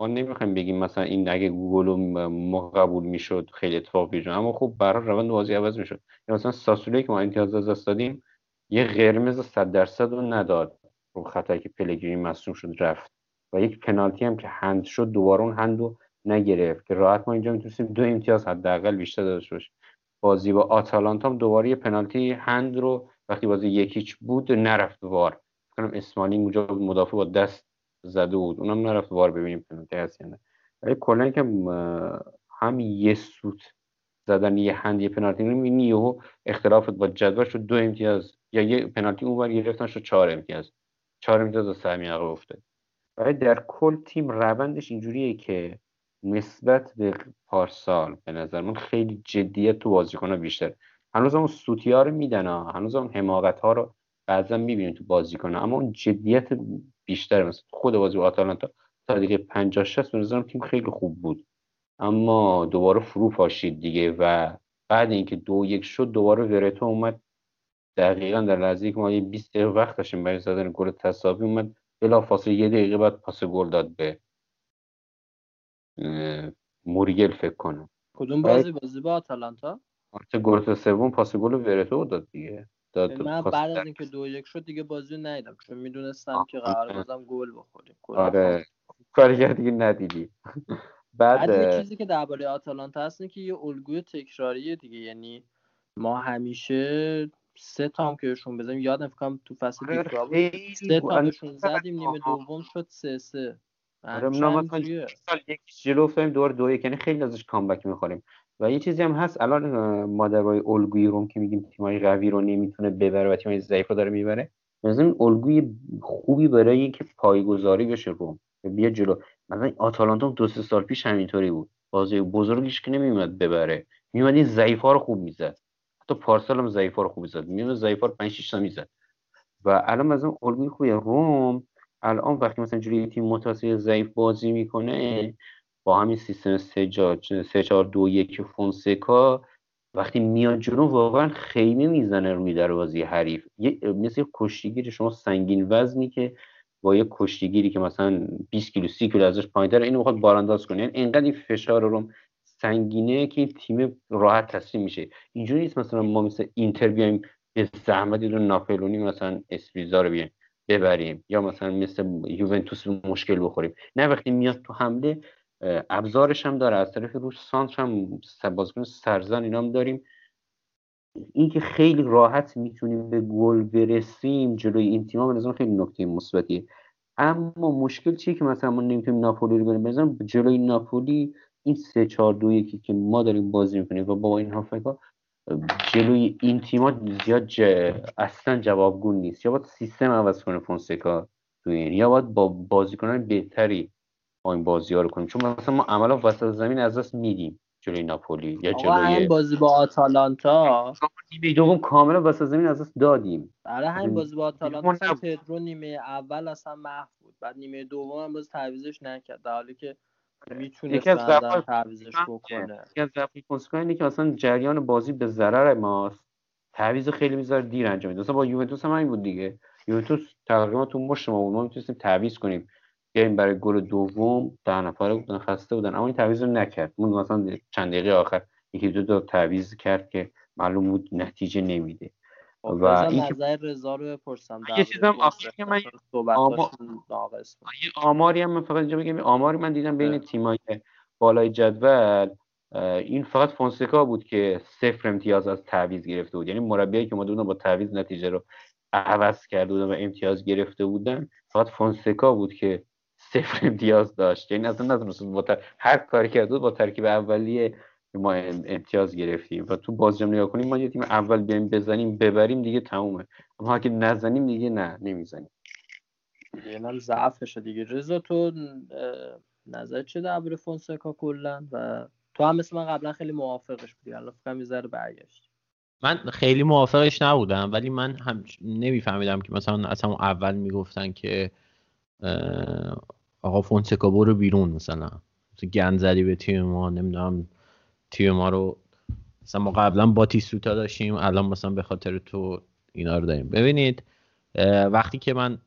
[SPEAKER 3] ما نمی‌خوایم بگیم مثلا این اگه گل رو ما قبول می‌شد خیلی اتفاق بیجون اما خب برای روند بازی عوض می‌شد. یا مثلا ساسولی که ما امتیاز از دست دادیم یه قرمز 100 درصد رو نداد رو خطایی که پلگرین مصوم شد رفت. و یک پنالتی هم که هند شد دوباره اون هند رو نگرفت. که راحت ما اینجا می‌تونستیم دو امتیاز حداقل بیشتر داشته باشیم. بازی با آتالانتا هم دوباره یه پنالتی هند رو وقتی بازی یکیچ بود نرفت وار. کنم اسمالی اونجا مدافع با دست زده بود. اونم نرفت وار ببینیم پنالتی هست یا نه. ولی کلا که هم یه سوت زدن یه هند یه پنالتی. می‌بینی یهو اختلافت با جدول شد دو امتیاز. یا یه پنالتی اونور گرفتن شد چهار امتیاز. چهار امتیاز از سهمی عقب افتاد. ولی در کل تیم روندش اینجوریه که نسبت به پارسال به نظر من خیلی جدیت تو بازیکن‌ها بیشتر. هنوز اون سوتی ها رو میدن. هنوز اون حماقت ها رو بعضا می‌بینیم تو بازیکن اما اون جدیت بیشتر مثل خود بازی با آتالانتا تا دیگه 50 60 به نظرم تیم خیلی خوب بود. اما دوباره فرو پاشید دیگه و بعد اینکه دو یک شد دوباره ورتو اومد. دقیقا در لحظه که ما یه 20 دقیقه وقت داشتیم برای زدن گل تساوی اومد. بلا فاصله یه دقیقه بعد پاس گل داد به موریل فکر کنم.
[SPEAKER 1] کدوم. بازی؟ بازی با آتالانتا؟
[SPEAKER 3] گل سوم پاس گل ورتو داد دیگه.
[SPEAKER 1] من بعد از اینکه دو یک شد دیگه بازی ندیدم چون می‌دونستم که قرار
[SPEAKER 3] آه.
[SPEAKER 1] بازم گل بخوریم.
[SPEAKER 3] آره. کاری دیگه ندیدی. (laughs) بعد
[SPEAKER 1] یه چیزی که درباره آتالانتا هست اینه که یه الگوی تکراریه دیگه. یعنی ما همیشه سه تا هم که بهشون بزنیم یادم فکر کنم تو فصل
[SPEAKER 3] آره،
[SPEAKER 1] بود
[SPEAKER 3] خیلی
[SPEAKER 1] سه تا بهشون
[SPEAKER 3] آره،
[SPEAKER 1] زدیم نیمه. دوم شد سه سه.
[SPEAKER 3] آره ما سال یک جلو افتادیم دوباره دو یک. یعنی خیلی ازش کامبک می‌خوریم. و یه چیزی هم هست الان اه، ما در باره الگوی روم که میگیم تیمای قوی رو نمی‌تونه ببره و تیمای ضعیف رو داره می‌بره مثلا الگوی خوبی برای اینکه پایگذاری بشه روم. بیا جلو. مثلا آتالانتا دو سه سال پیش همینطوری بود. بازی بزرگش که نمیومد ببره. میومد این ضعیف ها رو خوب می‌زد. حتی پارسال هم ضعیف ها رو خوب می‌زد. میومد ضعیف ها رو 5 6 تا می‌زد. و الان مثلا الگوی خوبیه. روم الان وقتی مثلا جوری تیم متوسط ضعیف بازی می‌کنه همین سیستم 3 4 2 1 فونسکا وقتی میاد جلو واقعا خیمه می‌زنه روی دروازه حریف. مثل کشتیگیر شما سنگین وزنی که با یه کشتیگیری که مثلا 20 کیلو 30 کیلو ازش پایینتر اینو می‌خواد بارانداز کنه. یعنی اینقدر این فشار رو سنگینه که این تیم راحت تسلیم میشه. اینجوری نیست مثلا ما مثل اینتر بیایم به زحمت رو ناپلونی مثلا اسپریزا رو بیایم ببریم. یا مثلا مثل یوونتوس مشکل بخوریم. نه وقتی میاد تو حمله ابزارش هم داره از طرف روش سانتر هم بازیکن سرزن اینا هم داریم. اینکه خیلی راحت می‌تونیم به گل برسیم جلوی این تیم به خیلی نکته مثبتیه. اما مشکل چیه که مثلا ما نمی‌تونیم ناپولی رو بریم؟ بزنیم جلوی ناپولی این سه چهار دو یکی که ما داریم بازی می‌کنیم و با این هافکا جلوی این تیما زیاد ج... اصلا جوابگون نیست. یا باید سیستم عوض کنه فونسکا تو این یا باید با بازیکنان بهتری این بازی ها رو کنیم. چون مثلا ما عملا وسط زمین از دست میدیم جلوی ناپولی یا جلوی
[SPEAKER 1] بازی با آتالانتا.
[SPEAKER 3] نیمه دوم کاملا وسط زمین از دست دادیم.
[SPEAKER 1] آره همین بازی با آتالانتا پدرو نیمه اول اصلا محو بود. بعد نیمه دوم هم باز تعویزش نکرد. در حالی که می‌تونه تعویزش بکنه.
[SPEAKER 3] یکی از اینه که اصلا جریان بازی به ضرر ماست. تعویض خیلی می‌ذاره دیر انجام میده. با یوونتوس هم همین بود دیگه. یوونتوس تقریبا تو مشت ما بود. ما می‌تونستیم تعویض کنیم. بیایم برای گل دوم ده نفره بودن خسته بودن. اما این تعویض رو نکرد. مون مثلا چند دقیقه آخر یکی دو تا تعویض کرد که معلوم بود نتیجه نمیده.
[SPEAKER 1] خب، و این نظر رضا رو بپرسم.
[SPEAKER 3] یه چیزم آخر که من آمار... یه آماری هم من فقط اینجا بگم. آماری من دیدم بین تیمای بالای جدول این فقط فونسکا بود که صفر امتیاز از تعویض گرفته بود. یعنی مربیایی که اومده با تعویض نتیجه رو عوض کرده بودن و امتیاز گرفته بودن فقط فونسکا بود که صفر امتیاز داشت. یعنی اصلا نتونست با هر کاری کرده با ترکیب اولیه ما امتیاز گرفتیم. و تو بازی نگاه کنیم ما یه تیم اول بیایم بزنیم ببریم دیگه تمومه. اما اگه نزنیم دیگه نه نمی‌زنیم.
[SPEAKER 1] اینم ضعفشه دیگه. رضا تو نظر چه درباره فونسکا کلا؟ و تو هم مثل من قبلا خیلی موافقش بودی. الان فکر یه ذره برگشت
[SPEAKER 2] من خیلی موافقش نبودم ولی من هم نمیفهمیدم که مثلا اصلا اول می‌گفتن که آقا فونسکا برو بیرون مثلا. گنزری به تیم ما نمی‌دونم تیم ما رو مثلا ما قبلا با تیسوتا داشتیم الان مثلا به خاطر تو اینا رو داریم. ببینید وقتی که من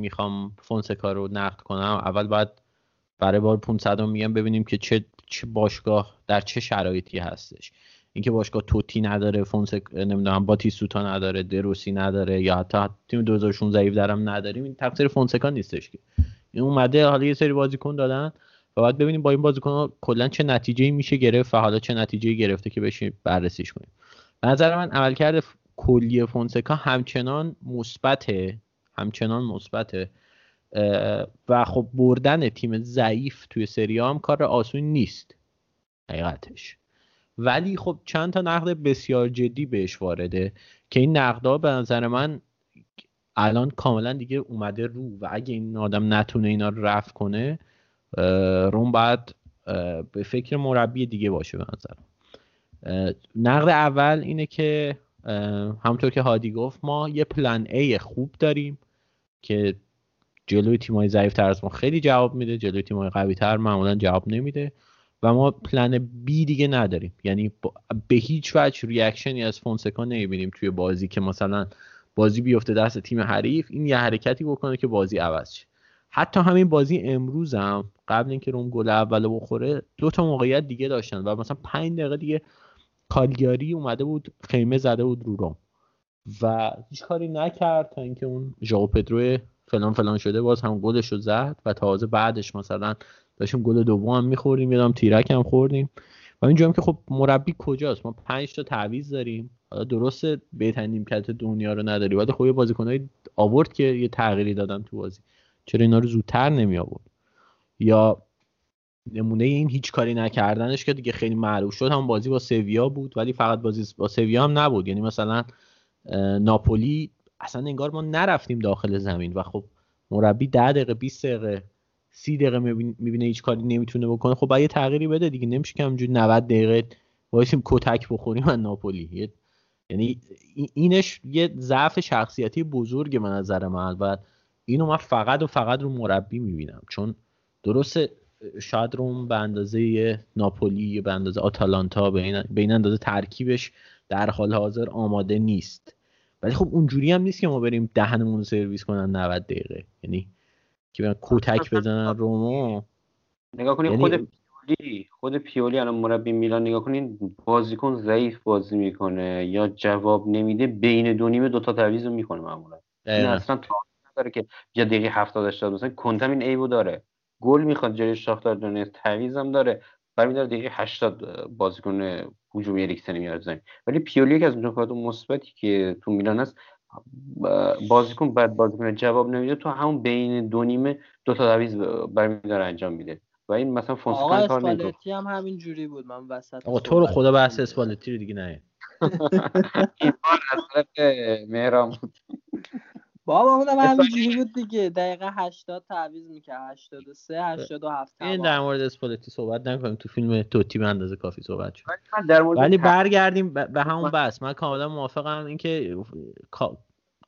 [SPEAKER 2] می‌خوام فونسکا رو نقد کنم اول باید برای بار 500 میگم ببینیم که چه چه باشگاه در چه شرایطی هستش. اینکه باشگاه توتی نداره فونسک نمی‌دونم باتیسوتا نداره دروسی نداره یا حتی تیم 2016 درم نداریم این تقصیر فونسکا نیستش که. این اومده حالا یه سری بازیکن دادن و باید ببینیم با این بازیکن کلا چه نتیجه میشه گرفت و حالا چه نتیجه گرفته که بشیم بررسیش کنیم. به نظر من عملکرد کلی فونسکا همچنان مثبته همچنان مثبته و خب بردن تیم ضعیف توی سری هم کار آسونی نیست. حقیقتش. ولی خب چند تا نقد بسیار جدی بهش وارده که این نقدها به نظر من الان کاملا دیگه اومده رو و اگه این آدم نتونه اینا رو رفت کنه روم باید به فکر مربی دیگه باشه به نظر نقد اول اینه که همونطور که هادی گفت ما یه پلن A خوب داریم که جلوی تیمای ضعیف تر از ما خیلی جواب میده جلوی تیمای قوی تر معمولا جواب نمیده و ما پلن بی دیگه نداریم. یعنی به هیچ وجه ریاکشنی از فونسکا نمی‌بینیم توی بازی که مثلا بازی بیفته دست تیم حریف این یه حرکتی بکنه که بازی عوض شه. حتی همین بازی امروز هم قبل اینکه روم گل اول بخوره دو تا موقعیت دیگه داشتن و مثلا پنج دقیقه دیگه کالگیاری اومده بود خیمه زده بود رو روم. و هیچ کاری نکرد تا اینکه اون ژائو پدرو فلان فلان شده باز هم گلش رو زد و تازه بعدش مثلا داشتیم گل دوم هم میخوردیم یادم تیرک هم خوردیم. و اینجا که خب مربی کجاست؟ ما پنج تا تعویض داریم. حالا درست بهترین نیمکت دنیا رو نداری. ولی خب یه بازیکنای آورد که یه تغییری دادن تو بازی. چرا اینا رو زودتر نمی آورد؟ یا نمونه این هیچ کاری نکردنش که دیگه خیلی معروف شد. هم بازی با سویا بود ولی فقط بازی با سویا هم نبود. یعنی مثلا ناپولی اصلا انگار ما نرفتیم داخل زمین. و خب مربی ده دقیقه 20 دقیقه سی دقیقه می‌بینه هیچ کاری نمی‌تونه بکنه. خب باید یه تغییری بده دیگه. نمیشه که همینجوری 90 دقیقه وایسیم کتک بخوریم از ناپولی. یعنی اینش یه ضعف شخصیتی بزرگ من نظر من و اینو من فقط و فقط رو مربی می‌بینم. چون درسته شاید روم به اندازه ناپولی به اندازه آتالانتا به این, اندازه ترکیبش در حال حاضر آماده نیست. ولی خب اونجوری هم نیست که ما بریم دهنمون رو سرویس کنن 90 دقیقه. یعنی که برن کتک بزنن رومو.
[SPEAKER 3] نگاه کنید
[SPEAKER 2] یعنی-
[SPEAKER 3] خود پیولی خود پیولی الان مربی میلان نگاه کنید بازیکن ضعیف بازی می‌کنه یا جواب نمیده بین دو نیمه دوتا تعویض رو می‌کنه معمولا. این. اصلا تا نداره که یا دقیقه 70 80 مثلا کنتم این ایبو داره. گل می‌خواد جلوی شاختار دونست تعویض هم داره. برمی داره دقیقه 80 بازیکن هجومی اریکسن میاره زمین. ولی پیولی یکی از نکات مثبتی که تو میلان هست بازیکن بعد بازیکن جواب نمیده. تو همون بین دو نیمه دو تا تعویض برمی داره انجام میده. و این مثلا فونسکا کار نمی‌کنه.
[SPEAKER 1] اسپالتی هم همین جوری بود. من وسط
[SPEAKER 2] آقا تو رو خدا بحث. اسپالتی رو دیگه نه (laughs) (laughs)
[SPEAKER 3] این بار از طرف مهران بود.
[SPEAKER 1] بابا اونم همینجوری بود دیگه. دقیقه 80 تعویض می‌کرد. 83 87
[SPEAKER 2] این در مورد اسپالتی صحبت نکنیم تو فیلم توتی به اندازه کافی صحبت شد.
[SPEAKER 3] ولی من در مورد
[SPEAKER 2] ولی
[SPEAKER 3] ت-
[SPEAKER 2] برگردیم به همون بحث. من کاملا موافقم اینکه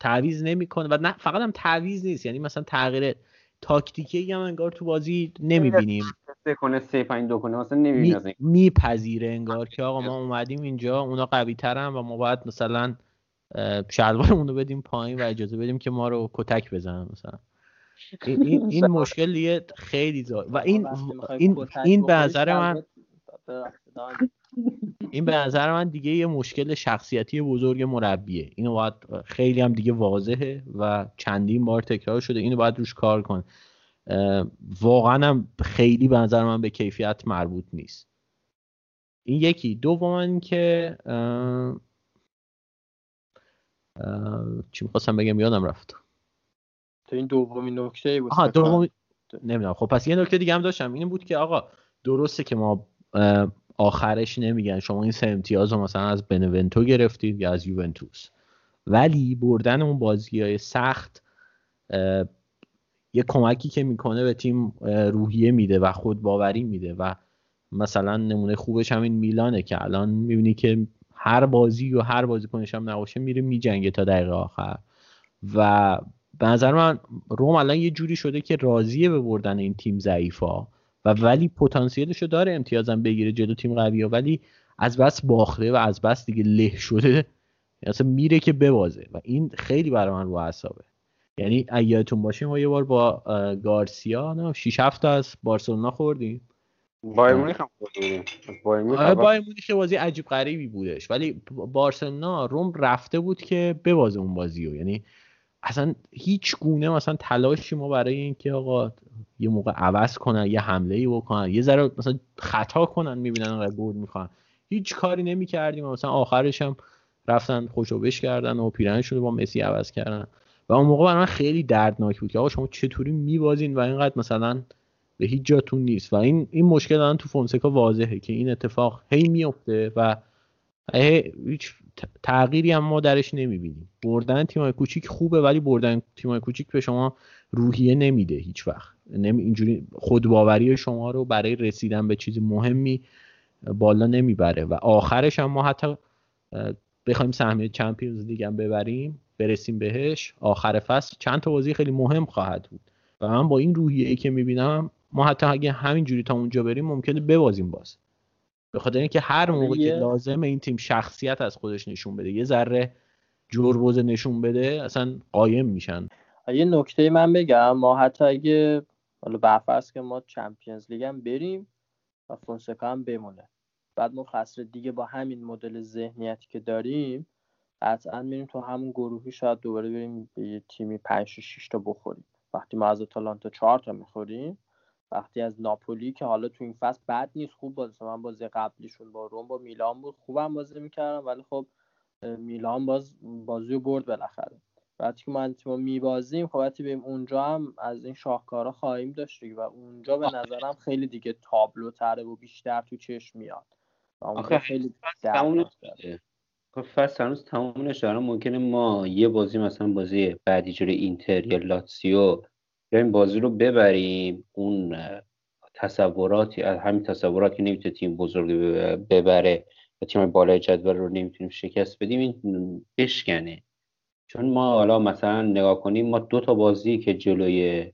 [SPEAKER 2] تعویض نمی‌کنه و نه فقط هم تعویض نیست. یعنی مثلا تغییر تاکتیکی هم انگار تو بازی نمی‌بینیم.
[SPEAKER 3] سه کنه سه پنج دو کنه مثلا نمی‌بینی از این.
[SPEAKER 2] میپذیره انگار که آقا ما اومدیم اینجا اونا قوی ترن و ما باید مثلا شلوارمون رو بدیم پایین و اجازه بدیم که ما رو کتک بزنن مثلا. (laughs) این, این, مشکل دیگه خیلی زا... و این این این به نظر من. این به نظر من دیگه یه مشکل شخصیتی بزرگ مربیه. اینو باید خیلی هم دیگه واضحه و چندین بار تکرار شده. اینو باید روش کار کن واقعا هم خیلی به نظر من به کیفیت مربوط نیست. این یکی. دوم اه، چی می‌خواستم بگم؟ یادم رفت.
[SPEAKER 1] تو این دومین نکته بود.
[SPEAKER 2] آها
[SPEAKER 1] فکر کنم.
[SPEAKER 2] دوم نمی‌دونم. خب پس یه نکته دیگه هم داشتم. این بود که آقا درسته که ما آخرش نمیگن. شما این سه امتیاز رو مثلا از بنونتو گرفتید یا از یوونتوس. ولی بردن اون بازی های سخت یه کمکی که می‌کنه به تیم روحیه میده و خود باوری میده و مثلا نمونه خوبش همین میلانه که الان می‌بینی که هر بازی و هر بازیکنش هم نباشه میره میجنگه تا دقیقه آخر. و به نظر من روم الان یه جوری شده که راضیه به بردن این تیم ضعیفا. و ولی پتانسیلشو داره امتیازم بگیره جلو تیم قوی ولی از بس باخته و از بس دیگه له شده اصلا میره که ببازه. و این خیلی برای من رو اعصابه یعنی اگه یادتون باشه ما یه بار با گارسیا نه 6 7 تا از بارسلونا خوردیم.
[SPEAKER 3] بایر مونیخ هم بایر
[SPEAKER 2] آره
[SPEAKER 3] اول.
[SPEAKER 2] بایر مونیخ بازی عجیب غریبی بودش. ولی بارسلونا روم رفته بود که ببازه اون بازی رو. یعنی اصلا هیچ گونه مثلا تلاشی ما برای اینکه آقا یه موقع عوض کنن یه حمله ای بکنن یه ذره مثلا خطا کنن می‌بینن انقدر گل می‌خوان. هیچ کاری نمی‌کردیم. مثلا آخرش هم رفتن خوشوبش کردن و پیرنشون رو با مسی عوض کردن. و اون موقع برای من خیلی دردناک بود که آقا شما چطوری میبازین و اینقدر مثلا به هیچ جاتون نیست. و این این مشکل الان تو فونسکا واضحه که این اتفاق هی میفته و هی هیچ تغییری هم ما درش نمی‌بینیم. بردن تیمای کوچیک خوبه ولی بردن تیمای کوچیک به شما روحیه نمیده هیچ وقت. نمی اینجوری خودباوری شما رو برای رسیدن به چیز مهمی بالا نمی‌بره. و آخرش هم ما حتی بخوایم سهمیه چمپیونز لیگ هم ببریم برسیم بهش آخر فصل چند تا بازی خیلی مهم خواهد بود. و من با این روحیه ای که می‌بینم ما حتی اگه همینجوری تا اونجا بریم ممکنه ببازیم باز. به خاطر اینکه هر موقع که لازمه این تیم شخصیت از خودش نشون بده. یه ذره جربوزه نشون بده اصلا قایم میشن.
[SPEAKER 1] یه نکته من بگم. ما حتی اگه حالا برفرض که ما چمپیونز لیگ هم بریم و فونسکا هم بمونه. بعد ما فصل دیگه با همین مدل ذهنیتی که داریم قطعا میریم تو همون گروهی شاید دوباره بریم به یه تیمی 5 6 تا بخوریم. وقتی ما از آتالانتا 4 تا می‌خوریم وقتی از ناپولی که حالا تو این فصل بد نیست خوب بازی من بازی قبلیشون با روم با میلان بود. خوبم بازی می‌کردم ولی خب میلان باز بازی رو برد بالاخره. وقتی که ما انتیما میبازیم خب وقتی بریم اونجا هم از این شاهکارا خواهیم داشت و اونجا به نظرم خیلی دیگه تابلو تره و بیشتر تو چشم میاد.
[SPEAKER 3] آخه
[SPEAKER 1] خیلی
[SPEAKER 3] خب فصل هنوز تموم نشده ممکنه ما یه بازی مثلا بازی بعدی جلوی اینتر یا لاتسیو بیایم بازی رو ببریم. اون تصوراتی از همین تصورات که نمی‌تونه تیم بزرگ بب- ببره و تیم بالای جدول رو نمی‌تونیم شکست بدیم این بشکنه. چون ما حالا مثلا نگاه کنیم ما دو تا بازی که جلوی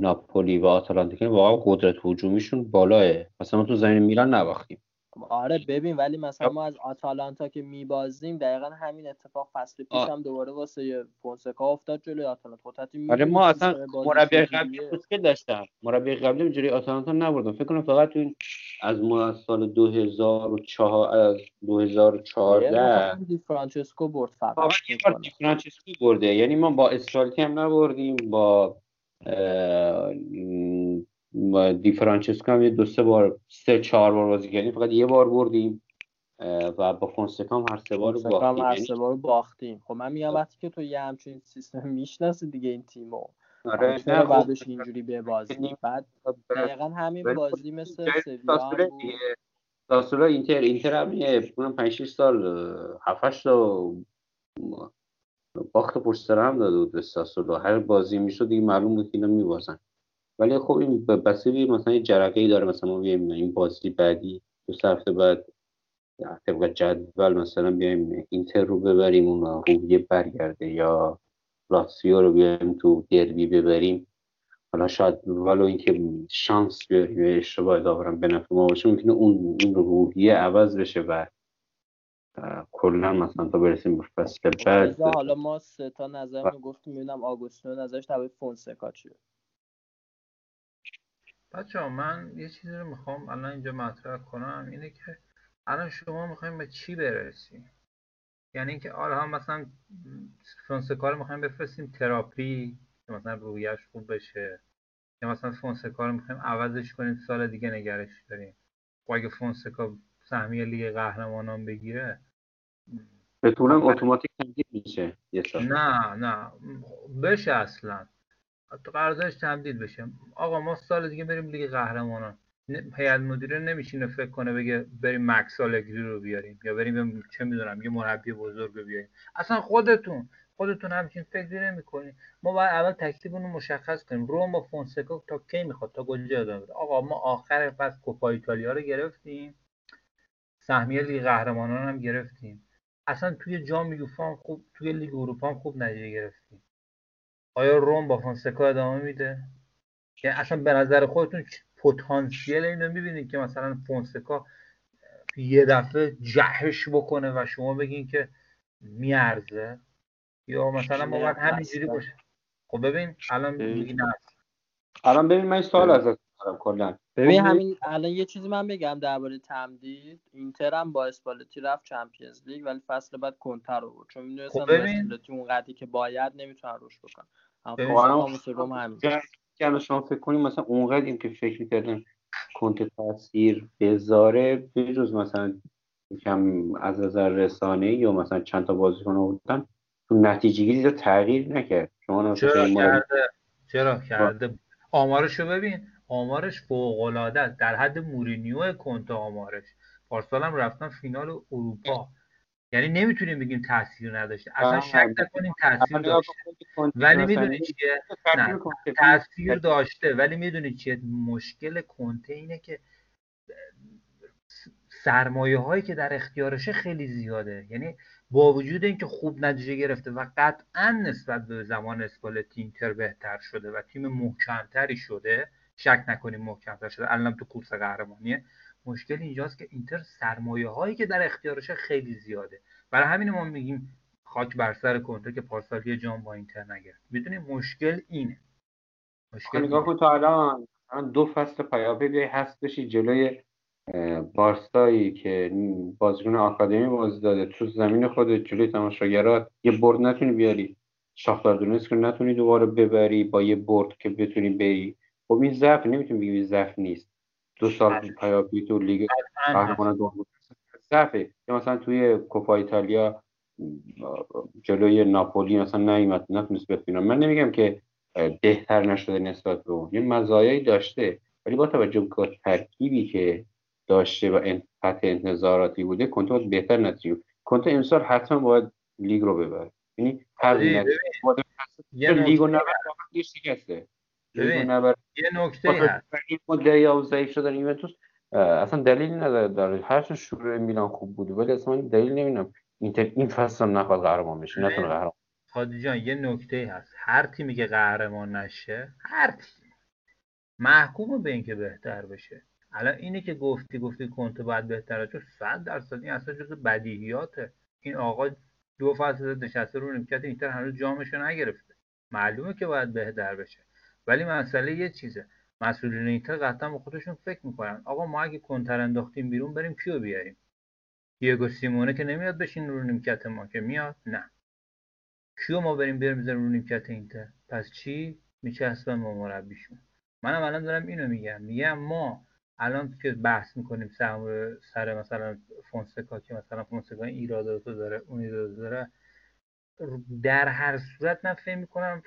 [SPEAKER 3] ناپولی و آتالانتا واقعا قدرت هجومیشون بالاه مثلا ما تو زمین میلان نباختیم.
[SPEAKER 1] آره ببین ولی مثلا ما از آتالانتا که میبازیم دقیقا همین اتفاق فصل پیش هم دوباره واسه فونسکا افتاد جلوی آتالانتا. خودت
[SPEAKER 3] آره ما اصلا مربی قبلی مشکل داشتم. مربی قبلی اینجوری آتالانتا نبردم. فکر کنم فقط تو این از ما سال 2004 از 2014
[SPEAKER 1] دی فرانچسکو برد فقط
[SPEAKER 3] یه بار دی فرانچسکو برده. یعنی ما با اسپالتی هم نبردیم با دی فرانچسکو هم یه دو سه بار سه چهار بار بازی کردیم. فقط یه بار بردیم و با فونسکا هم هر سه بار باختیم.
[SPEAKER 1] هر سه بار باختیم. خب من میگم وقتی که تو یه همچین سیستم می‌شناسی دیگه این تیمو.
[SPEAKER 3] آره
[SPEAKER 1] نه بعدش اینجوری به بازی؟ بعد دقیقا همین بازی مثل سویا
[SPEAKER 3] ساسولا اینتر اینتر هم یه 5 6 سال 7 8 تا باخت پشت هم داده بود به ساسولا. هر بازی می‌شد دیگه معلوم بود که اینا میبازن. ولی خب این بسیاری مثلا یه جرقه ای داره مثلا ما بیایم این بازی بعدی دو هفته بعد طبق جدول مثلا بیایم اینتر رو ببریم اون روحیه برگرده یا لاتسیو رو بیایم تو دربی ببریم. حالا شاید ولو اینکه شانس بیاریم اشتباه داورم به نفع ما باشه ممکنه اون اون روحیه عوض بشه و کلا مثلا تا برسیم به فصل بعد.
[SPEAKER 1] حالا ما سه تا نظرمون گفتیم می‌بینم آگوستینو نظرش در فونسکا چیه؟
[SPEAKER 4] بچه ها من یه چیزی رو می‌خوام الان اینجا مطرح کنم اینه که الان شما می‌خوایم به چی برسیم؟ یعنی اینکه آره مثلا فونسکا رو می‌خوایم بفرستیم تراپی که مثلا رویش خوب بشه یا مثلا فونسکا رو می‌خوایم عوضش کنیم سال دیگه نگرش داریم. و اگه فونسکا سهمیه لیگ قهرمانان بگیره
[SPEAKER 3] به طور اتوماتیک تمدید میشه
[SPEAKER 4] نه نه. بشه اصلا. قراردادش تمدید بشه. آقا ما سال دیگه بریم لیگ قهرمانان. هیئت مدیره نمیشینه فکر کنه بگه بریم مکس آلگری رو بیاریم یا بریم چه می‌دونم یه مربی بزرگ رو بیاریم. اصلا خودتون خودتون همچین فکری نمی‌کنین ما باید اول تکلیفمون رو مشخص کنیم. روم با فونسکا تا کی می‌خواد؟ تا کجا ادامه آقا ما آخر فصل کوپا ایتالیا رو گرفتیم. سهمیه لیگ قهرمانان هم گرفتیم. اصلا توی جام یوفا خوب توی لیگ اروپا هم خوب نتیجه گرفتیم. آیا روم با فونسکا ادامه میده؟ یعنی اصلا به نظر خودتون پتانسیل اینو می‌بینید که مثلا فونسکا یه دفعه جهش بکنه و شما بگین که میارزه؟ یا مثلا ما باید همینجوری باشه. خب ببین الان میگی
[SPEAKER 3] الان ببین من سوال ازت دارم کلا.
[SPEAKER 1] ببین خب همین الان یه چیزی من بگم درباره تمدید. اینتر هم با اسپالتی رفت چمپیونز لیگ ولی فصل بعد کنتر رو بود چون می‌دونستم خب اسپالتی اون قدری که باید نمی‌تونن روش بکن
[SPEAKER 3] اما شما فکر کنیم مثلا اونقدر این که فکر کردن کنت تاثیر بذاره بجز مثلا یکم از نظر رسانه یا مثلا چند تا بازیکن آوردن تو نتیجه گیری تغییر نکرد. شما
[SPEAKER 4] چرا کرده؟ چرا کرده؟ آمارشو ببین آمارش فوق العاده در حد مورینیو کنت آمارش. پارسال هم رفتن فینال اروپا. یعنی نمی‌تونیم بگیم تاثیر نداشته. اصلا شک نکنیم تاثیر داشته. ولی می‌دونی چیه؟ نه تاثیر داشته. ولی می‌دونی چیه؟ مشکل کنته اینه که سرمایه هایی که در اختیارشه خیلی زیاده. یعنی با وجود اینکه خوب نتیجه گرفته و قطعا نسبت به زمان اسپالتی اینتر بهتر شده و تیم محکمتری شده شک نکنیم محکمتر شده. الان تو کورس قهرمانیه. مشکل اینجاست که اینتر سرمایه هایی که در اختیارش خیلی زیاده. برای همین ما میگیم خاک بر سر کنته که پارسالی جام با اینتر نگرفت می‌دونی مشکل اینه.
[SPEAKER 3] مشکل نگاه کن تا الان دو فصل پیاپی هست بشی جلوی بارسایی که بازیکن آکادمی بازی داده. تو زمین خود جلوی تماشاگرات یه برد نتونی بیاری. شاختار دونست که نتونی دوباره ببری با یه برد که بتونی بری. خب این ضعف نمی‌تونی بگی ضعف نیست. دو سال پیاپی تو لیگ قهرمان دوم ضعفه یا مثلا توی کوپا ایتالیا جلوی ناپولی مثلا نیومد نتونست بفینم من نمیگم که بهتر نشده نسبت به اون. یه مزایایی داشته. ولی با توجه به ترکیبی که داشته و انتظارات انتظاراتی بوده کنته بهتر نتیجه کنته امسال حتما باید لیگ رو ببره. یعنی هر
[SPEAKER 4] یه
[SPEAKER 3] لیگ رو نبره شکسته
[SPEAKER 4] یه نکته هست.
[SPEAKER 3] این ضعیف شدن یوونتوس اصلا دلیل نداره داره هر شروع میلان خوب بوده ولی اصلا دلیل نمی‌دونم این این فصل هم نخواد قهرمان بشه نتونه قهرمان
[SPEAKER 4] خادی جان یه نکته هست. هر تیمی که قهرمان نشه هر تیم محکوم به اینکه بهتر بشه. الان اینی که گفتی گفتی کنته باید بهتره چون صد درصد این اصلا جز بدیهیاته. این آقا دو فصل نشسته رو نیمکت اینتر هنوز جامشو نگرفته. معلومه که باید بهتر بشه. ولی مسئله یه چیزه. مسئولین اینتر قطعا با خودشون فکر می‌کنن. آقا ما اگه کنتر انداختیم بیرون بریم کیو بیاریم؟ دیگو سیمونه که نمیاد بشین رو نیمکت ما که میاد؟ نه. کیو ما بریم بریم بزنیم رو نیمکت اینتر؟ پس چی؟ میچسبن ما مربیشون. منم الان دارم اینو میگم. میگم ما الان که بحث می‌کنیم سر, سر مثلا فونسکا که مثلا فونسکا ایراداتو داره اون ایراداتو داره در هر صورت من فکر می‌کنم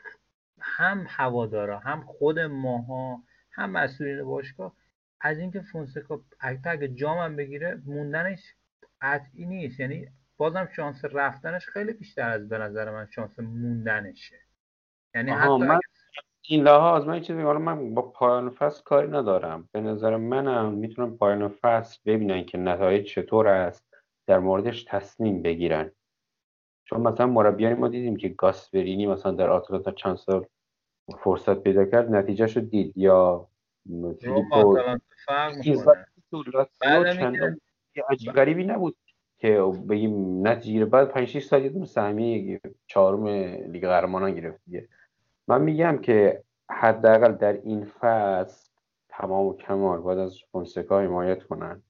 [SPEAKER 4] هم هوادارا هم خود ماها هم مسئولین باشگاه از اینکه فونسکا اگه جام هم بگیره موندنش قطعی نیست. یعنی بازم شانس رفتنش خیلی بیشتر از به نظر من شانس موندنشه.
[SPEAKER 3] یعنی حتی من این لحاظ من چیزی حالا من با پایان فصل کاری ندارم. به نظر منم می‌تونم پایان فصل ببینن که نتایج چطور است در موردش تصمیم بگیرن. چون مثلا مربیانی ما دیدیم که گاسپرینی مثلا در آتلانتا چند سال فرصت پیدا کرد نتیجه شد دید. یا فیلیپو عجیب غریبی نبود که بگیم نتیجه بعد 5 6 سال یه سهمیه چهارم لیگ قهرمانان گرفت دیگه. من میگم که حداقل در این فصل تمام و کمال باید از فونسکا حمایت کنن.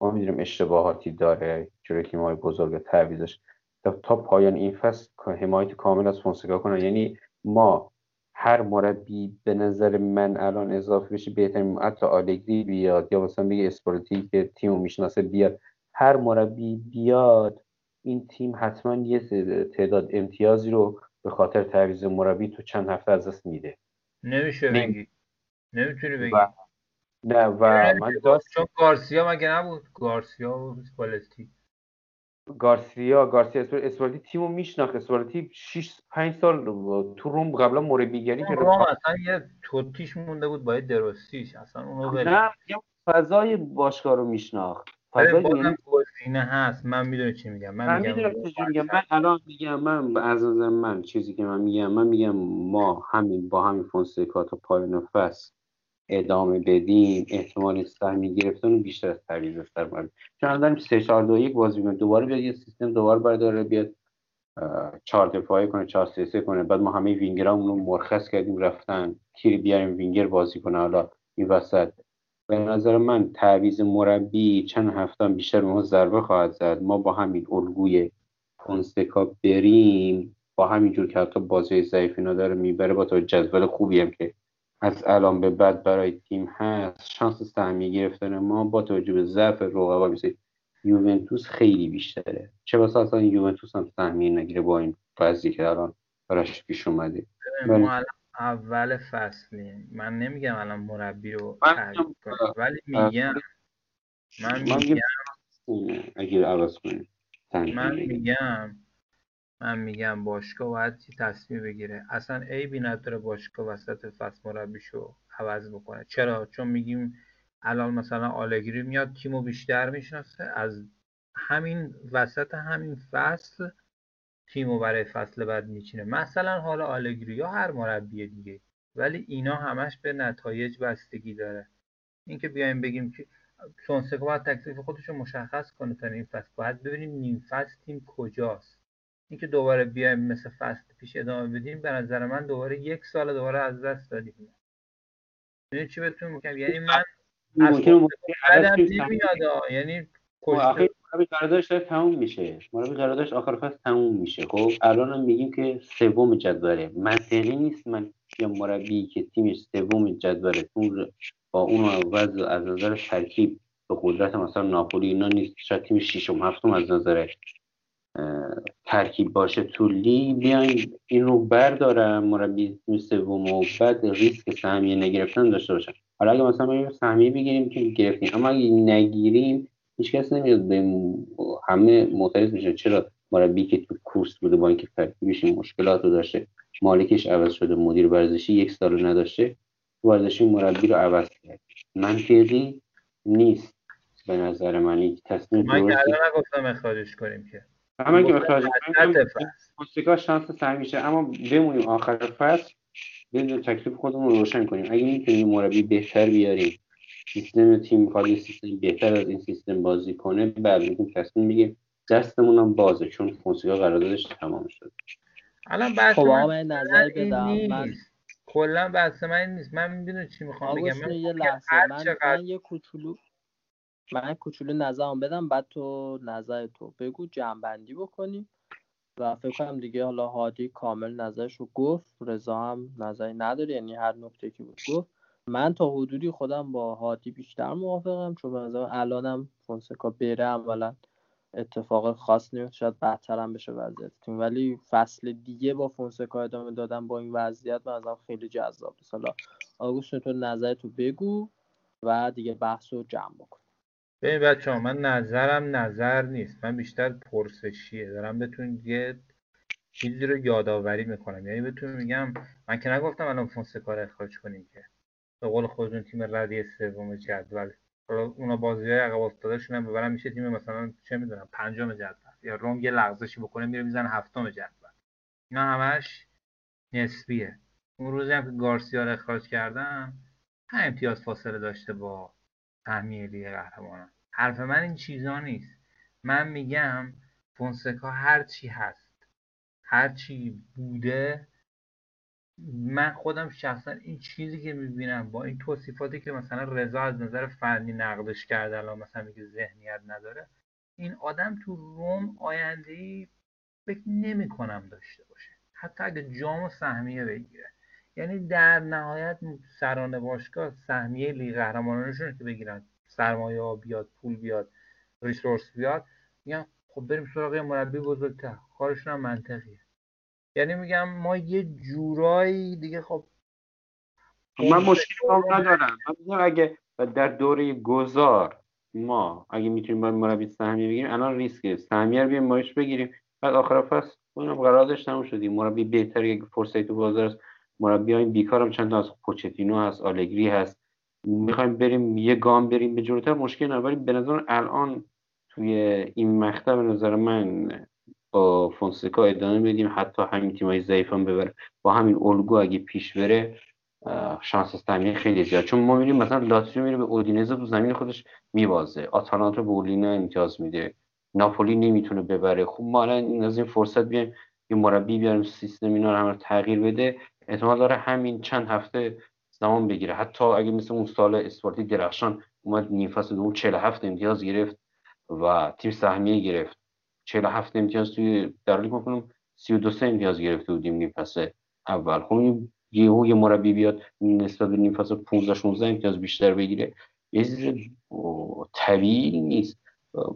[SPEAKER 3] ما می‌دونیم اشتباهاتی داره جلوی تیم‌های بزرگ تعویزش تا پایان این فصل حمایت کامل از فونسکا کنن. یعنی ما هر مربی به نظر من الان اضافه بشه بهترین حتی آلگری بیاد یا مثلا بگه اسپورتی که تیم می‌شناسه بیاد. هر مربی بیاد این تیم حتما یه تعداد امتیازی رو به خاطر تعویض مربی تو چند هفته از دست میده.
[SPEAKER 4] نمیشه بگی. نمی‌تونی بگی.
[SPEAKER 3] نه و من
[SPEAKER 4] داست چون گارسیا مگه نبود؟ گارسیا و بالستی
[SPEAKER 3] گارسیا گارسیا اسپالتی تیمو میشناخت. اسپالتی 6 5 سال تو روم قبلا مربیگری
[SPEAKER 4] کرد. روم اصلا یه توتیش مونده بود باید درستیش اصلا اونو
[SPEAKER 3] نه فضای باشگاه رو میشناخت.
[SPEAKER 4] فضای یعنی گزینه هست. من می‌دونم چی میگم. من, من میگم
[SPEAKER 3] میگم. من الان میگم من از من چیزی که من میگم من میگم ما همین با همین فونسکا تا پایان فصل ادامه بدیم احتمال سهمی گرفتن بیشتر از تعویض سرمربی چون داریم 3 4 2 1 بازی کنیم دوباره بیاد یه سیستم دوباره برداره بیاد. چهار دفاعی کنه چهار سه سه کنه. بعد ما همه وینگرامون رو مرخص کردیم رفتن. کیری بیاریم وینگر بازی کنه؟ حالا این وسط. به نظر من تعویض مربی چند هفته بیشتر ما ضربه خواهد زد. ما با همین الگوی فونسکا بریم. با همین جور که حتی بازی ضعیف اینا داره می‌بره با تو جدول خوبی هم که از الان به بعد برای تیم هست شانس سهمی گرفتن ما با توجه به ضعف رقبا مثل یوونتوس خیلی بیشتره. چه بسا اصلا یوونتوس هم سهمی نگیره با این وضعی که الان براش پیش اومده.
[SPEAKER 4] ما الان اول فصلیم. من نمیگم الان مربی رو ولی میگم من میگم
[SPEAKER 3] اگه عوض کنیم
[SPEAKER 4] من میگم من میگم باشگاه باید تصمیم بگیره؟ اصلا عیبی نداره باشگاه وسط فصل مربیشو عوض بکنه. چرا؟ چون میگیم الان مثلا آلگری میاد تیمو بیشتر می‌شناسه. از همین وسط همین فصل تیمو برای فصل بعد میچینه. مثلا حالا آلگری یا هر مربی دیگه. ولی اینا همش به نتایج بستگی داره. اینکه بیایم بگیم که فونسکا باید تکلیف خودش رو مشخص کنه تا این فصل. باید ببینیم نیم فصل تیم کجاست. اینکه دوباره بیایم مثل فصل پیش ادامه بدیم به نظر من دوباره یک سال دوباره از دست دادیم. یعنی چی بهتون میگم؟ یعنی من از نمیاد یعنی
[SPEAKER 3] مربی قراردادش داره تموم میشه. مربی قراردادش آخر فصل تموم میشه. خب الان هم میگیم که سوم جدوله. منطقی نیست من یا مربی که تیمش سوم جدوله. با اون وضع از نظر ترکیب به قدرت مثلا ناپولی اینا نیست. شاید تیم ششم هفتم از نظر ترکیب باشه تو لیگ بیاین این رو بردارم مربی سوم و بعد ریسک سهمیه نگرفتن داشته باشن. حالا اگه مثلا ما سهمیه بگیریم که گرفتیم اما اگه نگیریم هیچ کس نمیاد به همه معترض میشه چرا مربی که تو کورس بوده با اینکه ترکیبش مشکلات رو داشته مالکش عوض شده مدیر ورزشی یک سال نداشته ورزشی مربی رو عوض کرد. منطقی نیست. به نظر من تصمیم
[SPEAKER 4] من که نگفتم اخراجش کنیم که.
[SPEAKER 3] همه که اخراج کنیم شانس سر میشه. اما بمونیم آخر فصل. بیایم تکلیف خودمون رو روشن کنیم. اگه می‌تونیم مربی بهتر بیاریم سیستم تیم می‌خواد سیستم بهتر از این سیستم بازی کنه بعد می‌تونیم تصمیم بگیم دستمون هم بازه چون فونسیکا قراردادش تمام شد.
[SPEAKER 4] الان بحث
[SPEAKER 1] خب آقا
[SPEAKER 4] من
[SPEAKER 1] نظر
[SPEAKER 4] این
[SPEAKER 1] بدم. من
[SPEAKER 4] نیست. کلا بحث من این نیست. من می‌دونم چی می‌خوام بگم. من
[SPEAKER 1] یه لحظه.
[SPEAKER 4] هر
[SPEAKER 1] من, من یه کوچولو من کوچولو نظرم بدم بعد تو نظر تو. بگو جمعبندی بکنیم. و فکر کنم دیگه حالا هادی کامل نظرش رو گفت. رضا هم نظری نداره یعنی هر نکته که بود گفت. من تا حدودی خودم با هادی بیشتر موافقم چون نظرم الانم فونسکا بره اولا اتفاق خاص نمیفته شاید هم بشه وضعیت تیم. ولی فصل دیگه با فونسکا ادامه دادن با این وضعیت به نظرم خیلی جذاب است حالا آگوست تو نظرتو بگو و دیگه بحث رو جمع بکن.
[SPEAKER 4] ببین بچه من نظرم نظر نیست. من بیشتر پرسشیه. دارم بهتون یه چیزی رو یادآوری می‌کنم. یعنی بهتون میگم من که نگفتم الان فونسکا رو اخراج کنیم که. به قول خودتون تیم ردی سوم جدول. حالا اونا بازی های عقب افتادهشون هم ببرن میشه تیم مثلا چه می‌دونم پنجم جدول. یا روم یه لغزشی بکنه میره می‌زنه هفتم جدول. اینا همش نسبیه. اون روزی هم که گارسیا رو اخراج کردم هم امتیاز فاصله داشته با سهمیه لیگ قهرمانان. حرف من این چیزا نیست. من میگم فونسکا هر چی هست هر چی بوده من خودم شخصا این چیزی که می‌بینم با این توصیفاتی که مثلا رضا از نظر فنی نقدش کرده الان مثلا میگه ذهنیت نداره این آدم تو روم آینده فکر نمی کنم داشته باشه. حتی اگه جام و سهمیه بگیره. یعنی در نهایت سران باشگاه سهمیه لیگ قهرمانانشون که بگیرن. سرمایه ها بیاد پول بیاد ریسورس بیاد. میگن خب بریم سراغ یه مربی بزرگتر. کارشون هم منطقیه. یعنی میگم ما یه جورایی دیگه خب
[SPEAKER 3] من مشکل هم ندارم. من اگه در دوره گذار ما اگه می‌تونیم با مربی سهمیه بگیریم الان ریسکه سهمیه رو بیایم مایش بگیریم. بعد آخر فصل اونم قراردادش تموم شدیم مربی بهتر یک فرصتی تو بازار است مربی های بیکار هم چند تا از پوچتینو هست آلگری هست. می‌خوایم بریم یه گام بریم به جلوتر. مشکل نداره ولی به نظر الان توی این مقطع به نظر من با فونسکا ادامه بدیم. حتی همین تیمای ضعیف هم ببره. با همین الگو اگه پیش بره شانس تامین خیلی زیاد. چون ما میریم مثلا لاتزیو میره به اودینزه تو زمین خودش میبازه. آتالانتا به اولینا امتیاز میده. ناپولی نمی‌تونه ببره. خب ما الان این از این فرصت بیایم یه مربی بیاریم سیستم اینا رو همه تغییر بده. احتمال داره همین چند هفته زمان بگیره. حتی اگه مثل اون سال اسپارتی درخشان اومد نیم فصل دوم 47 امتیاز گرفت و تیم سهمیه گرفت. 47 امتیاز توی در لیگ کنم 32 امتیاز گرفته بودیم نیم فصل اول. خب یهو یه مربی بیاد نسبت به نیم فصل 15 16 امتیاز بیشتر بگیره. یه چیز طبیعی نیست.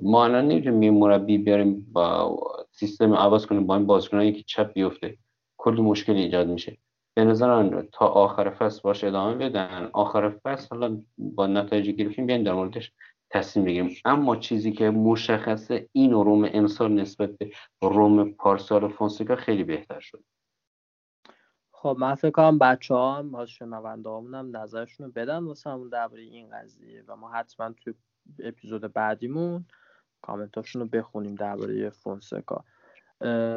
[SPEAKER 3] ما الان نمی‌تونیم یه مربی بیاریم با سیستم عوض کنیم با این بازیکنایی که چپ بیفته. کلی مشکل ایجاد میشه. به نظرم تا آخر فصل باش ادامه بدن. آخر فصل حالا با نتایج گرفتیم بیاین در موردش تصمیم بگیریم. اما چیزی که مشخصه این روم امسال نسبت به روم پارسال فونسکا خیلی بهتر شد.
[SPEAKER 1] خب من فکر کنم بچه ها هم از شنونده هم نظرشون رو بدن واسه همون درباره این قضیه و ما حتما توی اپیزود بعدیمون کامنتاشون رو بخونیم درباره فونسکا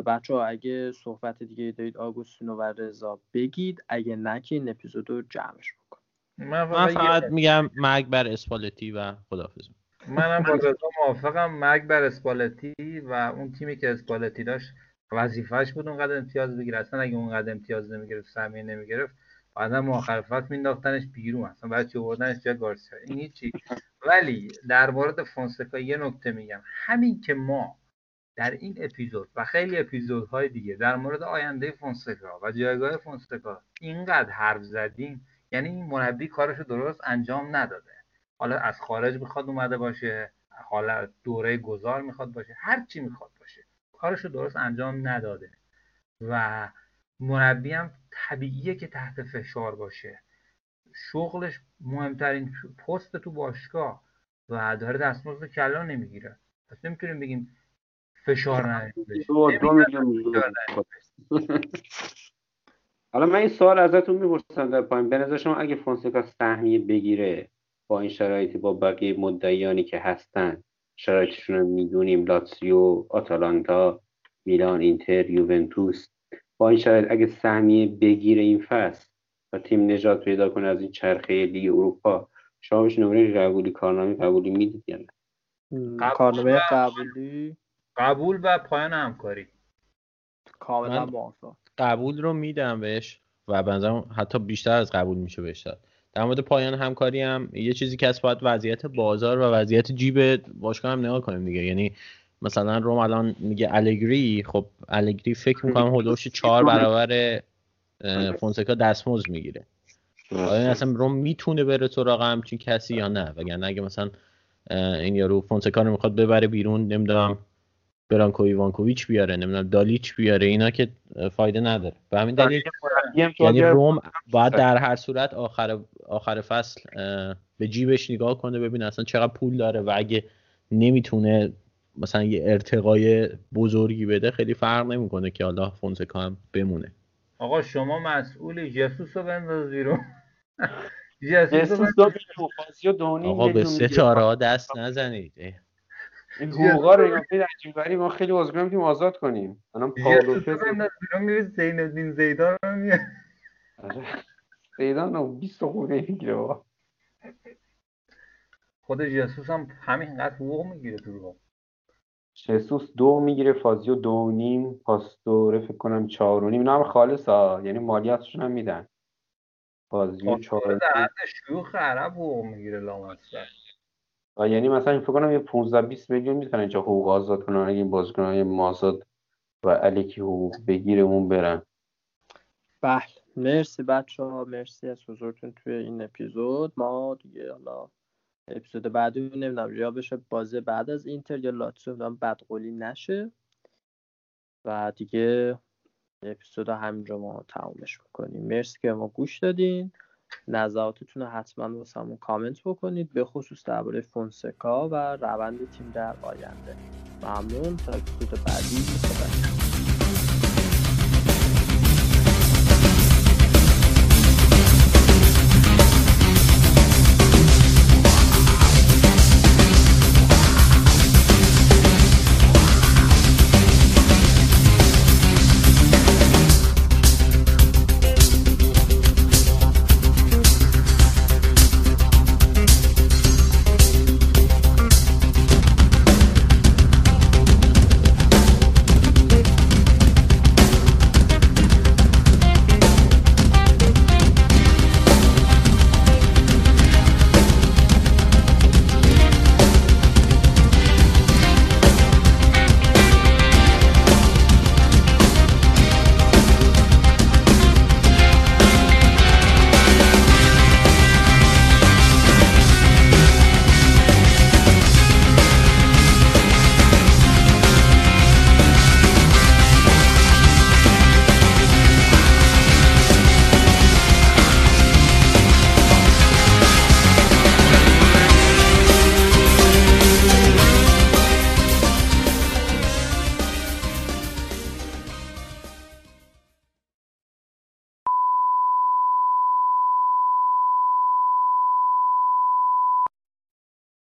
[SPEAKER 1] بچه ها اگه صحبت دیگه دارید آگوستینو و رضا بگید. اگه نه که این اپیزود رو جمعش بکن
[SPEAKER 4] من
[SPEAKER 2] من
[SPEAKER 4] فقط یه-
[SPEAKER 2] میگم مرگ بر اسپالتی و خداحافظ
[SPEAKER 4] منم با (laughs) رضا موافقم. مرگ بر اسپالتی و اون تیمی که اسپالتی داشت وظیفهش بود اونقدر امتیاز بگیره. اصلا اگه اونقدر امتیاز نمی‌گرفت سهمیه نمی‌گرفت بعدا مؤخر فصل مینداختنش بیرون. اصلا برای چی آوردنش جای گارسیا این هیچی. ولی در مورد فونسکا یه نکته میگم. همین که ما در این اپیزود و خیلی اپیزودهای دیگه در مورد آینده فونسکا و جایگاه فونسکا اینقدر حرف زدیم یعنی این مربی کارشو درست انجام نداده. حالا از خارج می‌خواد اومده باشه حالا دوره گذار می‌خواد باشه هر چی می‌خواد باشه. کارشو درست انجام نداده. و مربی هم طبیعیه که تحت فشار باشه. شغلش مهمترین پست تو باشگاه و داره دستمزد کلا نمی‌گیره. پس نمی‌تونیم بگیم فشار
[SPEAKER 3] یورو. حالا من این سوال ازتون می‌پرسم در پایین. به نظر شما اگه فونسکا سهمیه بگیره با این شرایطی با بقیه مدعیانی که هستن شرایطشون رو می‌دونیم لاتسیو آتالانتا میلان اینتر یوونتوس با این شرایط اگه سهمیه بگیره این فصل و تیم نجات پیدا کنه از این چرخه لیگ اروپا شما بهش نمره قبولی کارنامه قبولی می‌دید یا نه؟
[SPEAKER 1] کارنامه قبولی؟
[SPEAKER 4] قبول و پایان همکاری.
[SPEAKER 1] کاملا موافق
[SPEAKER 2] قبول رو میدم بهش و بنظرم حتی بیشتر از قبول میشه بهش داد. در مورد پایان همکاری هم یه چیزی که از باید وضعیت بازار و وضعیت جیب باشگاه هم نگاه کنیم دیگه. یعنی مثلا روم الان میگه الگری خب الگری فکر می‌کنم هلوش چهار برابر فونسکا دستمزد می‌گیره. آیا این اصلا روم می‌تونه بره سراغ همچین کسی یا نه؟ وگرنه اگه مثلا این یارو فونسکا رو می‌خواد ببره بیرون نمی‌دونم. برانکو ایوانکوویچ بیاره نمی‌دونم دالیچ بیاره اینا که فایده نداره به همین دلیل یعنی روم باید در هر صورت آخر آخر فصل به جیبش نگاه کنه ببینه اصلا چقدر پول داره و اگه نمی‌تونه مثلا یه ارتقای بزرگی بده خیلی فرق نمی‌کنه که حالا فونسکا هم بمونه
[SPEAKER 4] آقا شما مسئولی جسوس رو بنداز بیرون (laughs) جسوس رو
[SPEAKER 2] آقا به. ستاره ها دست نزنید.
[SPEAKER 3] این حقوقا رو اینا خیلی عجیب غریب ما خیلی عضو می‌خوایم آزاد کنیم. الان پاولو
[SPEAKER 4] میره زین الدین زیدان رو میاد
[SPEAKER 3] زیدان رو 20 خورده می‌گیره بابا.
[SPEAKER 4] خود جسوس هم همینقدر حقوق می‌گیره تو رو
[SPEAKER 3] جسوس دو می‌گیره فازیو دو و نیم پاستوره فکر کنم چهار و نیم. اینا هم خالص ها یعنی مالیاتشون هم میدن. فازیو چهار و
[SPEAKER 4] در
[SPEAKER 3] نیم.
[SPEAKER 4] حد شیوخ عرب حقوق می‌گیره لامصب.
[SPEAKER 3] یعنی مثلا فکر کنم یه 15 20 میلیون می‌تونن اینجا حقوق آزاد کنن اگه بازیکن‌های مازاد و الکی حقوق بگیره اون برن.
[SPEAKER 1] بله. مرسی بچه ها مرسی از حضورتون توی این اپیزود. ما دیگه حالا اپیزود بعدی نمی‌دونم یا بشه بازی بعد از اینتر یا لاتسیو نمی‌دونم بدقولی نشه. و دیگه اپیزود همینجا ما تمومش می‌کنیم. مرسی که ما گوش دادین. نظراتتون رو حتما واسمون کامنت بکنید به خصوص درباره فونسکا و روند تیم در آینده. ممنون. تا بعدی